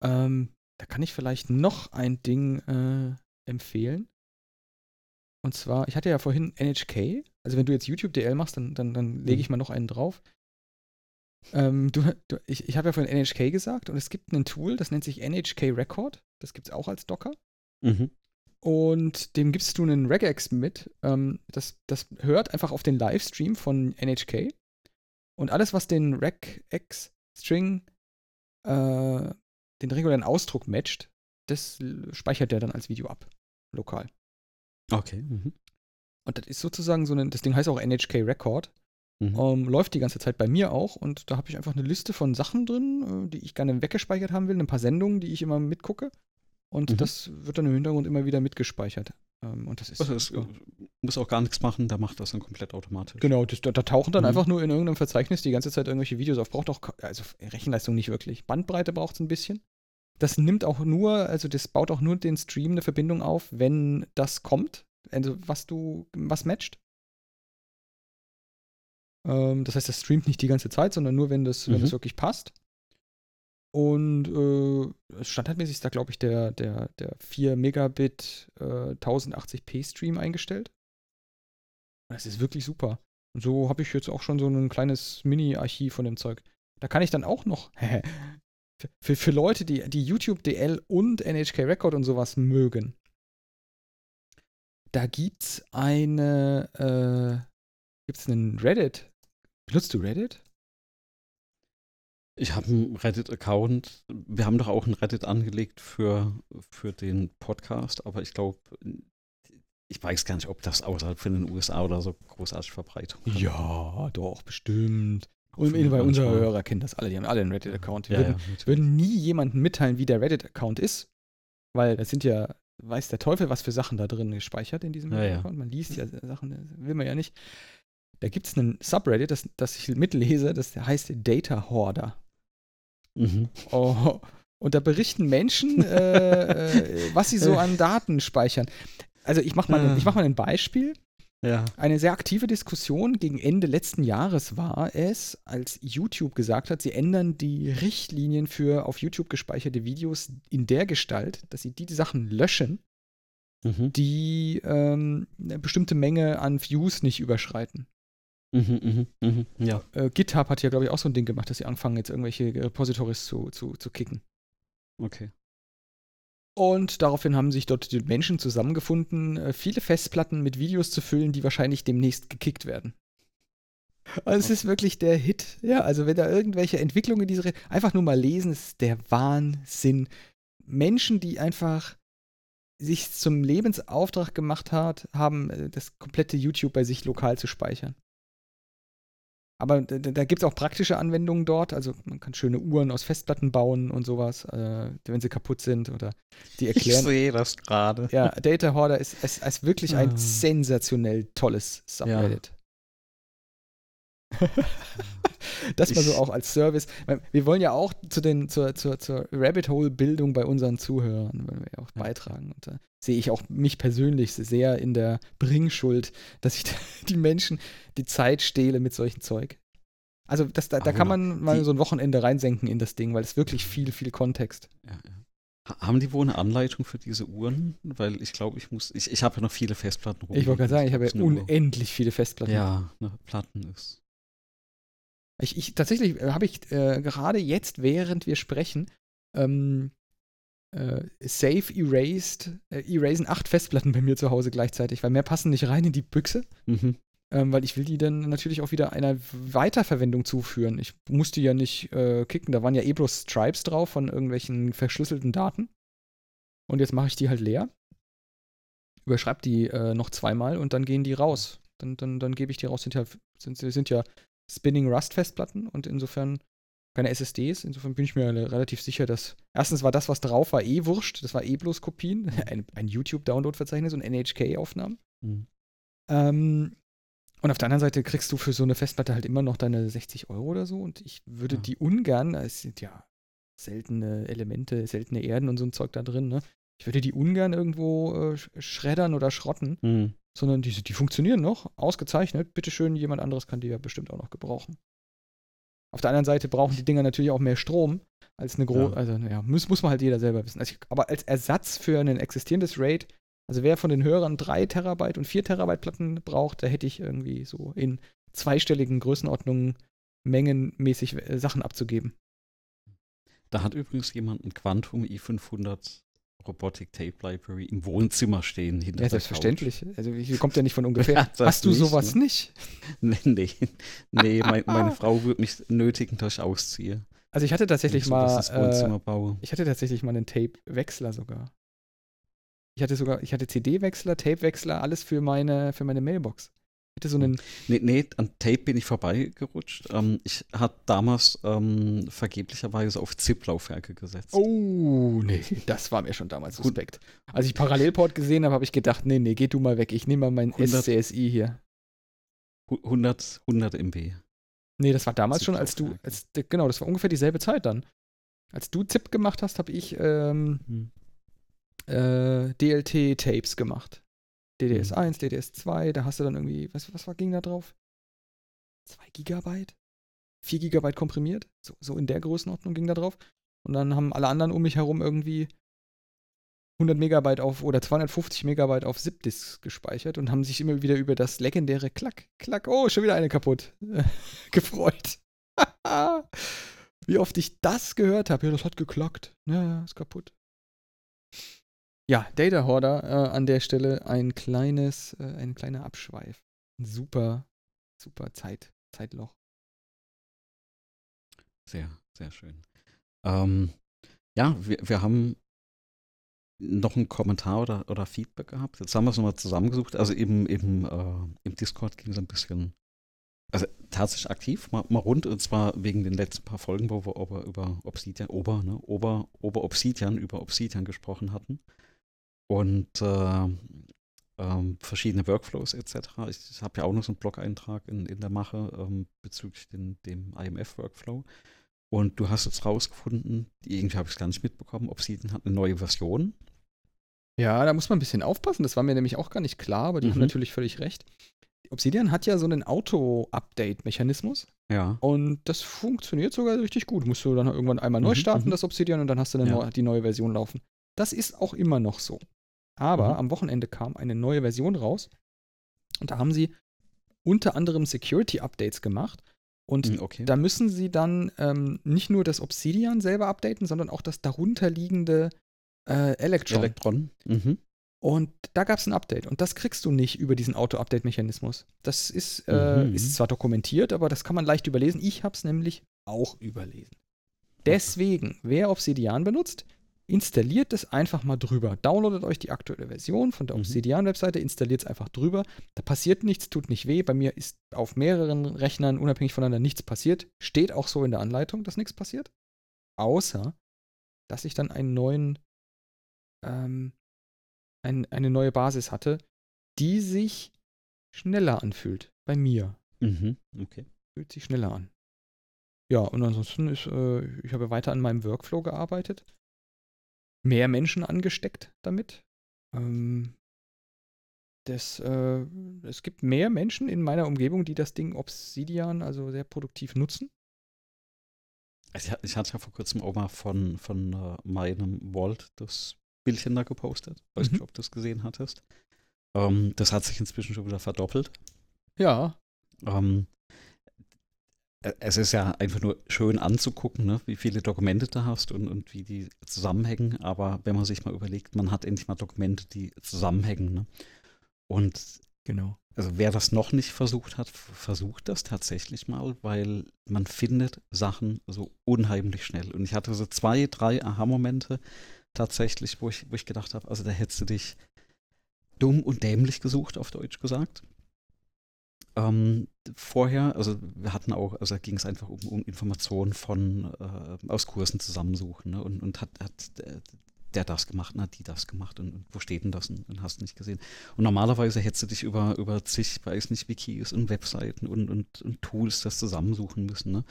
S2: Ähm, da kann ich vielleicht noch ein Ding äh, empfehlen. Und zwar, ich hatte ja vorhin NHK. Also wenn du jetzt YouTube DL machst, dann, dann, dann lege ich mhm. mal noch einen drauf. Ähm, du, du, ich ich habe ja vorhin NHK gesagt und es gibt ein Tool, das nennt sich NHK Record. Das gibt es auch als Docker.
S1: Mhm.
S2: Und dem gibst du einen Regex mit. Ähm, das, das hört einfach auf den Livestream von NHK. Und alles, was den Regex-String, äh, den regulären Ausdruck matcht, das speichert der dann als Video ab lokal.
S1: Okay. Mhm.
S2: Und das ist sozusagen so ein, das Ding heißt auch NHK Record. Mhm. Um, ähm, läuft die ganze Zeit bei mir auch und da habe ich einfach eine Liste von Sachen drin, äh, die ich gerne weggespeichert haben will, ein paar Sendungen, die ich immer mitgucke. Und mhm. das wird dann im Hintergrund immer wieder mitgespeichert. Ähm, und das ist.
S1: Also es muss auch gar nichts machen, der macht das dann komplett automatisch.
S2: Genau, das, da, da, tauchen dann mhm. einfach nur in irgendeinem Verzeichnis die ganze Zeit irgendwelche Videos auf. Braucht auch, also Rechenleistung nicht wirklich. Bandbreite braucht es ein bisschen. Das nimmt auch nur, also das baut auch nur den Stream eine Verbindung auf, wenn das kommt, also was du, was matcht. Ähm, das heißt, das streamt nicht die ganze Zeit, sondern nur, wenn das, mhm. wenn das wirklich passt. Und äh, standardmäßig ist da, glaube ich, der, der, der 4 Megabit äh, 1080p Stream eingestellt. Das ist wirklich super. Und so habe ich jetzt auch schon so ein kleines Mini-Archiv von dem Zeug. Da kann ich dann auch noch für, für Leute, die, die YouTube DL und NHK Record und sowas mögen. Da gibt's eine, äh, gibt's einen Reddit. Benutzt du Reddit?
S1: Ich habe einen Reddit-Account. Wir haben doch auch einen Reddit angelegt für, für den Podcast, aber ich glaube, ich weiß gar nicht, ob das außerhalb von den USA oder so großartig Verbreitung
S2: hat. Ja, doch, bestimmt. Und weil unsere Hörer kennen das alle, die haben alle einen Reddit-Account. Die ja, würden, ja, würden, nie jemandem mitteilen, wie der Reddit-Account ist, weil das sind ja, weiß der Teufel, was für Sachen da drin gespeichert in diesem
S1: ja,
S2: Account. Man liest ja Sachen, will man ja nicht. Da gibt es einen Subreddit, das, das ich mitlese, das heißt Data Hoarder.
S1: Mhm.
S2: Oh, und da berichten Menschen, äh, äh, was sie so an Daten speichern. Also ich mache mal, ich mach mal ein Beispiel.
S1: Ja.
S2: Eine sehr aktive Diskussion gegen Ende letzten Jahres war es, als YouTube gesagt hat, sie ändern die Richtlinien für auf YouTube gespeicherte Videos in der Gestalt, dass sie die, die Sachen löschen,
S1: Mhm.
S2: die ähm, eine bestimmte Menge an Views nicht überschreiten.
S1: Mhm, mhm, mhm. Ja.
S2: Äh, GitHub hat ja, glaube ich, auch so ein Ding gemacht, dass sie anfangen, jetzt irgendwelche Repositories zu, zu, zu kicken.
S1: Okay.
S2: Und daraufhin haben sich dort die Menschen zusammengefunden, äh, viele Festplatten mit Videos zu füllen, die wahrscheinlich demnächst gekickt werden. Also es ist wirklich der Hit. Ja, also wenn da irgendwelche Entwicklungen in diese einfach nur mal lesen, ist der Wahnsinn. Menschen, die einfach sich zum Lebensauftrag gemacht hat, haben, äh, das komplette YouTube bei sich lokal zu speichern. Aber da, da gibt es auch praktische Anwendungen dort. Also man kann schöne Uhren aus Festplatten bauen und sowas, äh, wenn sie kaputt sind oder die
S1: Ich
S2: erklären.
S1: sehe das gerade.
S2: Ja, Data Hoarder ist, ist, ist wirklich ein
S1: Ah.
S2: sensationell tolles Subreddit. das mal so auch als Service. Wir wollen ja auch zu den, zur, zur, zur Rabbit Hole-Bildung bei unseren Zuhörern wollen wir auch beitragen. Und da sehe ich auch mich persönlich sehr in der Bringschuld, dass ich die Menschen die Zeit stehle mit solchem Zeug. Also das, da, da
S1: Aber
S2: kann man mal
S1: die-
S2: so ein Wochenende reinsenken in das Ding, weil es wirklich viel, viel Kontext.
S1: Ja, ja. Ha- Haben die wohl eine Anleitung für diese Uhren? Weil ich glaube, ich muss. Ich, ich habe ja noch viele Festplatten rum.
S2: Ich wollte gerade sagen, ich habe ja unendlich viele Festplatten.
S1: Ja, ne, Platten ist.
S2: Ich, ich tatsächlich äh, habe ich äh, gerade jetzt, während wir sprechen, ähm, äh, Safe Erased, äh, Erasen acht Festplatten bei mir zu Hause gleichzeitig, weil mehr passen nicht rein in die Büchse,
S1: Mhm.
S2: ähm, weil ich will die dann natürlich auch wieder einer Weiterverwendung zuführen. Ich muss die ja nicht äh, kicken, da waren ja eh bloß Stripes drauf von irgendwelchen verschlüsselten Daten. Und jetzt mache ich die halt leer, überschreibe die äh, noch zweimal und dann gehen die raus. Dann, dann, dann gebe ich die raus, sind ja, sind, sind ja Spinning Rust Festplatten und insofern keine SSDs. Insofern bin ich mir re- relativ sicher, dass erstens war das, was drauf war, eh wurscht. Das war eh bloß Kopien. Ein, ein YouTube-Download-Verzeichnis und NHK-Aufnahmen.
S1: Mhm.
S2: Ähm, und auf der anderen Seite kriegst du für so eine Festplatte halt immer noch deine 60 Euro oder so. Und ich würde
S1: Ja.
S2: die ungern, es sind ja seltene Elemente, seltene Erden und so ein Zeug da drin, ne? Ich würde die ungern irgendwo äh, sch- schreddern oder schrotten,
S1: Mhm.
S2: Sondern die, die funktionieren noch, ausgezeichnet. Bitteschön, jemand anderes kann die ja bestimmt auch noch gebrauchen. Auf der anderen Seite brauchen die Dinger natürlich auch mehr Strom als eine große,
S1: Ja.
S2: also naja, muss, muss man halt jeder selber wissen. Also ich, aber als Ersatz für ein existierendes RAID, also wer von den Hörern 3 Terabyte und 4 Terabyte Platten braucht, da hätte ich irgendwie so in zweistelligen Größenordnungen mengenmäßig äh, Sachen abzugeben.
S1: Da hat übrigens jemand ein Quantum i500 Robotic Tape Library im Wohnzimmer stehen. Hinter
S2: Ja, selbstverständlich. Also wie kommt ja nicht von ungefähr.
S1: Ja,
S2: Hast du
S1: nicht,
S2: sowas
S1: ne?
S2: nicht?
S1: Couch. Nee, nee. nee mein, meine Frau würde mich nötigen, dass ich ausziehe.
S2: Also ich hatte tatsächlich
S1: ich
S2: mal, äh, ich hatte tatsächlich mal einen Tape-Wechsler sogar. Ich hatte sogar, ich hatte CD-Wechsler, Tape-Wechsler, alles für meine, für meine Mailbox. Ich hatte so einen,
S1: Nee, nee, an Tape bin ich vorbeigerutscht. Ähm, ich hatte damals ähm, vergeblicherweise auf ZIP-Laufwerke gesetzt.
S2: oh, nee, das war mir schon damals
S1: Gut.
S2: suspekt. Als ich Parallelport gesehen habe, habe ich gedacht, nee, nee, geh du mal weg, ich nehme mal mein
S1: 100.
S2: SCSI hier.
S1: Hu- 100, 100 MB.
S2: Nee, das war damals schon, als du, als, genau, das war ungefähr dieselbe Zeit dann. Als du ZIP gemacht hast, habe ich ähm,
S1: Hm.
S2: äh, DLT-Tapes gemacht. DDS
S1: Mhm.
S2: 1, DDS 2, da hast du dann irgendwie, was, was war, ging da drauf? 2 Gigabyte? 4 Gigabyte komprimiert? So, so in der Größenordnung ging da drauf. Und dann haben alle anderen um mich herum irgendwie 100 Megabyte auf oder 250 Megabyte auf ZipDisk gespeichert und haben sich immer wieder über das legendäre Klack, Klack, oh, schon wieder eine kaputt, gefreut. Wie oft ich das gehört habe. Ja, das hat geklackt. Ja, ist kaputt. Ja, Data Hoarder äh, an der Stelle ein kleines, äh, ein kleiner Abschweif. Ein super, super Zeit, Zeitloch.
S1: Sehr, sehr schön. Ähm, ja, wir, wir haben noch einen Kommentar oder, oder Feedback gehabt. Jetzt haben wir es nochmal zusammengesucht. Also eben, eben äh, im Discord ging es ein bisschen, also tatsächlich aktiv, mal, mal rund, und zwar wegen den letzten paar Folgen, wo wir über, über Obsidian, Ober, ne, Ober, Ober Obsidian, über Obsidian gesprochen hatten. Und äh, ähm, verschiedene Workflows etc. Ich, ich habe ja auch noch so einen Blog-Eintrag in, in der Mache ähm, bezüglich den, dem IMF-Workflow. Und du hast jetzt rausgefunden, irgendwie habe ich es gar nicht mitbekommen, Obsidian hat eine neue Version.
S2: Ja, da muss man ein bisschen aufpassen. Das war mir nämlich auch gar nicht klar, aber die
S1: Mhm.
S2: haben natürlich völlig recht. Obsidian hat ja so einen Auto-Update-Mechanismus
S1: Ja.
S2: und das funktioniert sogar richtig gut. Musst du dann irgendwann einmal neu
S1: Mhm,
S2: starten,
S1: mhm.
S2: das Obsidian, und dann hast du eine
S1: Ja.
S2: die neue Version laufen. Das ist auch immer noch so. Aber
S1: Mhm.
S2: am Wochenende kam eine neue Version raus und da haben sie unter anderem Security-Updates gemacht. Und
S1: Mhm, Okay.
S2: da müssen sie dann ähm, nicht nur das Obsidian selber updaten, sondern auch das darunterliegende äh, Electron.
S1: Elektron. Mhm.
S2: Und da gab es ein Update. Und das kriegst du nicht über diesen Auto-Update-Mechanismus. Das ist, äh,
S1: Mhm.
S2: ist zwar dokumentiert, aber das kann man leicht überlesen. Ich habe es nämlich auch überlesen. Deswegen, wer Obsidian benutzt, installiert es einfach mal drüber. Downloadet euch die aktuelle Version von der
S1: Mhm.
S2: Obsidian-Webseite, installiert es einfach drüber. Da passiert nichts, tut nicht weh. Bei mir ist auf mehreren Rechnern unabhängig voneinander nichts passiert. Steht auch so in der Anleitung, dass nichts passiert. Außer, dass ich dann einen neuen, ähm, ein, eine neue Basis hatte, die sich schneller anfühlt. Bei mir.
S1: Mhm. Okay.
S2: Fühlt sich schneller an. Ja, und ansonsten ist, äh, ich habe weiter an meinem Workflow gearbeitet. Mehr Menschen angesteckt damit. Ähm, das, äh, es gibt mehr Menschen in meiner Umgebung, die das Ding Obsidian also sehr produktiv nutzen.
S1: Also ich, ich hatte ja vor kurzem auch mal von, von äh, meinem Vault das Bildchen da gepostet. Weiß
S2: Mhm.
S1: nicht, ob du das gesehen hattest. Ähm, das hat sich inzwischen schon wieder verdoppelt.
S2: Ja.
S1: Ähm, äh, es ist ja einfach nur schön anzugucken, ne, wie viele Dokumente du hast und, und wie die zusammenhängen. Aber wenn man sich mal überlegt, man hat endlich mal Dokumente, die zusammenhängen. Ne? Und
S2: Genau.
S1: also wer das noch nicht versucht hat, versucht das tatsächlich mal, weil man findet Sachen so unheimlich schnell. Und ich hatte so zwei, drei Aha-Momente tatsächlich, wo ich, wo ich gedacht habe, also da hättest du dich dumm und dämlich gesucht, auf Deutsch gesagt. Ähm, vorher, also wir hatten auch, also ging es einfach um, um Informationen von äh, aus Kursen zusammensuchen, ne? Und, und hat, hat der, der das gemacht und hat die das gemacht und, und wo steht denn das und, und hast nicht gesehen. Und normalerweise hättest du dich über, über zig, weiß nicht, Wikis und Webseiten und, und, und Tools das zusammensuchen müssen. Ne?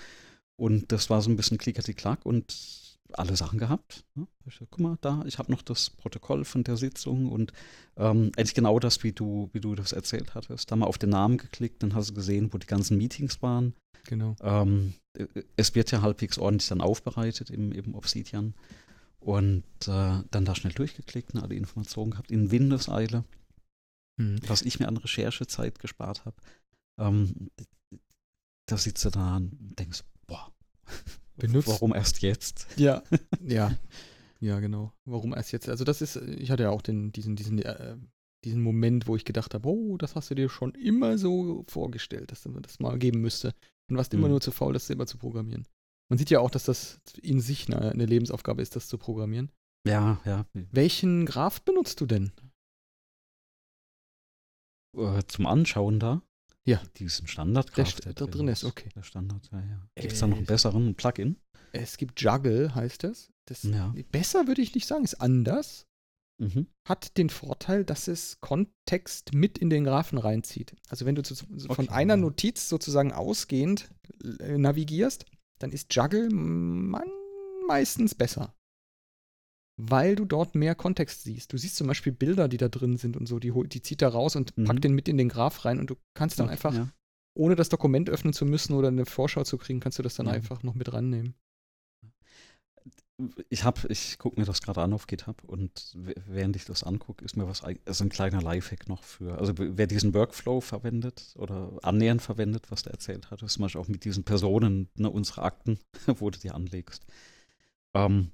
S1: Und das war so ein bisschen klickerti-klack und alle Sachen gehabt. Ne? Ich sag, guck mal, da, ich habe noch das Protokoll von der Sitzung und ähm, eigentlich genau das, wie du, wie du das erzählt hattest. Da mal auf den Namen geklickt, dann hast du gesehen, wo die ganzen Meetings waren.
S2: Genau.
S1: Ähm, äh, es wird ja halbwegs ordentlich dann aufbereitet im, im Obsidian. Und äh, dann da schnell durchgeklickt und alle Informationen gehabt in Windeseile,
S2: Hm.
S1: was ich mir an Recherchezeit gespart habe. Ähm, da sitzt du da und denkst, boah,
S2: Benutzt-
S1: warum erst jetzt?
S2: Ja, ja. Ja, genau. Warum erst jetzt? Also das ist, ich hatte ja auch den, diesen, diesen, äh, diesen Moment, wo ich gedacht habe, oh, das hast du dir schon immer so vorgestellt, dass man das mal geben müsste. Und warst immer
S1: Mhm.
S2: nur zu faul, das selber zu programmieren. Man sieht ja auch, dass das in sich eine, eine Lebensaufgabe ist, das zu programmieren.
S1: Ja, ja.
S2: Welchen Graph benutzt du denn?
S1: Äh, zum Anschauen da.
S2: Ja.
S1: Diesen Standard
S2: Der st- da drin ist, okay.
S1: Der Standard, ja, ja. Gibt es da noch einen
S2: Äh,
S1: besseren Plugin?
S2: Es gibt Juggle, heißt es. Das,
S1: Ja.
S2: Besser würde ich nicht sagen, ist anders.
S1: Mhm.
S2: hat den Vorteil, dass es Kontext mit in den Graphen reinzieht. Also wenn du zu, von
S1: Okay,
S2: einer
S1: ja.
S2: Notiz sozusagen ausgehend äh, navigierst, dann ist Juggle man meistens besser. Weil du dort mehr Kontext siehst. Du siehst zum Beispiel Bilder, die da drin sind und so, die, die zieht er raus und
S1: Mhm.
S2: packt den mit in den Graph rein und du kannst dann
S1: Okay,
S2: einfach,
S1: ja.
S2: ohne das Dokument öffnen zu müssen oder eine Vorschau zu kriegen, kannst du das dann
S1: Ja.
S2: einfach noch mit rannehmen.
S1: Ich habe, ich gucke mir das gerade an auf GitHub und während ich das angucke, ist mir was, also ein kleiner Lifehack noch für, also wer diesen Workflow verwendet oder annähernd verwendet, was der erzählt hat, ist zum Beispiel auch mit diesen Personen, ne, unsere Akten, wo du die anlegst. Ähm,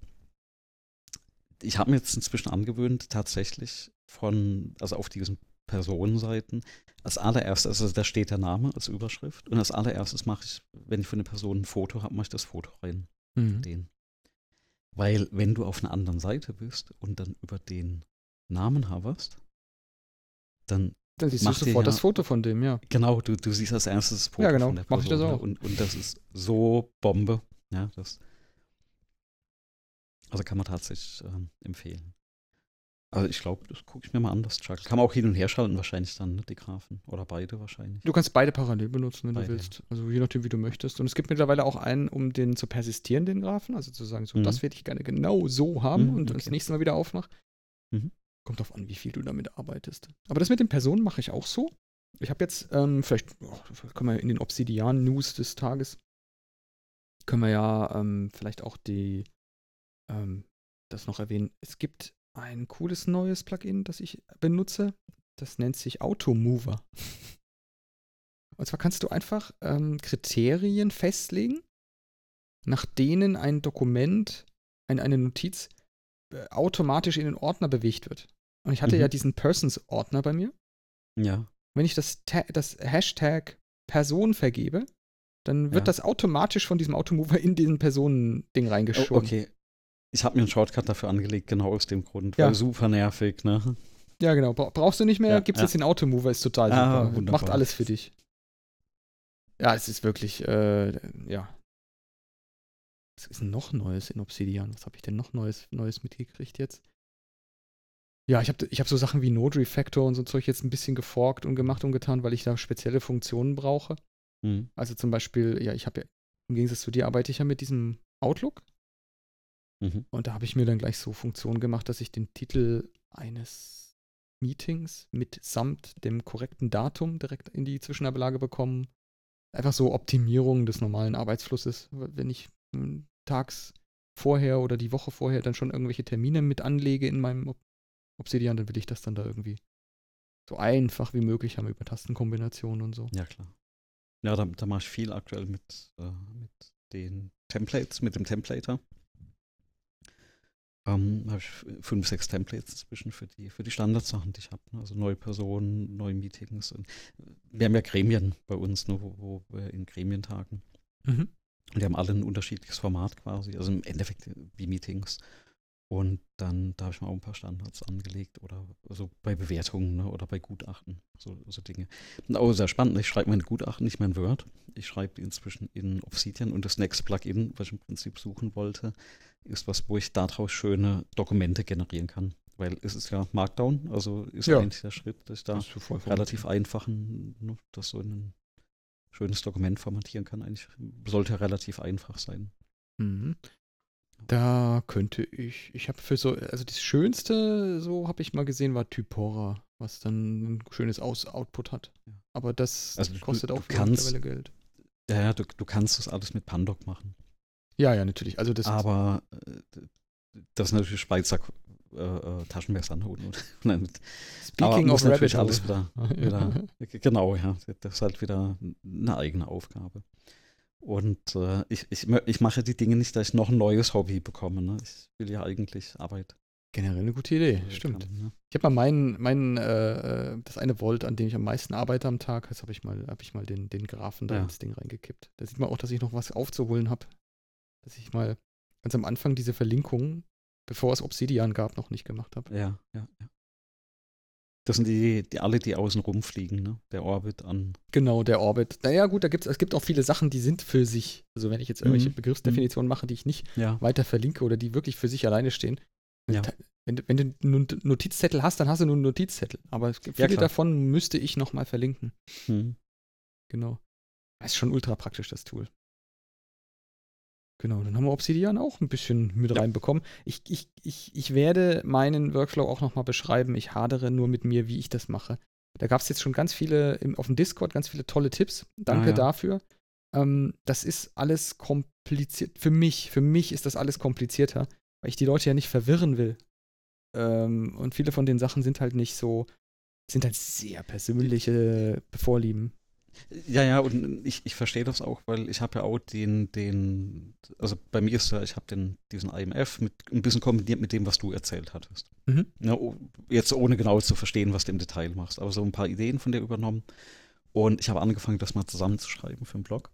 S1: ich habe mir jetzt inzwischen angewöhnt, tatsächlich von, also auf diesen Personenseiten, als allererstes, also da steht der Name als Überschrift und als allererstes mache ich, wenn ich von der Person ein Foto habe, mache ich das Foto rein
S2: Mhm.
S1: den. Weil wenn du auf einer anderen Seite bist und dann über den Namen hoverst, dann,
S2: Dann siehst
S1: Macht
S2: du sofort
S1: ja-
S2: das Foto von dem, ja.
S1: genau, du, du siehst als erstes das Foto
S2: Ja, genau,
S1: von der
S2: mach ich
S1: Person.
S2: das
S1: ne?
S2: auch.
S1: Und, und das ist so Bombe. Ja, das, also kann man tatsächlich ähm, empfehlen. Also ich glaube, das gucke ich mir mal an, das Chuck. Kann man auch hin und her schalten wahrscheinlich dann, ne, die Graphen. Oder beide wahrscheinlich.
S2: Du kannst beide parallel benutzen, wenn
S1: Beide,
S2: du willst. Also je nachdem, wie du möchtest. Und es gibt mittlerweile auch einen, um den zu persistieren, den Graphen. Also zu sagen, so,
S1: Mhm.
S2: das werde ich gerne genau so haben
S1: Mhm,
S2: und das
S1: okay.
S2: nächste Mal wieder aufmache.
S1: Mhm.
S2: Kommt drauf an, wie viel du damit arbeitest. Aber das mit den Personen mache ich auch so. Ich habe jetzt, ähm, vielleicht oh, können wir in den Obsidian-News des Tages, können wir ja ähm, vielleicht auch die, ähm, das noch erwähnen. Es gibt ein cooles neues Plugin, das ich benutze. Das nennt sich Automover. Und zwar kannst du einfach ähm, Kriterien festlegen, nach denen ein Dokument, ein, eine Notiz äh, automatisch in den Ordner bewegt wird. Und ich hatte
S1: Mhm.
S2: ja diesen Persons-Ordner bei mir.
S1: Ja.
S2: Wenn ich das, das Hashtag Person vergebe, dann wird
S1: Ja.
S2: das automatisch von diesem Automover in diesen Personen-Ding
S1: Oh,
S2: reingeschoben.
S1: okay. Ich habe mir einen Shortcut dafür angelegt, genau aus dem Grund.
S2: Ja.
S1: Weil super nervig, ne?
S2: Ja, genau. Bra brauchst du nicht mehr,
S1: Ja,
S2: gibt's
S1: ja.
S2: jetzt den Automover, ist total
S1: Ah,
S2: super.
S1: wunderbar.
S2: Macht alles für dich. Ja, es ist wirklich, äh, ja. Was ist denn noch Neues in Obsidian? Was habe ich denn noch Neues, Neues mitgekriegt jetzt? Ja, ich habe ich hab so Sachen wie Node Refactor und so Zeug jetzt ein bisschen geforkt und gemacht und getan, weil ich da spezielle Funktionen brauche.
S1: Mhm.
S2: Also zum Beispiel, ja, ich habe ja, im Gegensatz zu dir arbeite ich ja mit diesem Outlook.
S1: Mhm.
S2: Und da habe ich mir dann gleich so Funktionen gemacht, dass ich den Titel eines Meetings mitsamt dem korrekten Datum direkt in die Zwischenablage bekomme. Einfach so Optimierung des normalen Arbeitsflusses. Wenn ich hm, tags vorher oder die Woche vorher dann schon irgendwelche Termine mit anlege in meinem Ob- Obsidian, dann will ich das dann da irgendwie so einfach wie möglich haben über Tastenkombinationen und so.
S1: Ja, klar. Ja, da, da mache ich viel aktuell mit, äh, mit den Templates, mit dem Templater. Ähm, habe ich fünf, sechs Templates inzwischen für die, für die Standardsachen, die ich habe. ne? Also neue Personen, neue Meetings. Und wir haben ja Gremien bei uns, ne, wo, wo wir in Gremien tagen.
S2: Mhm.
S1: Und die haben alle ein unterschiedliches Format quasi, also im Endeffekt wie Meetings. Und dann, da habe ich mal auch ein paar Standards angelegt oder so bei Bewertungen ne, oder bei Gutachten, so, so Dinge. Auch sehr spannend, ich schreibe meine Gutachten nicht mehr in Word, ich schreibe die inzwischen in Obsidian und das nächste Plugin, was ich im Prinzip suchen wollte, ist was, wo ich daraus schöne Dokumente generieren kann. Weil es ist ja Markdown, also ist
S2: Ja.
S1: eigentlich der Schritt, dass ich da relativ einfachen, ne, das so in ein schönes Dokument formatieren kann. Eigentlich sollte relativ einfach sein.
S2: Mhm. Da könnte ich, ich habe für so, also das Schönste, so habe ich mal gesehen, war Typora, was dann ein schönes Aus Output hat. Aber das
S1: Also du-
S2: kostet
S1: du
S2: auch
S1: kannst-
S2: mittlerweile Geld.
S1: Ja, ja, du, du kannst das alles mit Pandoc machen.
S2: Ja, ja, natürlich. Also das
S1: Aber äh, das ist natürlich Schweizer äh, äh, Taschenmesser. Ne? Nein,
S2: Speaking of
S1: natürlich
S2: Rabbit
S1: alles wieder, wieder Genau, ja. Das ist halt wieder eine eigene Aufgabe. Und äh, ich, ich, ich mache die Dinge nicht, dass ich noch ein neues Hobby bekomme. Ne? Ich will ja eigentlich Arbeit.
S2: Generell eine gute Idee,
S1: äh,
S2: stimmt.
S1: kann, ne?
S2: Ich habe mal meinen, meinen äh, das eine Volt, an dem ich am meisten arbeite am Tag, das habe ich mal, habe ich mal den, den Graphen da
S1: Ja.
S2: ins Ding reingekippt. Da sieht man auch, dass ich noch was aufzuholen habe. Dass ich mal ganz am Anfang diese Verlinkung, bevor es Obsidian gab, noch nicht gemacht habe.
S1: Ja, ja, ja. Das sind die, die alle, die außen rumfliegen, ne? Der Orbit an.
S2: Genau, der Orbit. Naja, gut, da gibt's, es gibt auch viele Sachen, die sind für sich. Also wenn ich jetzt irgendwelche
S1: Mhm.
S2: Begriffsdefinitionen mache, die ich nicht
S1: Ja.
S2: weiter verlinke oder die wirklich für sich alleine stehen.
S1: Ja.
S2: Wenn, du- wenn du einen Notizzettel hast, dann hast du nur einen Notizzettel. Aber
S1: Ja,
S2: viele
S1: klar.
S2: davon müsste ich nochmal verlinken.
S1: Hm.
S2: Genau. Das ist schon ultra praktisch, das Tool. Genau, dann haben wir Obsidian auch ein bisschen mit
S1: Ja.
S2: reinbekommen. Ich, ich, ich, ich werde meinen Workflow auch nochmal beschreiben. Ich hadere nur mit mir, wie ich das mache. Da gab es jetzt schon ganz viele im, auf dem Discord, ganz viele tolle Tipps. Danke
S1: Ah, ja.
S2: dafür. Ähm, das ist alles kompliziert. Für mich, für mich ist das alles komplizierter, weil ich die Leute ja nicht verwirren will. Ähm, und viele von den Sachen sind halt nicht so, sind halt sehr persönliche Vorlieben.
S1: Ja, ja, und ich, ich verstehe das auch, weil ich habe ja auch den, den, also bei mir ist ja, ich habe den, diesen IMF mit ein bisschen kombiniert mit dem, was du erzählt hattest.
S2: Mhm.
S1: Ne, oh, jetzt ohne genau zu verstehen, was du im Detail machst, aber so ein paar Ideen von dir übernommen. Und ich habe angefangen, das mal zusammenzuschreiben für einen Blog.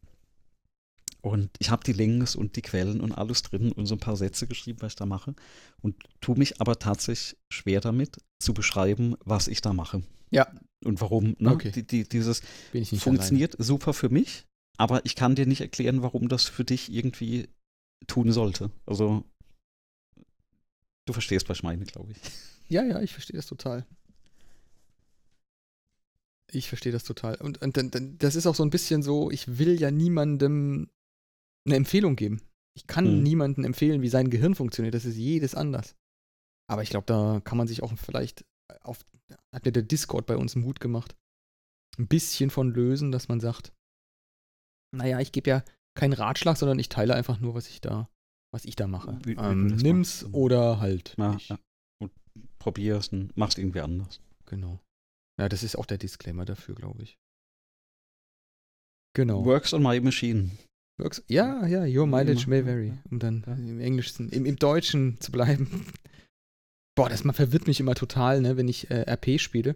S1: Und ich habe die Links und die Quellen und alles drin und so ein paar Sätze geschrieben, was ich da mache. Und tue mich aber tatsächlich schwer damit, zu beschreiben, was ich da mache.
S2: Ja.
S1: Und warum. Ne?
S2: Okay.
S1: Die, die, dieses funktioniert super für mich, aber ich kann dir nicht erklären, warum das für dich irgendwie tun sollte. Also Du verstehst, was ich meine, glaube ich.
S2: Ja, ja, ich verstehe das total. Ich verstehe das total. Und, und, und das ist auch so ein bisschen so, ich will ja niemandem eine Empfehlung geben. Ich kann
S1: Hm.
S2: niemandem empfehlen, wie sein Gehirn funktioniert. Das ist jedes anders. Aber ich glaube, da kann man sich auch vielleicht auf, hat mir der Discord bei uns Mut gemacht, ein bisschen von lösen, dass man sagt, naja, ich gebe ja keinen Ratschlag, sondern ich teile einfach nur, was ich da, was ich da mache.
S1: Wie-
S2: ähm, nimm's
S1: machst.
S2: oder halt
S1: Ja, ja. Und probier's und mach's irgendwie anders.
S2: Genau. Ja, das ist auch der Disclaimer dafür, glaube ich. Genau.
S1: Works on my machine.
S2: Works, ja, ja, your mileage may vary, um dann im Englischen, im, im Deutschen zu bleiben. Boah, das verwirrt mich immer total, ne, wenn ich äh, RP spiele.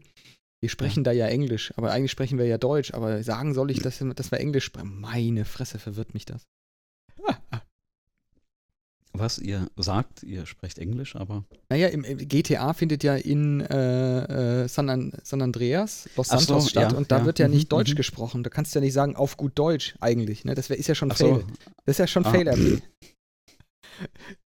S2: Wir sprechen da ja Englisch, aber eigentlich sprechen wir ja Deutsch, aber sagen soll ich, dass, dass wir Englisch sprechen? Meine Fresse verwirrt mich das.
S1: Was ihr sagt, ihr sprecht Englisch, aber
S2: Naja, im, GTA findet ja in äh, äh, San, An San Andreas, Los
S1: Ach so,
S2: Santos statt
S1: ja,
S2: und da
S1: ja,
S2: wird ja
S1: mhm,
S2: nicht Deutsch
S1: mhm.
S2: gesprochen. Da kannst du ja nicht sagen, auf gut Deutsch eigentlich. Ne? Das wär, ist ja schon
S1: Ach
S2: Fail.
S1: so,
S2: Das ist ja schon
S1: Ah.
S2: Fail-RP.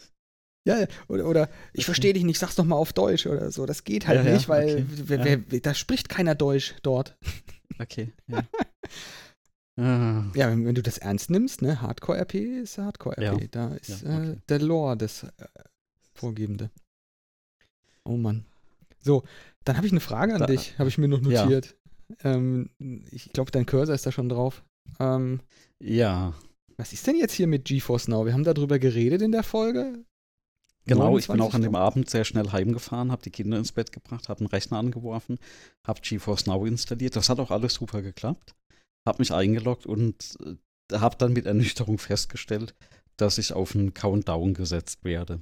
S2: Ja, oder, oder ich verstehe dich nicht, sag's doch mal auf Deutsch oder so. Das geht halt
S1: Ja,
S2: nicht, weil
S1: okay.
S2: wer,
S1: Ja.
S2: wer, da spricht keiner Deutsch dort.
S1: okay. Ja. ah,
S2: Ja, wenn, wenn du das ernst nimmst, ne, Hardcore-RP ist Hardcore-RP.
S1: Ja.
S2: Da ist
S1: Ja, okay.
S2: äh, der Lore das äh, Vorgebende. Oh Mann. So, dann habe ich eine Frage an
S1: Da-
S2: dich, habe ich mir noch notiert. Ähm, ich glaube, dein Cursor ist da schon drauf. Ähm,
S1: ja,
S2: was ist denn jetzt hier mit GeForce Now? Wir haben darüber geredet in der Folge.
S1: Genau. Ich bin
S2: 29
S1: auch an dem? Abend sehr schnell heimgefahren, habe die Kinder ins Bett gebracht, habe einen Rechner angeworfen, habe GeForce Now installiert. Das hat auch alles super geklappt. Habe mich eingeloggt und äh, habe dann mit Ernüchterung festgestellt, dass ich auf einen Countdown gesetzt werde.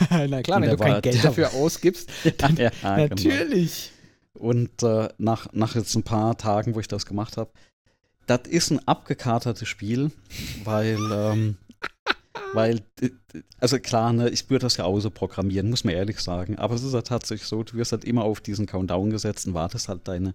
S2: Na klar, wenn du kein Geld dafür ausgibst, dann
S1: ja, genau.
S2: natürlich.
S1: Und äh, nach, nach jetzt ein paar Tagen, wo ich das gemacht habe, das ist ein abgekatertes Spiel, weil, ähm, weil, äh, also klar, ne, ich würde das ja auch so programmieren, muss man ehrlich sagen, aber es ist ja tatsächlich so, du wirst halt immer auf diesen Countdown gesetzt und wartest halt deine,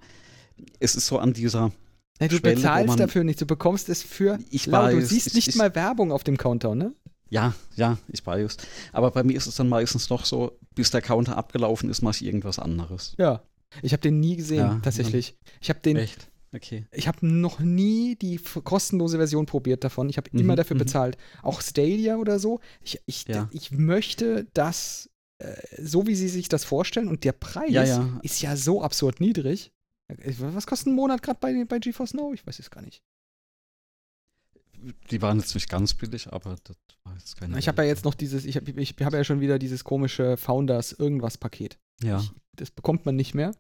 S1: es ist so an dieser,
S2: Ja, du
S1: Schwelle,
S2: bezahlst
S1: man-
S2: dafür nicht, du bekommst es für
S1: ich
S2: lau. Du
S1: weiß,
S2: siehst
S1: ich,
S2: nicht
S1: ich,
S2: mal Werbung auf dem Countdown, ne?
S1: Ja, ja, ich weiß. Aber bei mir ist es dann meistens noch so, bis der Counter abgelaufen ist, mache ich irgendwas anderes.
S2: Ja. Ich habe den nie gesehen,
S1: Ja,
S2: tatsächlich. Ich habe den,
S1: Echt? Okay.
S2: ich habe noch nie die kostenlose Version probiert davon. Ich habe
S1: Mhm,
S2: immer dafür
S1: mhm.
S2: bezahlt. Auch Stadia oder so. Ich, ich,
S1: Ja.
S2: ich möchte das, äh, so wie sie sich das vorstellen, und der Preis
S1: Ja, ja.
S2: ist ja so absurd niedrig. Was kostet ein Monat gerade bei, bei GeForce Now? Ich weiß es gar nicht.
S1: Die waren jetzt nicht ganz billig, aber das war jetzt keine.
S2: Ich habe ja jetzt noch dieses, ich habe ich hab ja schon wieder dieses komische Founders irgendwas Paket.
S1: Ja.
S2: Ich, das bekommt man nicht mehr.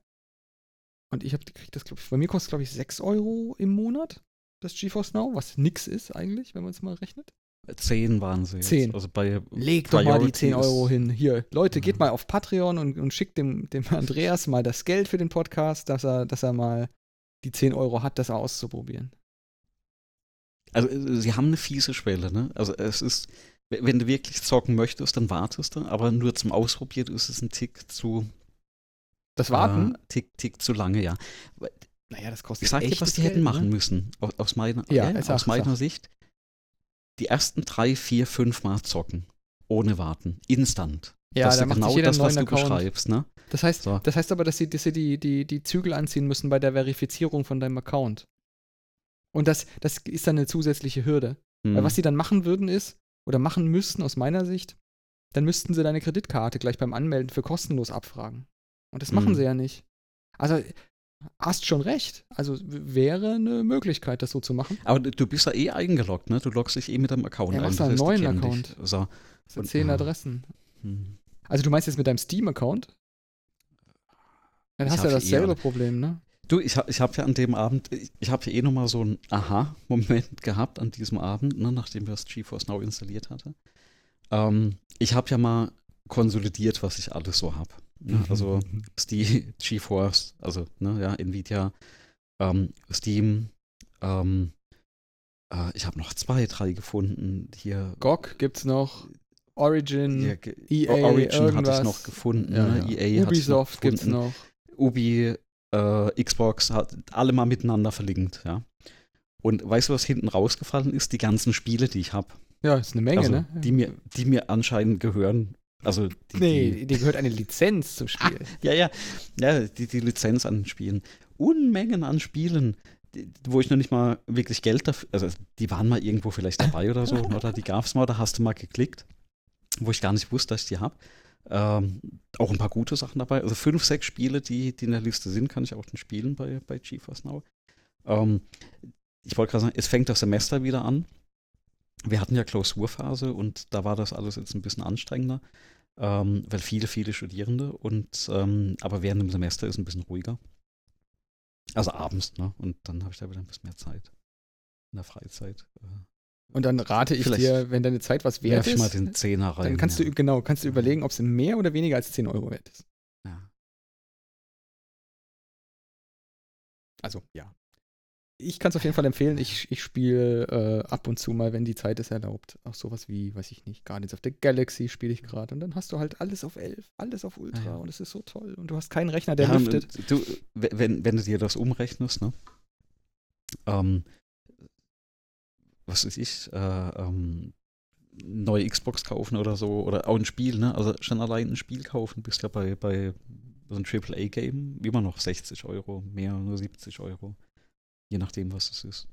S2: Und ich habe das glaube ich, bei mir kostet glaube ich 6 Euro im Monat, das GeForce Now, was nix ist eigentlich, wenn man es mal rechnet.
S1: Zehn waren sie. Jetzt.
S2: 10.
S1: Also bei
S2: Leg doch mal die
S1: Priority
S2: 10 Euro hin. Hier, Leute, geht
S1: Mhm.
S2: mal auf Patreon und, und schickt dem, dem Andreas mal das Geld für den Podcast, dass er, dass er mal die 10 Euro hat, das auszuprobieren.
S1: Also äh, sie haben eine fiese Schwelle, ne? Also es ist, wenn du wirklich zocken möchtest, dann wartest du, aber nur zum Ausprobieren ist es ein Tick zu
S2: Das Warten,
S1: Äh, Tick, Tick zu lange, ja.
S2: naja, das kostet
S1: Ich sag dir, was die hätten
S2: Geld,
S1: machen
S2: ne?
S1: müssen. Aus, aus meiner,
S2: Ja, sag,
S1: aus meiner. Sicht. Die ersten drei, vier, fünf Mal zocken. Ohne warten. Instant.
S2: Ja,
S1: das
S2: da
S1: ist
S2: macht
S1: genau das, was du
S2: Account.
S1: beschreibst, ne?
S2: Das heißt,
S1: So.
S2: das heißt aber, dass sie, dass sie die, die, die Zügel anziehen müssen bei der Verifizierung von deinem Account. Und das, das ist dann eine zusätzliche Hürde. Weil
S1: Hm.
S2: was sie dann machen würden ist, oder machen müssten aus meiner Sicht, dann müssten sie deine Kreditkarte gleich beim Anmelden für kostenlos abfragen. Und das machen
S1: Mhm.
S2: sie ja nicht. Also, hast schon recht. Also wäre eine Möglichkeit, das so zu machen.
S1: Aber du du bist ja eh eingeloggt, ne? Du loggst dich eh mit deinem Account
S2: Ja,
S1: ein. das
S2: einen neuen Account.
S1: Dich. So.
S2: Das sind zehn. Adressen.
S1: Hm.
S2: Also du meinst jetzt mit deinem Steam-Account? Dann
S1: Ich
S2: hast du ja
S1: hab
S2: dasselbe Problem, ne?
S1: Du, ich habe ich hab ja an dem Abend, ich, ich habe ja eh nochmal so einen Aha-Moment gehabt an diesem Abend, ne, nachdem wir das GeForce Now installiert hatte. Ähm, ich habe ja mal konsolidiert, was ich alles so habe. Ne? Also Steam, GeForce, also ne, ja, Nvidia, ähm, Steam, ähm, äh, ich habe noch zwei, drei gefunden. Hier,
S2: GOG gibt's noch. Origin,
S1: ge-
S2: EA,
S1: Origin hatte
S2: irgendwas.
S1: ich noch gefunden.
S2: Ja,
S1: ne?
S2: ja.
S1: EA hatte ich noch
S2: Ubisoft gibt's
S1: gefunden.
S2: noch.
S1: Ubi, äh, Xbox, hat alle mal miteinander verlinkt, ja. Und weißt du, was hinten rausgefallen ist? Die ganzen Spiele, die ich habe.
S2: Ja, ist eine Menge,
S1: also,
S2: ne?
S1: die, mir, die mir anscheinend gehören, Also die,
S2: Nee,
S1: die,
S2: dir gehört eine Lizenz zum Spiel.
S1: ja, ja, ja, die, die Lizenz an Spielen. Unmengen an Spielen, die, wo ich noch nicht mal wirklich Geld dafür, also die waren mal irgendwo vielleicht dabei oder so, oder die gab es mal, da hast du mal geklickt, wo ich gar nicht wusste, dass ich die habe. Ähm, auch ein paar gute Sachen dabei. Also fünf, sechs Spiele, die, die in der Liste sind, kann ich auch dann spielen bei, bei GeForce Now. Ähm, ich wollte gerade sagen, es fängt das Semester wieder an. Wir hatten ja Klausurphase und da war das alles jetzt ein bisschen anstrengender, ähm, weil viele, viele Studierende und ähm, aber während dem Semester ist es ein bisschen ruhiger. Also abends, ne? Und dann habe ich da wieder ein bisschen mehr Zeit in der Freizeit. Äh,
S2: Und dann rate ich dir, wenn deine Zeit was wert
S1: ich mal
S2: ist,
S1: den Zehner rein.
S2: dann kannst
S1: ja.
S2: du, genau, kannst du überlegen, ob es mehr oder weniger als 10 Euro wert ist.
S1: Ja.
S2: Also, ja. Ich kann es auf jeden Fall empfehlen. Ich, ich spiele äh, ab und zu mal, wenn die Zeit es erlaubt. Auch sowas wie, weiß ich nicht, Guardians of the Galaxy spiele ich gerade. Und dann hast du halt alles auf 11, alles auf Ultra.
S1: Ah, ja.
S2: Und es ist so toll. Und du hast keinen Rechner, der
S1: Ja,
S2: lüftet.
S1: Du, wenn, wenn du dir das umrechnest, ne? Ähm, was weiß ich, äh, ähm, neue Xbox kaufen oder so, oder auch ein Spiel, ne? Also schon allein ein Spiel kaufen, bist ja bei, bei so einem AAA-Game immer noch 60 Euro, mehr, nur 70 Euro. Je nachdem, was es ist.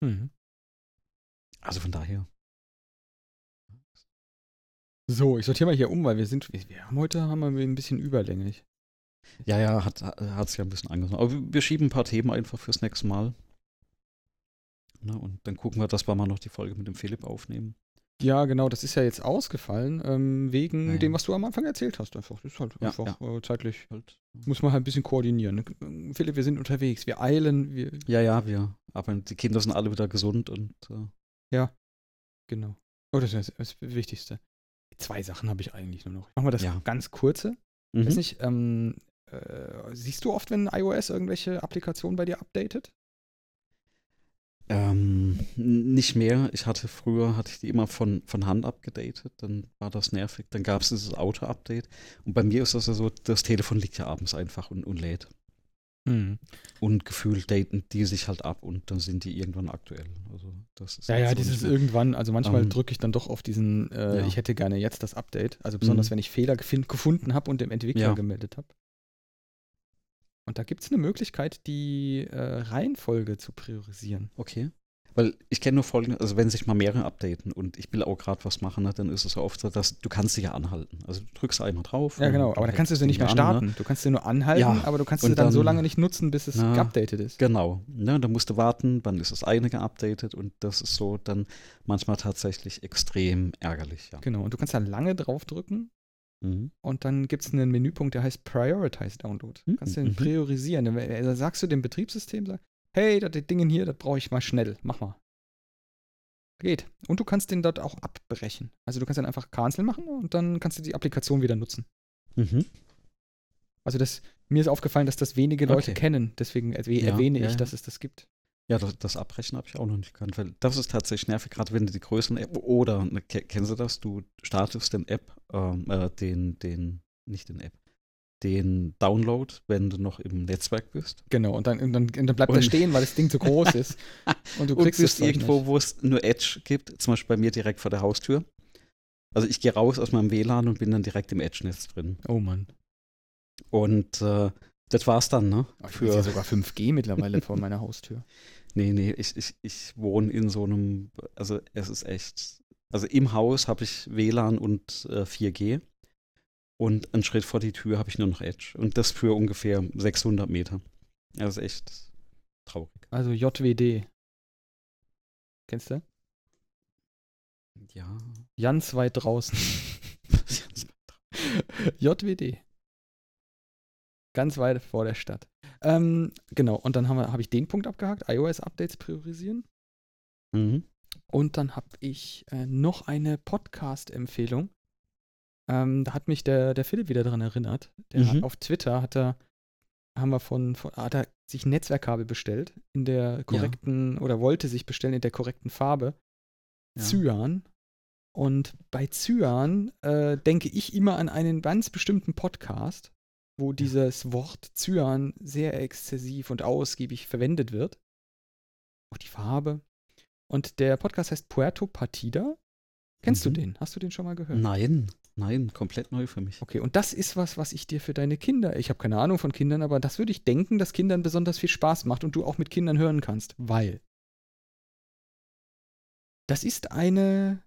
S2: Mhm.
S1: Also von daher.
S2: So, ich sortiere mal hier um, weil wir sind, wir, haben heute haben wir ein bisschen überlänglich.
S1: Ja, ja, hat es ja ein bisschen angefangen. Aber wir- schieben ein paar Themen einfach fürs nächste Mal. Ne, und dann gucken wir, dass wir mal noch die Folge mit dem Philipp aufnehmen.
S2: Ja, genau, das ist ja jetzt ausgefallen, ähm, wegen
S1: Ja, ja.
S2: dem, was du am Anfang erzählt hast. Einfach. Das ist halt
S1: Ja,
S2: einfach Äh, zeitlich.
S1: Halt.
S2: Muss man halt ein bisschen koordinieren. ne? Philipp, wir sind unterwegs, wir eilen, wir.
S1: Ja, ja, wir. Aber die Kinder sind alle wieder gesund und äh,
S2: Genau. Oh, das ist das Wichtigste. Zwei Sachen habe ich eigentlich nur noch. Machen wir das
S1: Ja.
S2: ganz kurze.
S1: mhm.
S2: Weiß nicht, ähm, äh, siehst du oft, wenn iOS irgendwelche Applikationen bei dir updatet?
S1: Ähm, nicht mehr. Ich hatte früher, hatte ich die immer von, von Hand abgedatet, dann war das nervig. Dann gab es dieses Auto-Update. Und bei mir ist das ja so, das Telefon liegt ja abends einfach und, und lädt.
S2: Hm.
S1: Und gefühlt daten die sich halt ab und dann sind die irgendwann aktuell. Also das ist
S2: Ja, ja,
S1: so
S2: dieses irgendwann, also manchmal
S1: Ähm,
S2: drücke ich dann doch auf diesen, äh,
S1: ja.
S2: ich hätte gerne jetzt das Update. Also besonders,
S1: Mhm.
S2: wenn ich Fehler gefunden habe und dem Entwickler
S1: Ja.
S2: gemeldet habe. Und da gibt es eine Möglichkeit, die äh, Reihenfolge zu priorisieren.
S1: Okay. Weil ich kenne nur folgendes, also wenn sich mal mehrere updaten und ich will auch gerade was machen, ne, dann ist es oft so, dass du kannst sie ja anhalten. Also du drückst einmal drauf.
S2: Ja, genau, aber da kannst du sie nicht mehr
S1: die an, ne?
S2: starten. Du kannst sie nur anhalten,
S1: Ja,
S2: aber du kannst sie dann, so
S1: dann-
S2: lange nicht nutzen, bis es
S1: Na,
S2: geupdatet ist.
S1: Genau. Ne, dann musst du warten, wann ist das eine geupdatet und das ist so dann manchmal tatsächlich extrem ärgerlich, ja.
S2: Genau, und du kannst da lange drauf drücken
S1: Mhm.
S2: und dann gibt es einen Menüpunkt, der heißt Prioritize Download. Du
S1: Mhm,
S2: kannst den
S1: mhm.
S2: priorisieren. Dann sagst du dem Betriebssystem, sag, hey, das Ding hier, das brauche ich mal schnell, mach mal. Geht. Und du kannst den dort auch abbrechen. Also du kannst dann einfach cancel machen und dann kannst du die Applikation wieder nutzen.
S1: Mhm.
S2: Also das, mir ist aufgefallen, dass das wenige Leute
S1: Okay.
S2: kennen. Deswegen erwähne
S1: ja,
S2: ich,
S1: ja.
S2: dass es das gibt.
S1: Ja, das, das Abbrechen habe ich auch noch nicht gekannt, weil das ist tatsächlich nervig, gerade wenn du die größeren App oder, ne, ke- kennst du das, du startest den App, ähm, äh, den, den, nicht den App, den Download, wenn du noch im Netzwerk bist.
S2: Genau, und dann, und dann, und dann bleibt er
S1: Und-
S2: stehen, weil das Ding zu groß ist. Und du
S1: und
S2: kriegst
S1: bist
S2: es Zeug
S1: irgendwo, wo es nur Edge gibt, zum Beispiel bei mir direkt vor der Haustür. Also ich gehe raus aus meinem WLAN und bin dann direkt im Edge-Netz drin.
S2: Oh Mann.
S1: Und äh, das war's dann, ne?
S2: Oh, ich
S1: Für,
S2: sogar 5G mittlerweile vor meiner Haustür.
S1: nee, nee, ich, ich, ich wohne in so einem, also es ist echt, also im Haus habe ich WLAN und äh, 4G und einen Schritt vor die Tür habe ich nur noch Edge und das für ungefähr 600 Meter. Das ist echt traurig.
S2: Also JWD. Kennst du?
S1: Ja.
S2: Ganz weit draußen. JWD. Ganz weit vor der Stadt. Ähm, genau, und dann habe hab ich den Punkt abgehakt, iOS-Updates priorisieren.
S1: mhm.
S2: Und dann habe ich äh, noch eine Podcast-Empfehlung. Ähm, da hat mich der, der Philipp wieder dran erinnert. Der hat,
S1: Mhm.
S2: auf Twitter hat er, haben wir von, von hat er sich ein Netzwerkkabel bestellt in der korrekten oder wollte sich bestellen in der korrekten Farbe.
S1: Ja.
S2: Cyan. Und bei Cyan äh, denke ich immer an einen ganz bestimmten Podcast, wo dieses Wort Cyan sehr exzessiv und ausgiebig verwendet wird. Auch die Farbe. Und der Podcast heißt Puerto Partida. Kennst
S1: Mhm.
S2: du den? Hast du den schon mal gehört?
S1: Nein. Nein, komplett neu für mich.
S2: Okay, und das ist was, was ich dir für deine Kinder, ich habe keine Ahnung von Kindern, aber das würde ich denken, dass Kindern besonders viel Spaß macht und du auch mit Kindern hören kannst, weil das ist eine.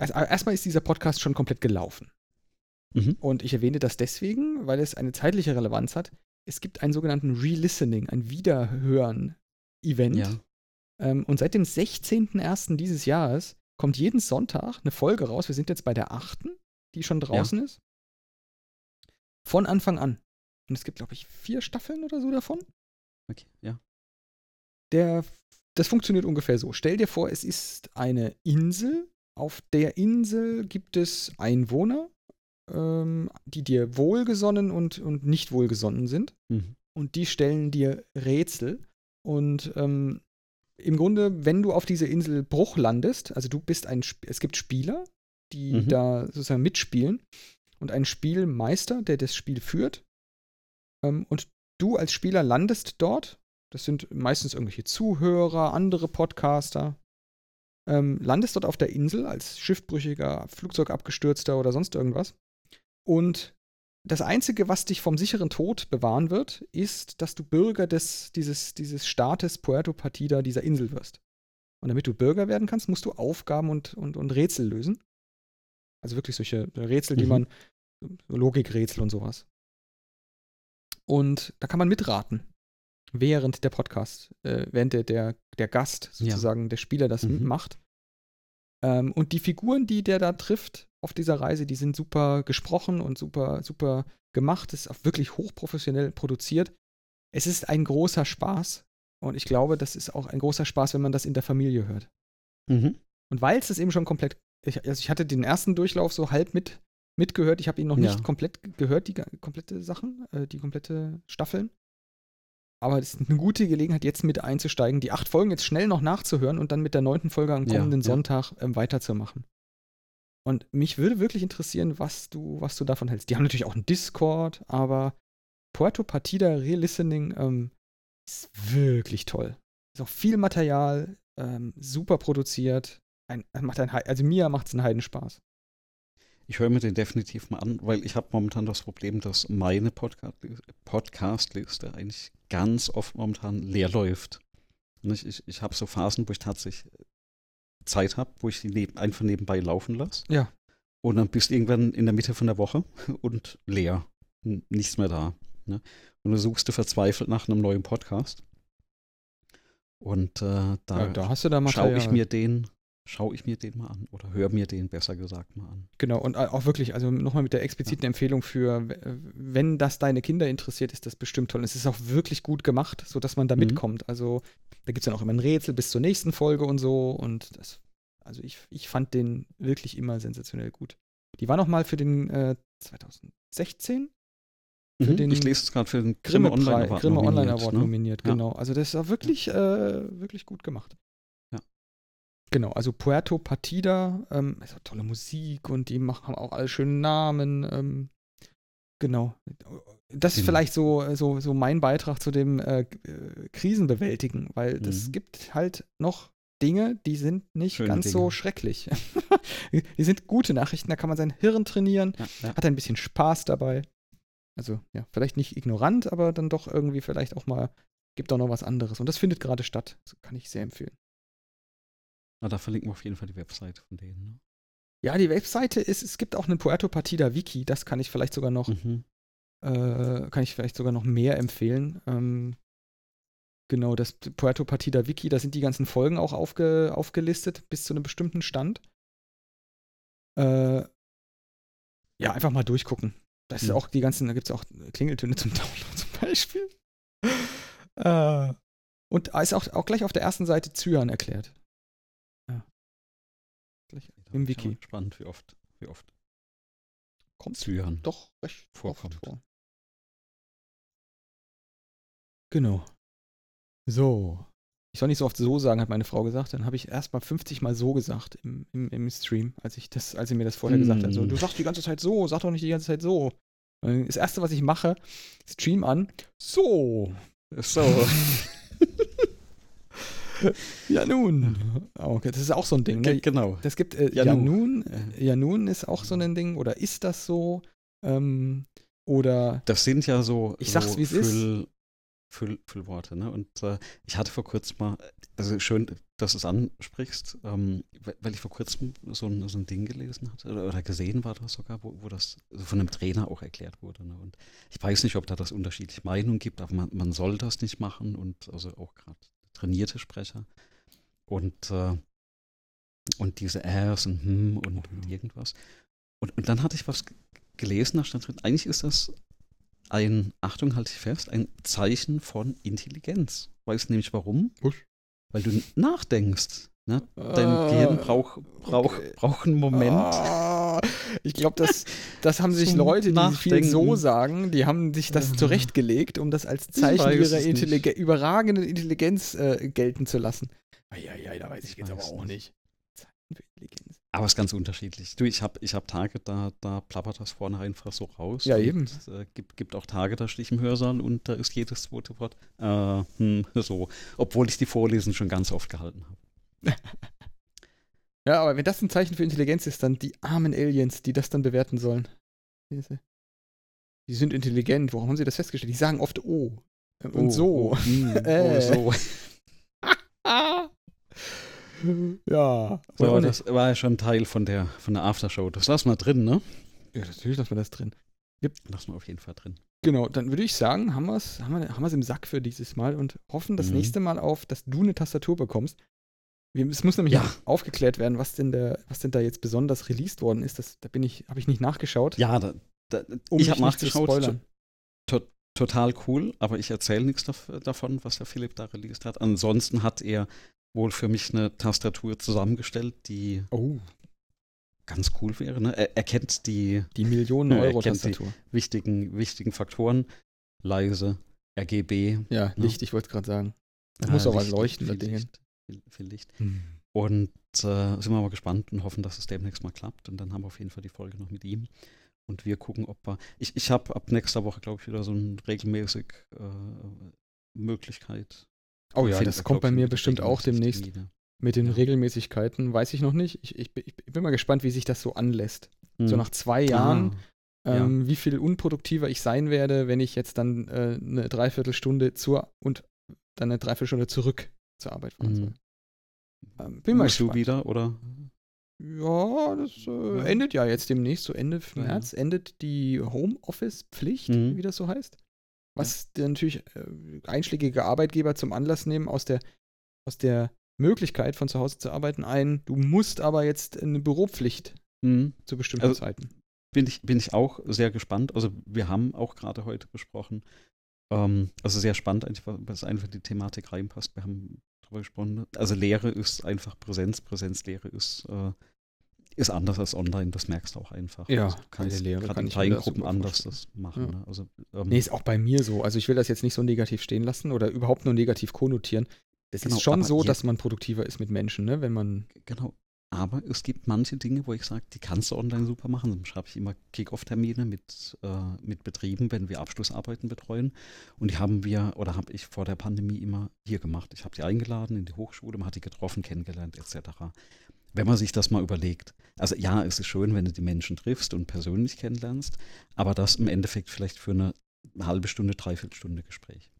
S2: Also erstmal ist dieser Podcast schon komplett gelaufen.
S1: Mhm.
S2: Und ich erwähne das deswegen, weil es eine zeitliche Relevanz hat. Es gibt einen sogenannten Re-Listening, ein Wiederhören-Event.
S1: Ja.
S2: Ähm, und seit dem 16.01. dieses Jahres kommt jeden Sonntag eine Folge raus. Wir sind jetzt bei der achten, die schon draußen ist. Von Anfang an. Und es gibt, glaube ich, vier Staffeln oder so davon.
S1: Okay, ja.
S2: Der, das funktioniert ungefähr so. Stell dir vor, es ist eine Insel. Auf der Insel gibt es Einwohner, ähm, die dir wohlgesonnen und, und nicht wohlgesonnen sind.
S1: Mhm.
S2: Und die stellen dir Rätsel. Und ähm, im Grunde, wenn du auf dieser Insel Bruch landest, also du bist ein, Sp es gibt Spieler, die
S1: Mhm.
S2: da sozusagen mitspielen und ein Spielmeister, der das Spiel führt. Ähm, und du als Spieler landest dort. Das sind meistens irgendwelche Zuhörer, andere Podcaster. Ähm, landest dort auf der Insel als Schiffbrüchiger, Flugzeugabgestürzter oder sonst irgendwas. Und das Einzige, was dich vom sicheren Tod bewahren wird, ist, dass du Bürger des, dieses, dieses Staates Puerto Partida, dieser Insel wirst. Und damit du Bürger werden kannst, musst du Aufgaben und, und, und Rätsel lösen. Also wirklich solche Rätsel, die
S1: Mhm.
S2: man, Logikrätsel und sowas. Und da kann man mitraten, während der Podcast, äh, während der, der, der Gast,
S1: Ja.
S2: sozusagen der Spieler das
S1: Mhm.
S2: macht. Ähm, und die Figuren, die der da trifft auf dieser Reise, die sind super gesprochen und super, super gemacht. Es ist auch wirklich hochprofessionell produziert. Es ist ein großer Spaß. Und ich glaube, das ist auch ein großer Spaß, wenn man das in der Familie hört.
S1: Mhm.
S2: Und weil es das eben schon komplett, ich, also ich hatte den ersten Durchlauf so halb mit, mitgehört. Ich habe ihn noch
S1: Ja.
S2: nicht komplett gehört, die komplette Sachen, äh, die komplette Staffeln. Aber es ist eine gute Gelegenheit, jetzt mit einzusteigen, die acht Folgen jetzt schnell noch nachzuhören und dann mit der neunten Folge am kommenden
S1: ja.
S2: Sonntag ähm, weiterzumachen. Und mich würde wirklich interessieren, was du, was du davon hältst. Die haben natürlich auch einen Discord, aber Puerto Partida Re-Listening ähm, ist wirklich toll. Ist auch viel Material, ähm, super produziert. Ein, macht ein, also mir macht es einen Heidenspaß.
S1: Ich höre mir den definitiv mal an, weil ich habe momentan das Problem, dass meine Podcast- Podcast-Liste eigentlich ganz oft momentan leer läuft. Und ich ich, ich habe so Phasen, wo ich tatsächlich Zeit habe, wo ich die neben, einfach nebenbei laufen lasse.
S2: Ja.
S1: Und dann bist du irgendwann in der Mitte von der Woche und leer. Nichts mehr da. Ne? Und dann suchst du verzweifelt nach einem neuen Podcast. Und äh, da,
S2: ja, da du
S1: schaue ich mir den, schaue ich mir den mal an oder höre mir den besser gesagt mal an.
S2: Genau, und auch wirklich, also nochmal mit der expliziten Empfehlung für, wenn das deine Kinder interessiert, ist das bestimmt toll. Und es ist auch wirklich gut gemacht, sodass man da
S1: Mhm.
S2: mitkommt. Also da gibt es dann auch immer ein Rätsel bis zur nächsten Folge und so. Und das, also ich, ich fand den wirklich immer sensationell gut. Die war noch mal für den äh, 2016 Für
S1: Mhm,
S2: den
S1: ich lese es gerade für den Grimme
S2: Grimme,
S1: Online
S2: Online
S1: Award.
S2: Grimme Online
S1: nominiert,
S2: Award
S1: ne?
S2: nominiert,
S1: Ja.
S2: genau. Also das ist auch wirklich, äh, wirklich gut gemacht. Genau, also Puerto Partida, ähm, ist auch tolle Musik und die machen auch alle schönen Namen. Ähm, genau. Das ist
S1: Genau.
S2: vielleicht so, so, so mein Beitrag zu dem äh, äh, Krisenbewältigen, weil das
S1: Mhm.
S2: gibt halt noch Dinge, die sind nicht
S1: Schöne
S2: ganz so
S1: Dinge.
S2: schrecklich. die sind gute Nachrichten, da kann man sein Hirn trainieren,
S1: Ja, ja.
S2: hat ein bisschen Spaß dabei. Also, ja, vielleicht nicht ignorant, aber dann doch irgendwie vielleicht auch mal, gibt auch noch was anderes. Und das findet gerade statt. Das kann ich sehr empfehlen.
S1: Na, da verlinken wir auf jeden Fall die Webseite von denen. Ne?
S2: Ja, die Webseite ist, es gibt auch eine Puerto Partida Wiki, das kann ich vielleicht sogar noch,
S1: Mhm.
S2: äh, kann ich vielleicht sogar noch mehr empfehlen. Ähm, genau, das Puerto Partida Wiki, da sind die ganzen Folgen auch aufge, aufgelistet bis zu einem bestimmten Stand. Äh, ja, einfach mal durchgucken. Das ist
S1: Mhm.
S2: auch die ganzen, da gibt es auch Klingeltöne zum Download zum Beispiel. Äh, und ist auch, auch gleich auf der ersten Seite Zyan erklärt. Gleich im Wiki.
S1: Gespannt, wie oft, wie oft
S2: Kommt
S1: Zyan.
S2: doch recht
S1: Vorkommt.
S2: oft vor. Genau. So. Ich soll nicht so oft so sagen, hat meine Frau gesagt. Dann habe ich erst mal 50 Mal so gesagt im, im, im Stream, als ich das, als sie mir das vorher gesagt hat. So,
S1: Mm.
S2: du sagst die ganze Zeit so, sag doch nicht die ganze Zeit so. Das erste, was ich mache, Stream an. So.
S1: So.
S2: ja, nun. Okay, das ist auch so ein Ding. Ne?
S1: Genau.
S2: Das gibt, äh, ja, nun. Ja, nun ist auch so ein Ding. Oder ist das so? Ähm, oder.
S1: Das sind ja so.
S2: Ich sag's,
S1: so
S2: wie es ist.
S1: Füll, Füll, Füllworte. Ne? Und äh, ich hatte vor kurzem mal, also schön, dass du es ansprichst, ähm, weil ich vor kurzem so ein, so ein Ding gelesen hatte oder, oder gesehen war das sogar, wo, wo das von einem Trainer auch erklärt wurde. Ne? Und ich weiß nicht, ob da das unterschiedliche Meinungen gibt, aber man, man soll das nicht machen und also auch gerade trainierte Sprecher. Und, äh, und diese Rs und hm und, und irgendwas. Und, und dann hatte ich was gelesen, da stand drin, eigentlich ist das ein, Achtung, halte ich fest, ein Zeichen von Intelligenz. Weißt du nämlich warum?
S2: Was?
S1: Weil du nachdenkst. Ne? Dein
S2: Ah,
S1: Gehirn braucht brauch,
S2: okay.
S1: brauch einen Moment.
S2: Ah, ich glaube, das, das haben sich Leute, die viel so sagen, die haben sich das zurechtgelegt, um das als Zeichen ihrer. Intelligen überragenden Intelligenz äh, gelten zu lassen. Eieiei, da weiß ich
S1: Ich
S2: jetzt aber auch
S1: nicht.
S2: Zeichen für Intelligenz.
S1: Aber es ist ganz unterschiedlich. Du, ich habe ich hab Tage, da, da plappert das vorne einfach so raus.
S2: Ja,
S1: und,
S2: eben.
S1: Es äh, gibt, gibt auch Tage, da stehe ich im Hörsaal und da ist jedes zweite Wort äh, hm, so. Obwohl ich die Vorlesen schon ganz oft gehalten habe.
S2: Ja, aber wenn das ein Zeichen für Intelligenz ist, dann die armen Aliens, die das dann bewerten sollen. Die sind intelligent. Warum haben sie das festgestellt? Die sagen oft oh. Und
S1: Oh,
S2: so.
S1: Oh, hm,
S2: Äh.
S1: oh, so.
S2: Ja.
S1: so
S2: Oder
S1: das war ja schon Teil von der, von der Aftershow. Das lassen wir drin, ne?
S2: Ja, natürlich lassen wir das drin.
S1: Lassen wir auf jeden Fall drin.
S2: Genau, dann würde ich sagen, haben wir es haben wir, haben wir's im Sack für dieses Mal und hoffen das
S1: Mhm.
S2: nächste Mal auf, dass du eine Tastatur bekommst. Es muss nämlich
S1: Ja.
S2: aufgeklärt werden, was denn, der, was denn da jetzt besonders released worden ist. Das, da bin ich, habe ich nicht nachgeschaut.
S1: Ja, da, da,
S2: um
S1: ich habe
S2: nicht zu
S1: nachgeschaut.
S2: spoilern.
S1: To total cool, aber ich erzähle nichts dav- davon, was der Philipp da released hat. Ansonsten hat er wohl für mich eine Tastatur zusammengestellt, die
S2: Oh,
S1: ganz cool wäre. Ne? Er, er kennt die
S2: die Millionen
S1: Ja,
S2: Euro. Tastatur.
S1: wichtigen, wichtigen Faktoren. Leise, RGB.
S2: Ja, Licht, ich wollte gerade sagen. Da
S1: ah,
S2: muss auch was leuchten, da
S1: viel
S2: Dinge.
S1: Licht, viel, viel Licht. Und äh, sind wir mal gespannt und hoffen, dass es demnächst mal klappt. Und dann haben wir auf jeden Fall die Folge noch mit ihm. Und wir gucken, ob wir. Ich, ich habe ab nächster Woche, glaube ich, wieder so eine regelmäßig äh, Möglichkeit.
S2: Oh ja, das kommt bei mir bestimmt auch demnächst.
S1: Termine.
S2: Mit den
S1: Ja.
S2: Regelmäßigkeiten weiß ich noch nicht. Ich, ich, bin- ich bin mal gespannt, wie sich das so anlässt. So
S1: Hm.
S2: nach zwei Jahren.
S1: Ah, ja.
S2: ähm, wie viel unproduktiver ich sein werde, wenn ich jetzt dann äh, eine Dreiviertelstunde zur und dann eine Dreiviertelstunde zurück zur Arbeit fahren
S1: Mhm.
S2: soll. Ähm, bin mal
S1: Musst du
S2: gespannt.
S1: wieder, oder?
S2: Ja, das äh,
S1: Ja.
S2: endet ja jetzt demnächst. So Ende
S1: Ja,
S2: März endet die Homeoffice-Pflicht,
S1: Mhm.
S2: wie das so heißt. Was dann natürlich äh, einschlägige Arbeitgeber zum Anlass nehmen, aus der, aus der Möglichkeit von zu Hause zu arbeiten, ein, du musst aber jetzt eine Büropflicht
S1: Hm.
S2: zu bestimmten
S1: Also,
S2: Zeiten.
S1: bin ich, bin ich auch sehr gespannt. Also wir haben auch gerade heute besprochen, ähm, also sehr spannend, eigentlich, weil es einfach in die Thematik reinpasst. Wir haben darüber gesprochen. Also Lehre ist einfach Präsenz, Präsenzlehre ist, äh, ist anders als online, das merkst du auch einfach.
S2: Ja,
S1: also kannst
S2: der Lehre kann
S1: in Kleingruppen
S2: super
S1: anders das machen.
S2: Ja.
S1: Ne? Also, ähm,
S2: Nee, ist auch bei mir so. Also ich will das jetzt nicht so negativ stehen lassen oder überhaupt nur negativ konnotieren. Es
S1: Genau,
S2: ist schon so, dass man produktiver ist mit Menschen, ne? Wenn man.
S1: Genau. Aber es gibt manche Dinge, wo ich sage, die kannst du online super machen. Dann schreibe ich immer Kick-Off-Termine mit, äh, mit Betrieben, wenn wir Abschlussarbeiten betreuen. Und die haben wir, oder habe ich vor der Pandemie immer hier gemacht. Ich habe die eingeladen in die Hochschule, man hat die getroffen, kennengelernt, etc. Wenn man sich das mal überlegt. Also ja, es ist schön, wenn du die Menschen triffst und persönlich kennenlernst, aber das im Endeffekt vielleicht für eine halbe Stunde, dreiviertel Stunde Gespräch.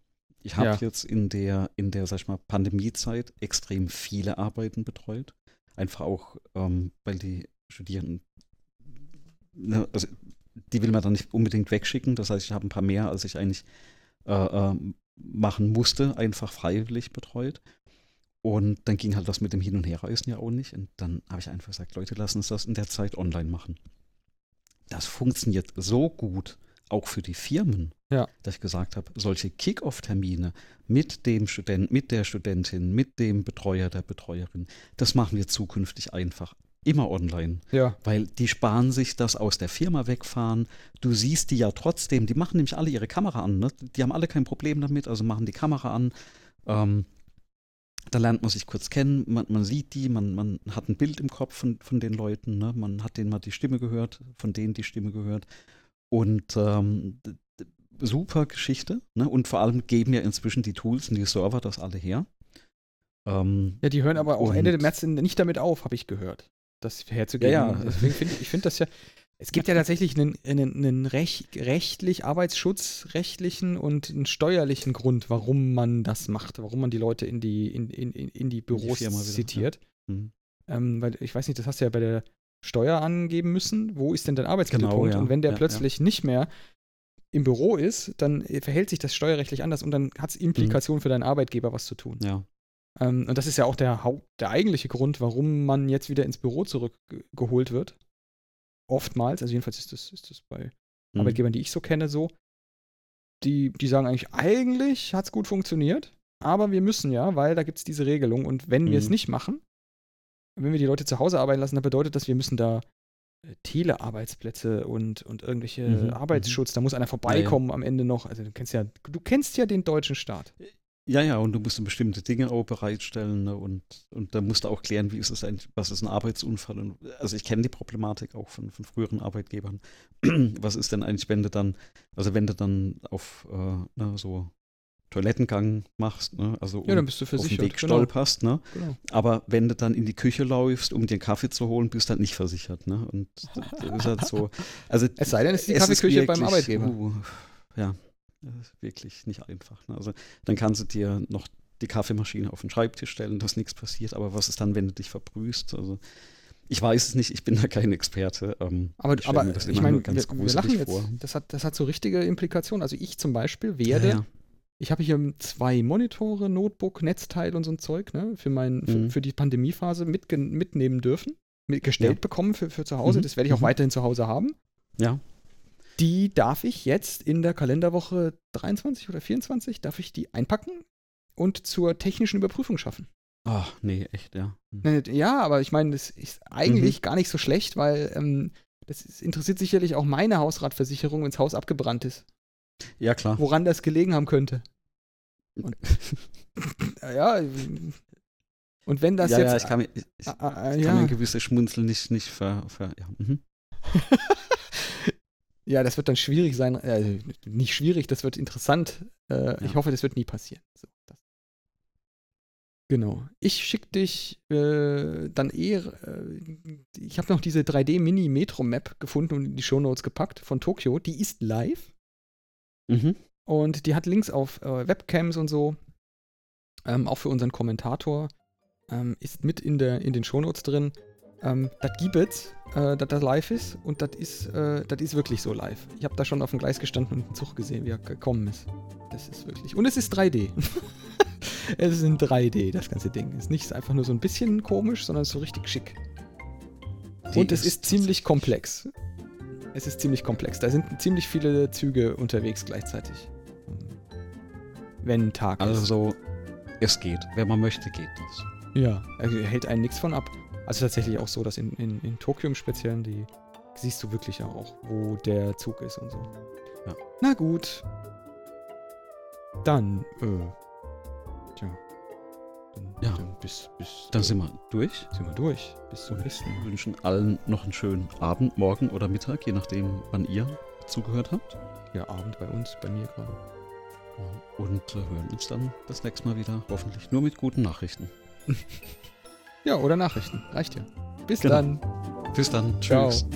S1: Ich habe
S2: Ja.
S1: jetzt in der, in der, sag ich mal, Pandemiezeit extrem viele Arbeiten betreut. Einfach auch, ähm, weil die Studierenden, ne, also die will man dann nicht unbedingt wegschicken. Das heißt, ich habe ein paar mehr, als ich eigentlich äh, ähm, machen musste, einfach freiwillig betreut. Und dann ging halt das mit dem Hin- und Herreisen ja auch nicht. Und dann habe ich einfach gesagt, Leute, lassen uns das in der Zeit online machen. Das funktioniert so gut, auch für die Firmen,
S2: Ja.
S1: dass ich gesagt habe, solche Kick-Off-Termine mit dem Student, mit der Studentin, mit dem Betreuer, der Betreuerin, das machen wir zukünftig einfach immer online.
S2: Ja.
S1: Weil die sparen sich das aus der Firma wegfahren. Du siehst die ja trotzdem, die machen nämlich alle ihre Kamera an. Ne? Die haben alle kein Problem damit, also machen die Kamera an. Ähm, da lernt man sich kurz kennen, man, man sieht die, man, man hat ein Bild im Kopf von, von den Leuten, ne? man hat denen mal die Stimme gehört, von denen die Stimme gehört. Und ähm, super Geschichte. Ne? Und vor allem geben ja inzwischen die Tools und die Server das alle her. Ähm,
S2: Ja, die hören aber auch Ende März nicht damit auf, habe ich gehört, das herzugeben.
S1: Ja, ja.
S2: Deswegen finde ich, ich finde das ja. Es gibt ja tatsächlich einen, einen, einen rech, rechtlich, arbeitsschutzrechtlichen und einen steuerlichen Grund, warum man das macht, warum man die Leute in die, in, in, in die Büros
S1: Firma wieder,
S2: zitiert.
S1: hm.
S2: Ähm, weil ich weiß nicht, das hast du ja bei der Steuer angeben müssen. Wo ist denn dein Arbeitsmittelpunkt?
S1: Genau, ja.
S2: Und wenn der
S1: Ja,
S2: plötzlich nicht mehr im Büro ist, dann äh, verhält sich das steuerrechtlich anders und dann hat es Implikationen für deinen Arbeitgeber, was zu tun.
S1: ja.
S2: Ähm, und das ist ja auch der, Haupt, der eigentliche Grund, warum man jetzt wieder ins Büro zurückgeholt wird. Oftmals, also jedenfalls ist das, ist das bei
S1: Hm.
S2: Arbeitgebern, die ich so kenne, so. Die, die sagen eigentlich, eigentlich hat es gut funktioniert, aber wir müssen ja, weil da gibt es diese Regelung. Und wenn wir es
S1: Mhm.
S2: nicht machen, wenn wir die Leute zu Hause arbeiten lassen, dann bedeutet das, wir müssen da Telearbeitsplätze und, und irgendwelche
S1: Mhm,
S2: Arbeitsschutz, da muss einer vorbeikommen am Ende noch. Also du kennst ja, du kennst ja den deutschen Staat.
S1: Ja, ja, und du musst bestimmte Dinge auch bereitstellen ne? und, und dann musst du auch klären, wie ist es eigentlich, was ist ein Arbeitsunfall. Und, also ich kenne die Problematik auch von, von früheren Arbeitgebern. was ist denn eigentlich, wenn du dann, also wenn du dann auf äh, ne, so Toilettengang machst, ne? also
S2: Ja, dann bist du
S1: auf
S2: versichert.
S1: Weg
S2: genau,
S1: stolperst, ne?
S2: genau.
S1: Aber wenn du dann in die Küche läufst, um dir einen Kaffee zu holen, bist du halt nicht versichert, ne? Und das ist halt so. Also
S2: Es sei denn, es ist die Kaffeeküche beim Arbeitgeber.
S1: Uh, ja, das ist wirklich nicht einfach. Ne? Also dann kannst du dir noch die Kaffeemaschine auf den Schreibtisch stellen, dass nichts passiert. Aber was ist dann, wenn du dich verbrühst? Also ich weiß es nicht, ich bin da kein Experte. Ähm,
S2: Aber,
S1: ich
S2: aber ich meine, wir, wir lachen jetzt.
S1: vor.
S2: Das hat, das hat so richtige Implikationen. Also ich zum Beispiel
S1: ja,
S2: werde,
S1: ja.
S2: Ich habe hier zwei Monitore, Notebook, Netzteil und so ein Zeug, ne, für, mein, für,
S1: Mhm.
S2: für die Pandemiephase mitge mitnehmen dürfen, mitgestellt
S1: Ja.
S2: bekommen für, für zu Hause.
S1: Mhm.
S2: Das werde ich auch
S1: Mhm.
S2: weiterhin zu Hause haben.
S1: ja.
S2: Die darf ich jetzt in der Kalenderwoche 23 oder 24, darf ich die einpacken und zur technischen Überprüfung schaffen.
S1: Ach, nee, echt, ja. Hm.
S2: Ne, Ja, aber ich meine, das ist eigentlich
S1: Mhm.
S2: gar nicht so schlecht, weil ähm, das ist, interessiert sicherlich auch meine Hausratversicherung, wenn das Haus abgebrannt ist.
S1: Ja, klar.
S2: Woran das gelegen haben könnte. Und, ja, und wenn das
S1: ja,
S2: jetzt.
S1: ja, ich kann mir, ich, ich
S2: Ah, ah,
S1: kann mir
S2: ja.
S1: ein gewisses Schmunzeln nicht, nicht ver, ver ja. Mhm.
S2: ja, das wird dann schwierig sein. Äh, nicht schwierig, das wird interessant. Äh, Ich
S1: Ja.
S2: hoffe, das wird nie passieren. So, das. Genau. Ich schicke dich äh, dann eher. Äh, ich habe noch diese 3D-Mini-Metro-Map gefunden und in die Shownotes gepackt von Tokio. Die ist live.
S1: Mhm.
S2: Und die hat Links auf äh, Webcams und so. Ähm, auch für unseren Kommentator. Ähm, ist mit in, der, in den Shownotes drin. Ähm, das gibt es, äh, dass das live ist. Und das ist, äh, das ist wirklich so live. Ich habe da schon auf dem Gleis gestanden und einen Zug gesehen, wie er gekommen ist. Das ist wirklich. Und es ist 3D. es ist in 3D, das ganze Ding. Es ist nicht einfach nur so ein bisschen komisch, sondern es ist so richtig schick.
S1: Die
S2: und es ist
S1: ist
S2: ziemlich komplex. Es ist ziemlich komplex. Da sind ziemlich viele Züge unterwegs gleichzeitig. Wenn Tag ist.
S1: Also, es geht. Wenn man möchte, geht das.
S2: Ja, also hält einen nichts von ab. Also tatsächlich auch so, dass in, in, in Tokio im Speziellen, die siehst du wirklich auch, wo der Zug ist und so.
S1: Ja.
S2: Na gut. Dann, äh, tja. Dann,
S1: Ja.
S2: dann bis, bis,
S1: Dann sind wir durch.
S2: sind wir durch. Bis zum nächsten Mal.
S1: Wir wünschen allen noch einen schönen Abend, Morgen oder Mittag, je nachdem, wann ihr zugehört habt.
S2: Ja, Abend bei uns, bei mir gerade.
S1: Und äh, hören uns dann das nächste Mal wieder, hoffentlich nur mit guten Nachrichten.
S2: Ja, oder Nachrichten. Reicht ja. Bis
S1: Genau.
S2: dann.
S1: Bis dann.
S2: Ciao.
S1: Tschüss.